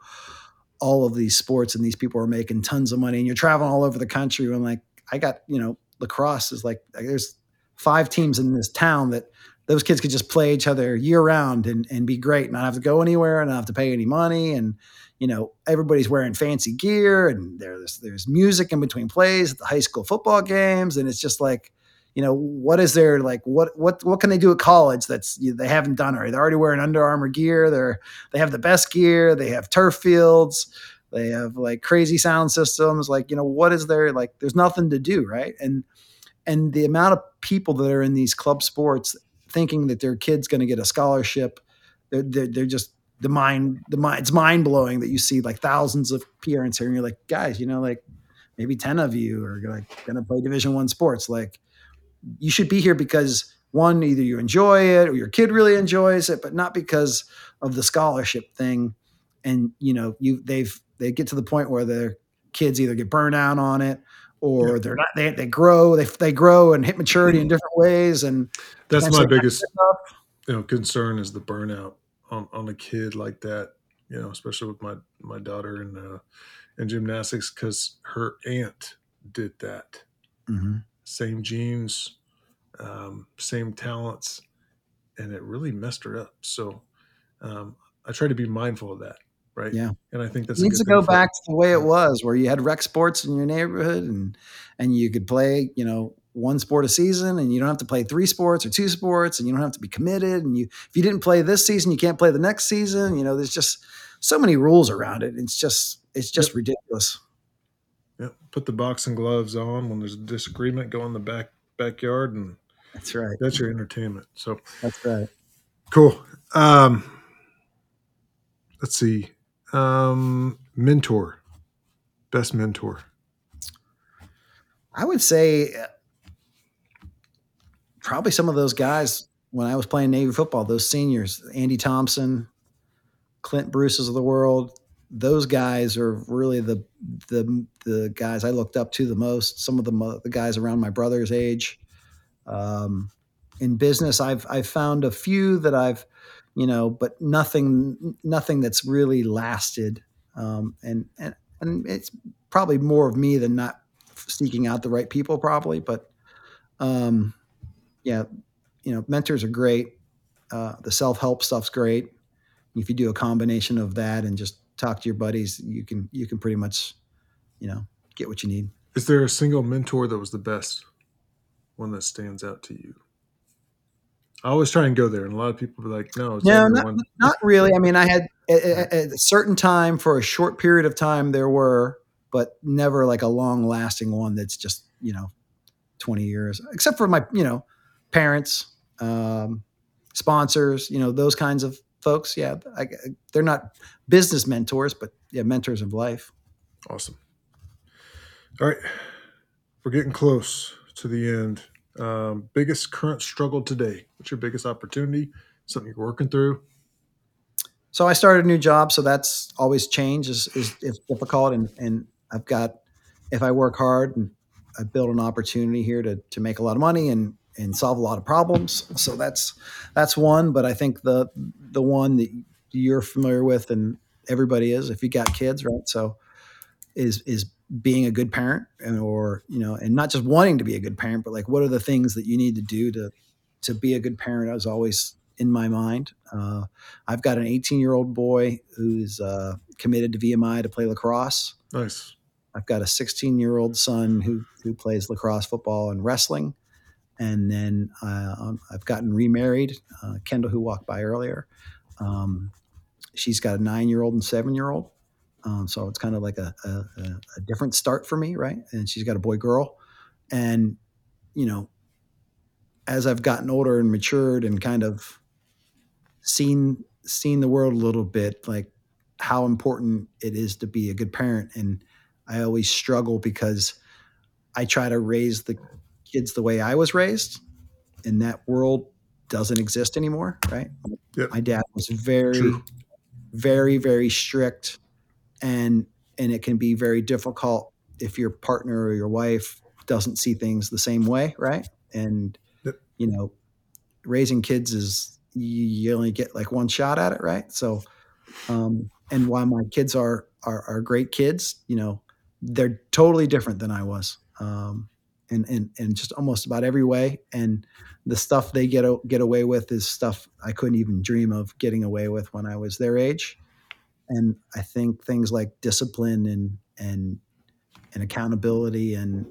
all of these sports and these people are making tons of money and you're traveling all over the country and like i got you know lacrosse is like there's five teams in this town that those kids could just play each other year round and, and be great and not have to go anywhere and not have to pay any money. And, you know, everybody's wearing fancy gear and there's, there's music in between plays at the high school football games. And it's just like, you know, what is there like, what, what, what can they do at college that's, you they haven't done already? They're already wearing Under Armour gear. They're, they have the best gear. They have turf fields. They have like crazy sound systems. Like, you know, what is there? Like, there's nothing to do. Right. And, and the amount of people that are in these club sports thinking that their kid's going to get a scholarship. They're, they're, they're, just the mind, the mind, it's mind blowing that you see like thousands of parents here and you're like, guys, you know, like maybe 10 of you are like going to play division one sports. Like you should be here because one, either you enjoy it or your kid really enjoys it, but not because of the scholarship thing. And, you know, you, they've, they get to the point where their kids either get burned out on it or yeah. they're not they, they grow they, they grow and hit maturity in different ways and that's my biggest you know concern is the burnout on, on a kid like that you know especially with my my daughter in uh in gymnastics because her aunt did that. Mm-hmm. same genes um, same talents and it really messed her up. So um, i try to be mindful of that right? Yeah, and I think that's it needs to go back to the way it was, where you had rec sports in your neighborhood, and and you could play, you know, one sport a season, and you don't have to play three sports or two sports, and you don't have to be committed. And you, if you didn't play this season, you can't play the next season. You know, there's just so many rules around it. It's just it's just yep. ridiculous. Yep. Put the boxing gloves on when there's a disagreement. Go in the back backyard, and that's right. That's your entertainment. So that's right. Cool. Um, let's see. Um, mentor, best mentor. I would say uh, probably some of those guys when I was playing Navy football, those seniors, Andy Thompson, Clint Bruce's of the world, those guys are really the the the guys I looked up to the most. Some of the the guys around my brother's age. Um, in business, I've I've found a few that I've, you know, but nothing nothing that's really lasted. Um, and and and it's probably more of me than not seeking out the right people, probably. But um, yeah, you know, mentors are great. Uh, the self help stuff's great. If you do a combination of that and just talk to your buddies, you can you can pretty much, you know, get what you need. Is there a single mentor that was the best? One that stands out to you? I always try and go there, and a lot of people are like, "No, no, not, not, really." I mean, I had at, at a certain time for a short period of time there were, but never like a long lasting one that's just you know, twenty years. Except for my you know, parents, um, sponsors, you know, those kinds of folks. Yeah, I, they're not business mentors, but yeah, mentors of life. Awesome. All right, we're getting close to the end. Um, biggest current struggle today? What's your biggest opportunity? Something you're working through? So I started a new job, so that's always change is is, is difficult, and and I've got if I work hard and I build an opportunity here to to make a lot of money and and solve a lot of problems. So that's that's one. But I think the the one that you're familiar with and everybody is, if you got kids, right? So is is being a good parent and or you know and not just wanting to be a good parent but like what are the things that you need to do to to be a good parent is always in my mind uh, i've got an 18 year old boy who's uh, committed to vmi to play lacrosse nice i've got a 16 year old son who who plays lacrosse football and wrestling and then uh, um, I've gotten remarried. Uh, Kendall, who walked by earlier, um, she's got a nine year old and seven year old. Um, so it's kind of like a, a, a, different start for me, right? And she's got a boy girl. And, you know, as I've gotten older and matured and kind of seen seen the world a little bit, like how important it is to be a good parent. And I always struggle because I try to raise the kids the way I was raised, and that world doesn't exist anymore, right? Yep. My dad was very, True. very, very strict and and it can be very difficult if your partner or your wife doesn't see things the same way, right? And yep. you know, raising kids is you only get like one shot at it, right? So, um, and while my kids are, are are great kids, you know, they're totally different than I was, um, and and and just almost about every way. And the stuff they get get away with is stuff I couldn't even dream of getting away with when I was their age and I think things like discipline and and and accountability and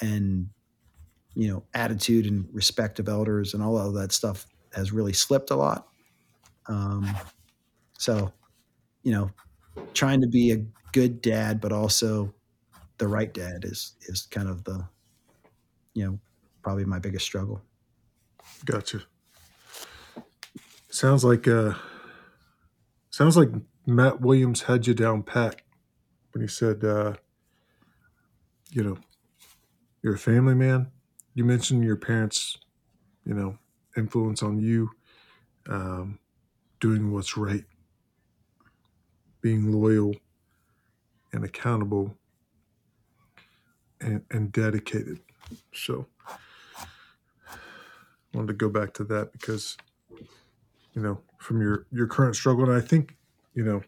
and you know attitude and respect of elders and all of that stuff has really slipped a lot. Um, so, you know, trying to be a good dad, but also the right dad is is kind of the you know probably my biggest struggle. Gotcha. Sounds like uh sounds like Matt Williams had you down pat when he said, uh, you know, you're a family man. You mentioned your parents, you know, influence on you, um, doing what's right, being loyal and accountable and, and dedicated. So I wanted to go back to that because, you know, from your, your current struggle, and I think you know,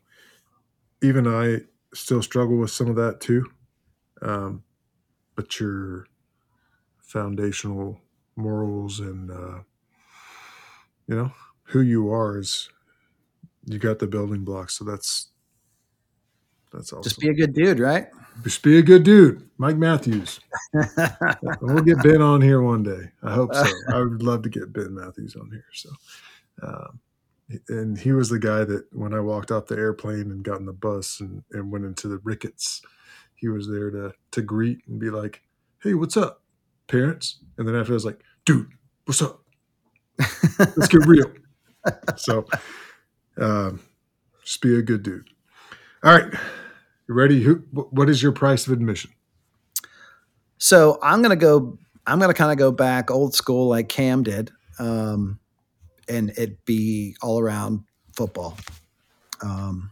even I still struggle with some of that too. Um, but your foundational morals and, uh, you know, who you are is you got the building blocks. So that's, that's awesome. Just be a good dude, right? Just be a good dude. Mike Matthews. we'll get Ben on here one day. I hope so. I would love to get Ben Matthews on here. So, um, and he was the guy that when I walked off the airplane and got in the bus and, and went into the Ricketts, he was there to to greet and be like, "Hey, what's up, parents?" And then after I was like, "Dude, what's up? Let's get real." so, um, Just be a good dude. All right. You ready? Who, what is your price of admission? So I'm gonna go. I'm gonna kind of go back old school like Cam did, um, and it be all around football. Um,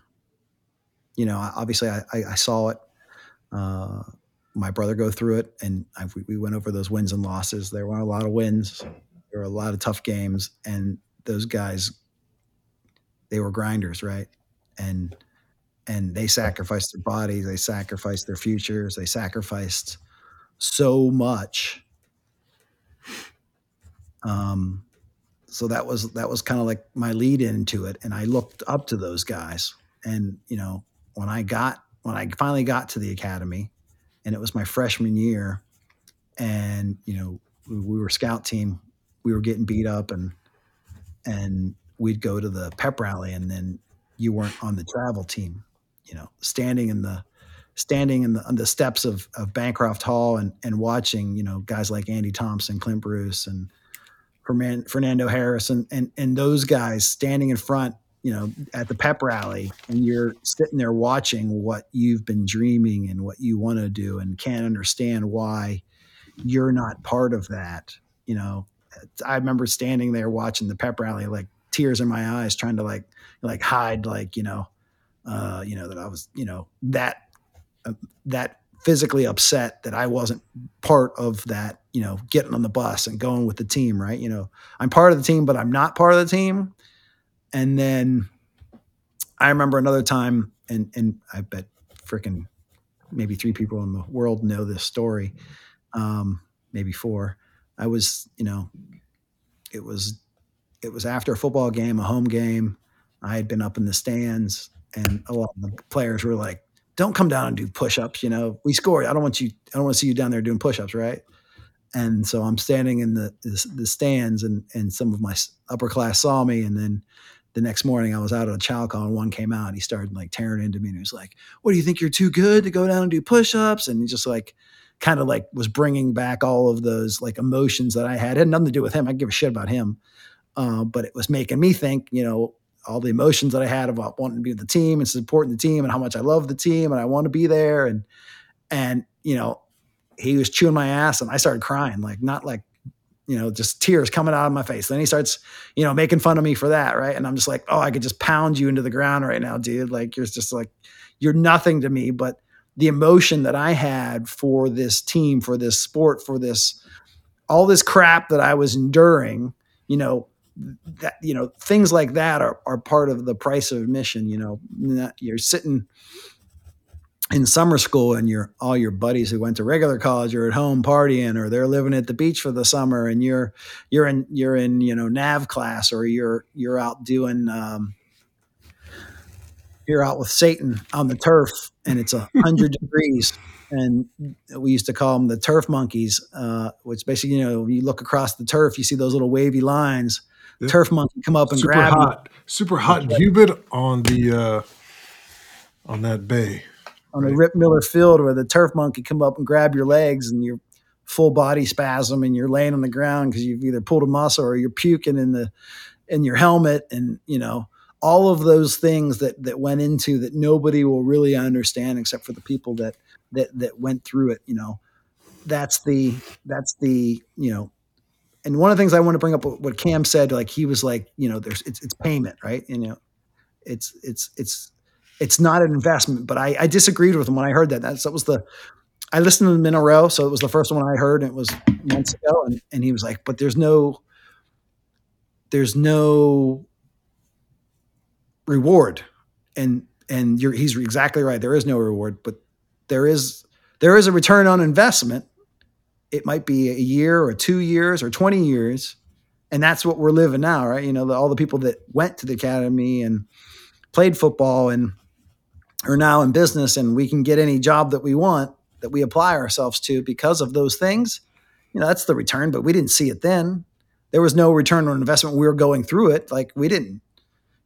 you know, obviously I, I, I saw it. Uh, my brother go through it, and I, we went over those wins and losses. There were a lot of wins. There were a lot of tough games, and those guys, they were grinders, right? And and they sacrificed their bodies, they sacrificed their futures, they sacrificed so much. Um, so that was that was kind of like my lead into it, and I looked up to those guys. And you know, when I got when I finally got to the academy, and it was my freshman year, and you know, we, we were scout team, we were getting beat up, and and we'd go to the pep rally, and then you weren't on the travel team, you know, standing in the standing in the, on the steps of, of Bancroft Hall and, and watching, you know, guys like Andy Thompson, Clint Bruce, and Fernando Harris, and, and, and those guys standing in front, you know, at the pep rally, and you're sitting there watching what you've been dreaming and what you want to do, and can't understand why you're not part of that. You know, I remember standing there watching the pep rally, like tears in my eyes, trying to like like hide, like you know, uh, you know that I was, you know, that that physically upset that I wasn't part of that, you know, getting on the bus and going with the team, right? You know, I'm part of the team, but I'm not part of the team. And then I remember another time, and and I bet freaking maybe three people in the world know this story, um, maybe four. I was, you know, it was it was after a football game, a home game. I had been up in the stands, and a lot of the players were like, don't come down and do push-ups. You know, we scored. I don't want you. I don't want to see you down there doing push-ups, right? And so I'm standing in the the, the stands, and and some of my upper class saw me, and then the next morning I was out at a chow call, and one came out. And he started like tearing into me, and he was like, "What do you think? You're too good to go down and do push-ups?" And he just like kind of like was bringing back all of those like emotions that I had. It had nothing to do with him. I give a shit about him, uh, but it was making me think. You know, all the emotions that I had about wanting to be with the team and supporting the team and how much I love the team and I want to be there. And, and, you know, he was chewing my ass and I started crying, like, not like, you know, just tears coming out of my face. Then he starts, you know, making fun of me for that. Right. And I'm just like, oh, I could just pound you into the ground right now, dude. Like, you're just like, you're nothing to me. But the emotion that I had for this team, for this sport, for this, all this crap that I was enduring, you know, that you know things like that are, are part of the price of admission you know you're sitting in summer school and your all your buddies who went to regular college are at home partying or they're living at the beach for the summer and you're you're in you're in you know nav class or you're you're out doing um, you're out with satan on the turf and it's a hundred degrees and we used to call them the turf monkeys uh, which basically you know you look across the turf you see those little wavy lines. Turf monkey come up and super grab hot, you. super hot humid on the uh, on that bay. On right. the Rip Miller Field, where the turf monkey come up and grab your legs, and your full body spasm, and you're laying on the ground because you've either pulled a muscle or you're puking in the in your helmet, and you know all of those things that that went into that nobody will really understand except for the people that that that went through it. You know, that's the that's the you know and one of the things I want to bring up what Cam said, like he was like, you know, there's it's, it's payment, right? And, you know, it's it's it's it's not an investment. But I, I disagreed with him when I heard that. That's, that was the I listened to them in a row, so it was the first one I heard, and it was months ago. And, and he was like, "But there's no, there's no reward," and and you're, he's exactly right. There is no reward, but there is there is a return on investment it might be a year or two years or 20 years. And that's what we're living now, right? You know, the, all the people that went to the academy and played football and are now in business and we can get any job that we want that we apply ourselves to because of those things. You know, that's the return, but we didn't see it then. There was no return on investment. We were going through it. Like we didn't,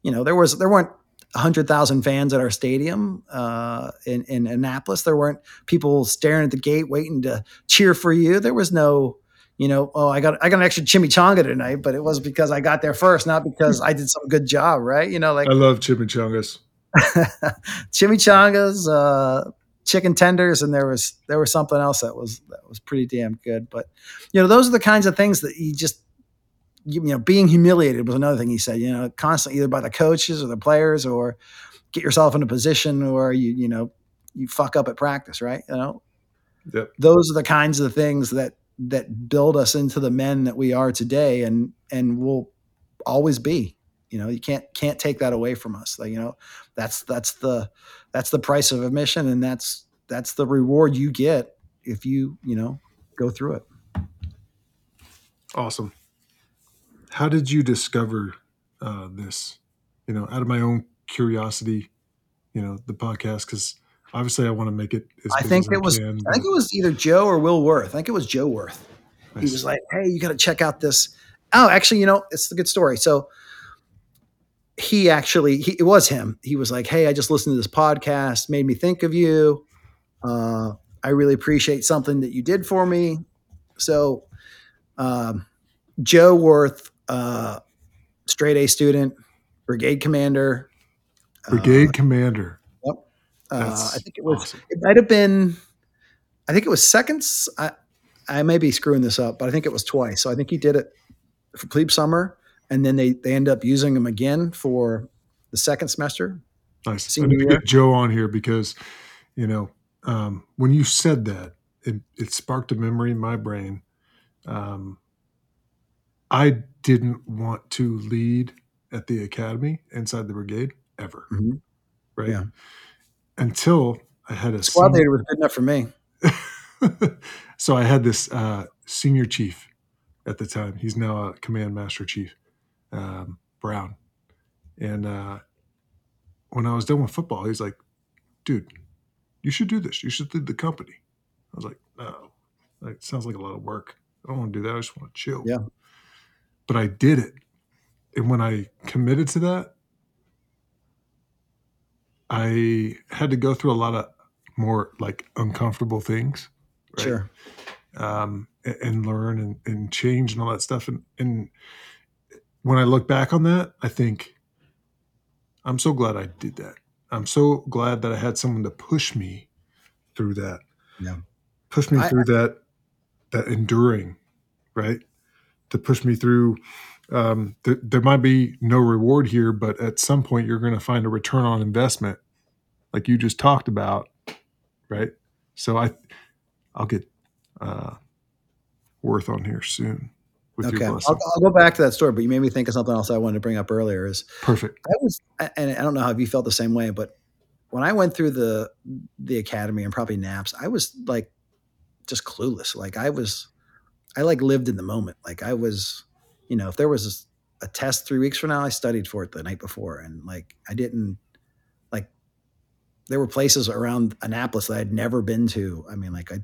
you know, there was, there weren't 100,000 fans at our stadium uh, in, in Annapolis. There weren't people staring at the gate waiting to cheer for you. There was no, you know, oh, I got I got an extra chimichanga tonight, but it was because I got there first, not because I did some good job, right? You know, like I love chimichangas. chimichangas, uh, chicken tenders, and there was there was something else that was that was pretty damn good. But you know, those are the kinds of things that you just you, know, being humiliated was another thing he said. You know, constantly either by the coaches or the players, or get yourself in a position where you you know you fuck up at practice, right? You know, Yep. those are the kinds of things that that build us into the men that we are today, and and will always be. You know, you can't can't take that away from us. Like, you know, that's that's the that's the price of admission, and that's that's the reward you get if you you know go through it. Awesome. How did you discover uh, this? You know, out of my own curiosity, you know, the podcast because obviously I want to make it I think it was can, I think it was either Joe or Will Worth. I think it was Joe Worth. He Nice. was like, "Hey, you got to check out this." Oh, actually, you know, it's a good story. So he actually, he, it was him. He was like, "Hey, I just listened to this podcast, made me think of you. Uh, I really appreciate something that you did for me." So, um, Joe Worth, uh, straight A student, brigade commander, brigade commander. Uh, uh, I think it was awesome. it might have been i think it was seconds i i may be screwing this up but i think it was twice so i think he did it for plebe summer and then they they end up using him again for the second semester Nice. I senior need to get Joe on here because, you know, um, when you said that, it, it sparked a memory in my brain. Um, I didn't want to lead at the academy inside the brigade ever, Mhm. right? Yeah. Until I had a squad senior- leader was good enough for me so I had this uh, senior chief at the time. He's now a command master chief, um, Brown. And uh, when I was done with football, he's like, "Dude, you should do this. You should lead the company." I was like, "No, that sounds like a lot of work. I don't want to do that. I just want to chill." Yeah. But I did it, and when I committed to that, I had to go through a lot of more like uncomfortable things right? sure um, a- and learn and, and change and all that stuff. And, and when I look back on that, I think I'm so glad I did that. I'm so glad that I had someone to push me through that. Yeah. Push me I- through that, that enduring, right? To push me through. Um, th- there might be no reward here, but at some point you're going to find a return on investment, like you just talked about, right? So I, I'll get uh, Worth on here soon with okay your I'll. I'll go back to that story but you made me think of something else i wanted to bring up earlier is Perfect. I was, and I don't know how you felt the same way, but when I went through the the academy and probably naps, I was like just clueless. Like I was, I like lived in the moment. Like I was, you know, if there was a test three weeks from now, I studied for it the night before, and like I didn't like. There were places around Annapolis that I'd never been to. I mean, like I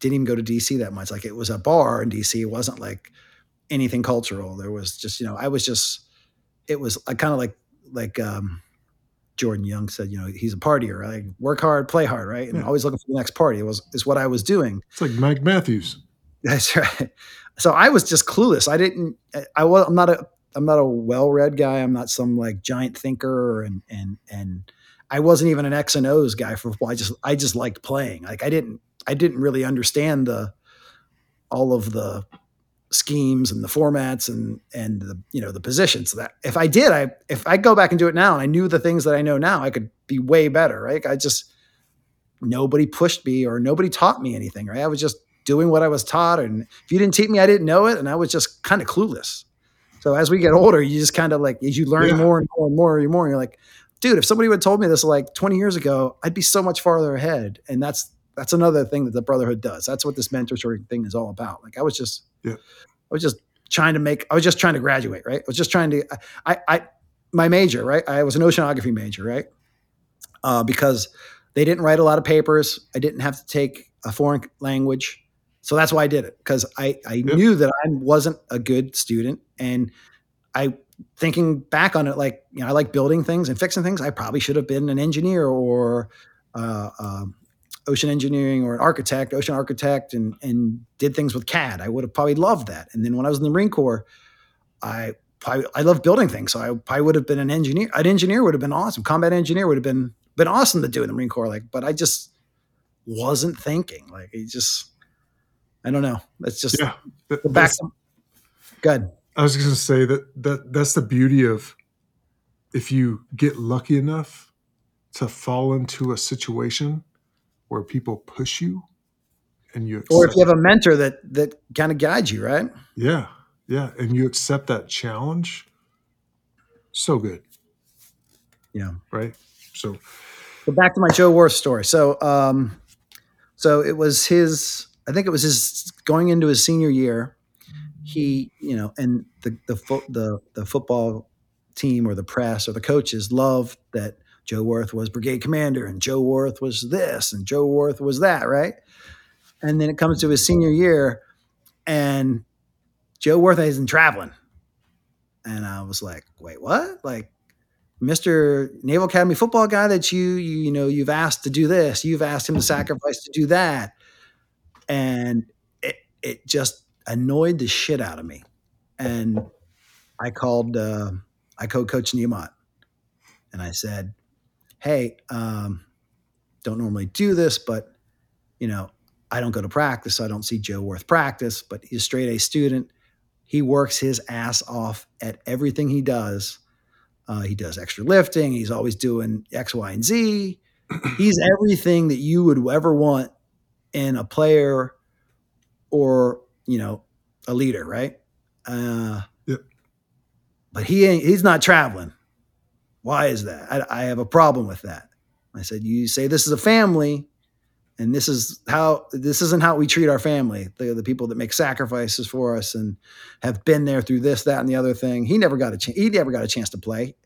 didn't even go to DC that much. Like it was a bar in DC. It wasn't like anything cultural. There was just, you know, I was just it was I kind of like like um, Jordan Young said, you know, he's a partier, right? Like work hard, play hard, right? And Yeah. always looking for the next party. It was is what I was doing. It's like Mike Matthews. That's right. So I was just clueless. I didn't. I was. I'm not a. I'm not a well-read guy. I'm not some like giant thinker, and and and I wasn't even an X and O's guy for football. I just I just liked playing. Like I didn't I didn't really understand the all of the schemes and the formats and and the you know the positions that if I did I if I go back and do it now and I knew the things that I know now I could be way better right I just nobody pushed me or nobody taught me anything right I was just doing what I was taught and if you didn't teach me I didn't know it and I was just kind of clueless. So as we get older you just kind of like as you learn Yeah. more and more and more and more you're like dude if somebody would have told me this like 20 years ago I'd be so much farther ahead. And that's that's another thing that the brotherhood does. That's what this mentorship thing is all about. Like I was just Yeah. I was just trying to make I was just trying to graduate right? I was just trying to I I my major right? I was an oceanography major right? Uh, because they didn't write a lot of papers. I didn't have to take a foreign language so that's why I did it because I I knew that I wasn't a good student and I thinking back on it like you know I like building things and fixing things I probably should have been an engineer or uh, um, ocean engineering or an architect, ocean architect, and and did things with CAD. I would have probably loved that. And then when I was in the Marine Corps, I I, I love building things. So I probably would have been an engineer. An engineer would have been awesome. Combat engineer would have been been awesome to do in the Marine Corps. Like, but I just wasn't thinking. Like, he just, I don't know. That's just Yeah. That- back. good. I was going to say that that that's the beauty of if you get lucky enough to fall into a situation where people push you and you Or if you have a mentor that that kind of guides you, right? yeah yeah and you accept that challenge so good Yeah. right so But back to my Joe Worth story. So, um, so it was his. I think it was his going into his senior year. He, you know, and the the fo- the the football team or the press or the coaches loved that Joe Worth was brigade commander and Joe Worth was this and Joe Worth was that, right? And then it comes to his senior year, and Joe Worth isn't traveling, and I was like, wait, what? Like Mr. Naval Academy football guy that you, you you know you've asked to do this, you've asked him to sacrifice to do that, and it it just annoyed the shit out of me, and I called uh, I called Coach Niumat, and I said, hey, um, don't normally do this, but you know I don't go to practice, so I don't see Joe Worth practice, but he's a straight A student. He works his ass off at everything he does. Uh, he does extra lifting. He's always doing X, Y, and Z. He's everything that you would ever want in a player or you know a leader, right? Uh, Yep. But he ain't. He's not traveling. Why is that? I, I have a problem with that. I said, you say this is a family, and this is how this isn't how we treat our family. The the people that make sacrifices for us and have been there through this, that, and the other thing. He never got a chance. He never got a chance to play.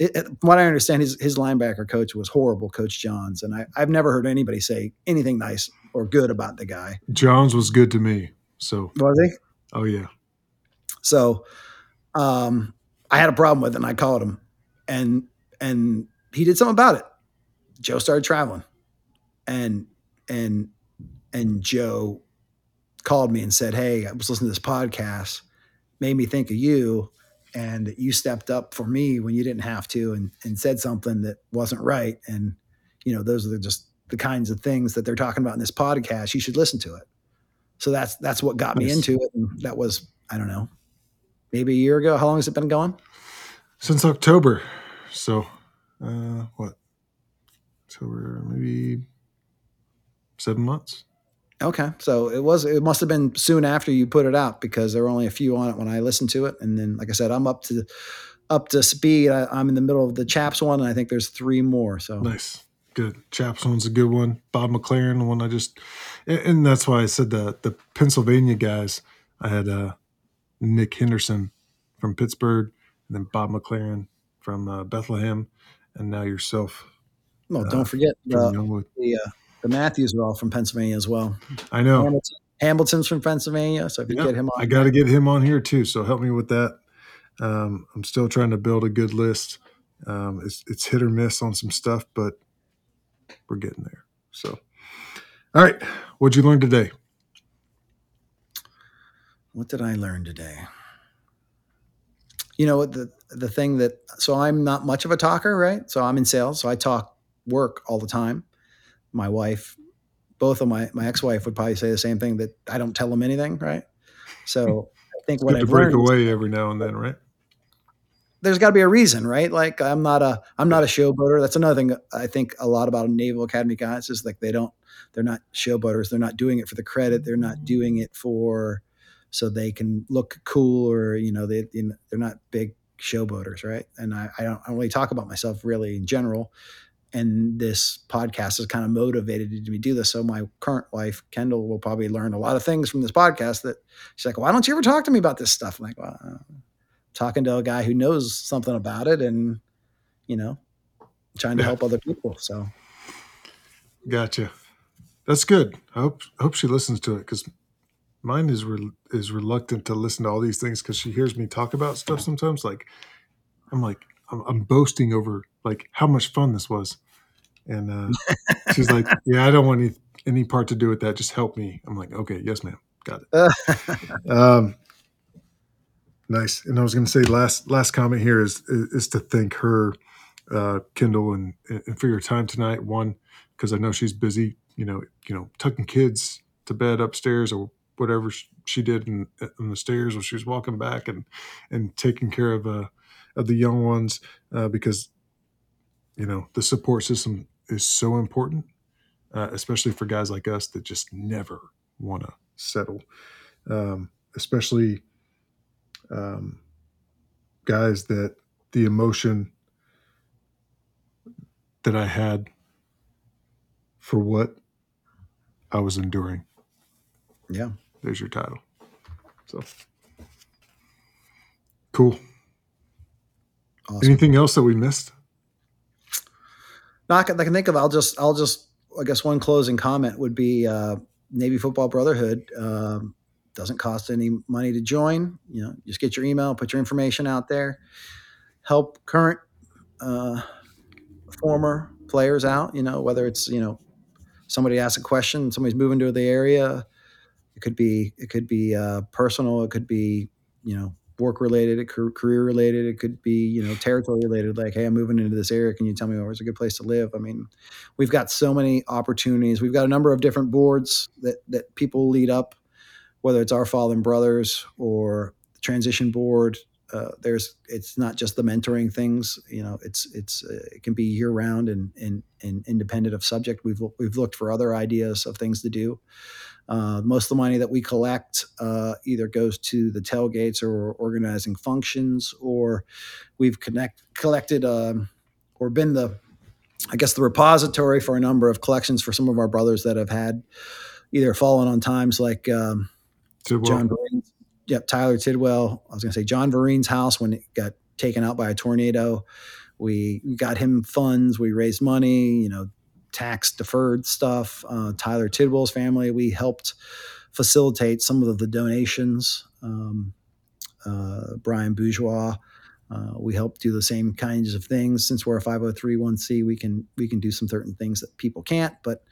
It, what I understand, his his linebacker coach was horrible, Coach Johns, and I, I've never heard anybody say anything nice or good about the guy. Johns was good to me so Was he? oh yeah So um, I had a problem with it and I called him and and he did something about it. Joe started traveling. And and and Joe called me and said, Hey, I was listening to this podcast, made me think of you. And that you stepped up for me when you didn't have to and, and said something that wasn't right. And, you know, those are the, just the kinds of things that they're talking about in this podcast. You should listen to it. So that's that's what got me into it. And that was, I don't know, maybe a year ago. How long has it been going? since october so uh what october maybe seven months Okay, so it was. It must have been soon after you put it out because there were only a few on it when I listened to it, and then, like I said, I'm up to up to speed. I, I'm in the middle of the Chaps one, and I think there's three more. So Nice. Good. Chaps one's a good one. Bob McLaren, the one I just, and, that's why I said the the Pennsylvania guys. I had uh, Nick Henderson from Pittsburgh, and then Bob McLaren from uh, Bethlehem, and now yourself well, uh, don't forget from the the, uh, the Matthews are all from Pennsylvania as well. I know. Hamilton, Hamilton's from Pennsylvania, so if you Yeah, get him on, I got to get him on here too. So help me with that. Um, I'm still trying to build a good list. Um, it's it's hit or miss on some stuff, but we're getting there. So, all right, what'd you learn today? what did I learn today? You know the the thing that so I'm not much of a talker, right? So I'm in sales, so I talk work all the time. My wife, both of my my ex wife would probably say the same thing that I don't tell them anything, right? So I think what I've break is away every now and then, right? there's got to be a reason, right? Like I'm not a I'm not a showboater. That's another thing I think a lot about Naval Academy guys is like they don't they're not showboaters. They're not doing it for the credit. They're not doing it for so they can look cool or you know they you know, they're not big showboaters, right? And I, I don't I don't really talk about myself really in general. And this podcast has kind of motivated me to do this. So my current wife, Kendall, will probably learn a lot of things from this podcast. That she's like, "Why don't you ever talk to me about this stuff?" I'm like, "Well, uh, talking to a guy who knows something about it and you know trying to Yeah. help other people so Gotcha. That's good. I hope I hope she listens to it because mine is re- is reluctant to listen to all these things because she hears me talk about stuff sometimes. Like I'm like I'm, I'm boasting over like how much fun this was, and uh, she's like, "Yeah, I don't want any any part to do with that. Just help me." I'm like, "Okay, yes, ma'am, got it." Um, Nice. And I was going to say last last comment here is is, is to thank her, uh, Kendall, and, and for your time tonight. One, because I know she's busy. You know, you know, tucking kids to bed upstairs or whatever she did in, in the stairs when she was walking back, and and taking care of uh, of the young ones uh, because you know the support system is so important, uh, especially for guys like us that just never want to settle, um, especially um, guys that the emotion that I had for what I was enduring. Yeah. There's your title. So cool. Awesome. Anything else that we missed? No, I can, I can think of. I'll just. I'll just. I guess one closing comment would be uh, Navy Football Brotherhood. Um, doesn't cost any money to join. You know, just get your email, put your information out there, help current, uh, former players out. You know, whether it's you know somebody asks a question, somebody's moving to the area. It could be it could be uh, personal. It could be you know work related, career related. It could be you know territory related. Like, hey, I'm moving into this area. Can you tell me where's a good place to live? I mean, we've got so many opportunities. We've got a number of different boards that that people lead up whether it's our Fallen Brothers or the transition board. Uh, there's it's not just the mentoring things you know it's it's uh, it can be year round and, and and independent of subject we've we've looked for other ideas of things to do uh, most of the money that we collect uh, either goes to the tailgates or organizing functions or we've connect collected um, or been the i guess the repository for a number of collections for some of our brothers that have had either fallen on times like um, John Vereen's, yep, Tyler Tidwell. I was going to say John Vereen's house when it got taken out by a tornado. We got him funds. We raised money, you know, tax deferred stuff. Uh, Tyler Tidwell's family, we helped facilitate some of the donations. Um, uh, Brian Bourgeois, uh, we help do the same kinds of things. Since we're a 503c, we can we can do some certain things that people can't. But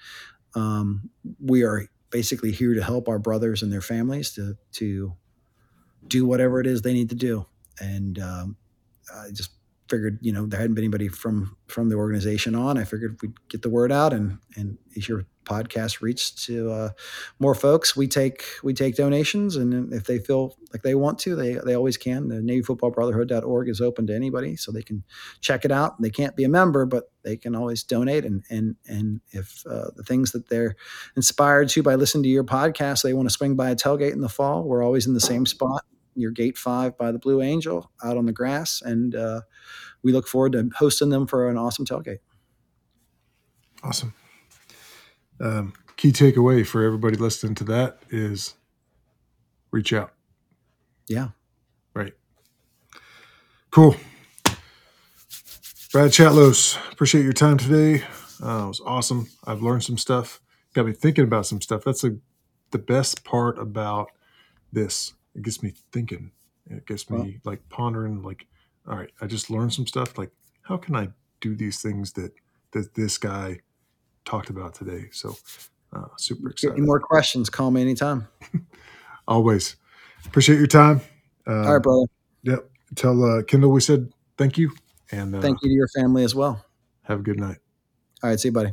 um, we are basically here to help our brothers and their families to to do whatever it is they need to do. And um, I just figured, you know, there hadn't been anybody from from the organization on. I figured we'd get the word out, and and as your podcast reached to uh, more folks, we take we take donations, and if they feel like they want to, they they always can. The NavyFootballBrotherhood.org is open to anybody, so they can check it out. They can't be a member, but they can always donate. And and and if uh, the things that they're inspired to by listening to your podcast, they want to swing by a tailgate in the fall. We're always in the same spot your gate five by the Blue Angel out on the grass, and uh, we look forward to hosting them for an awesome tailgate. Awesome. Um, key takeaway for everybody listening to that is reach out. Yeah. Right. Cool. Brad Chatlos, appreciate your time today. Uh, it was awesome. I've learned some stuff. Got me thinking about some stuff. That's a, the best part about this. It gets me thinking. It gets me well, like pondering. Like, all right, I just learned some stuff. Like, how can I do these things that that this guy talked about today? So, uh, super excited. Any more questions? Call me anytime. Always. Appreciate your time. Um, all right, brother. Yep. Tell uh, Kendall we said thank you. And uh, thank you to your family as well. Have a good night. All right. See you, buddy.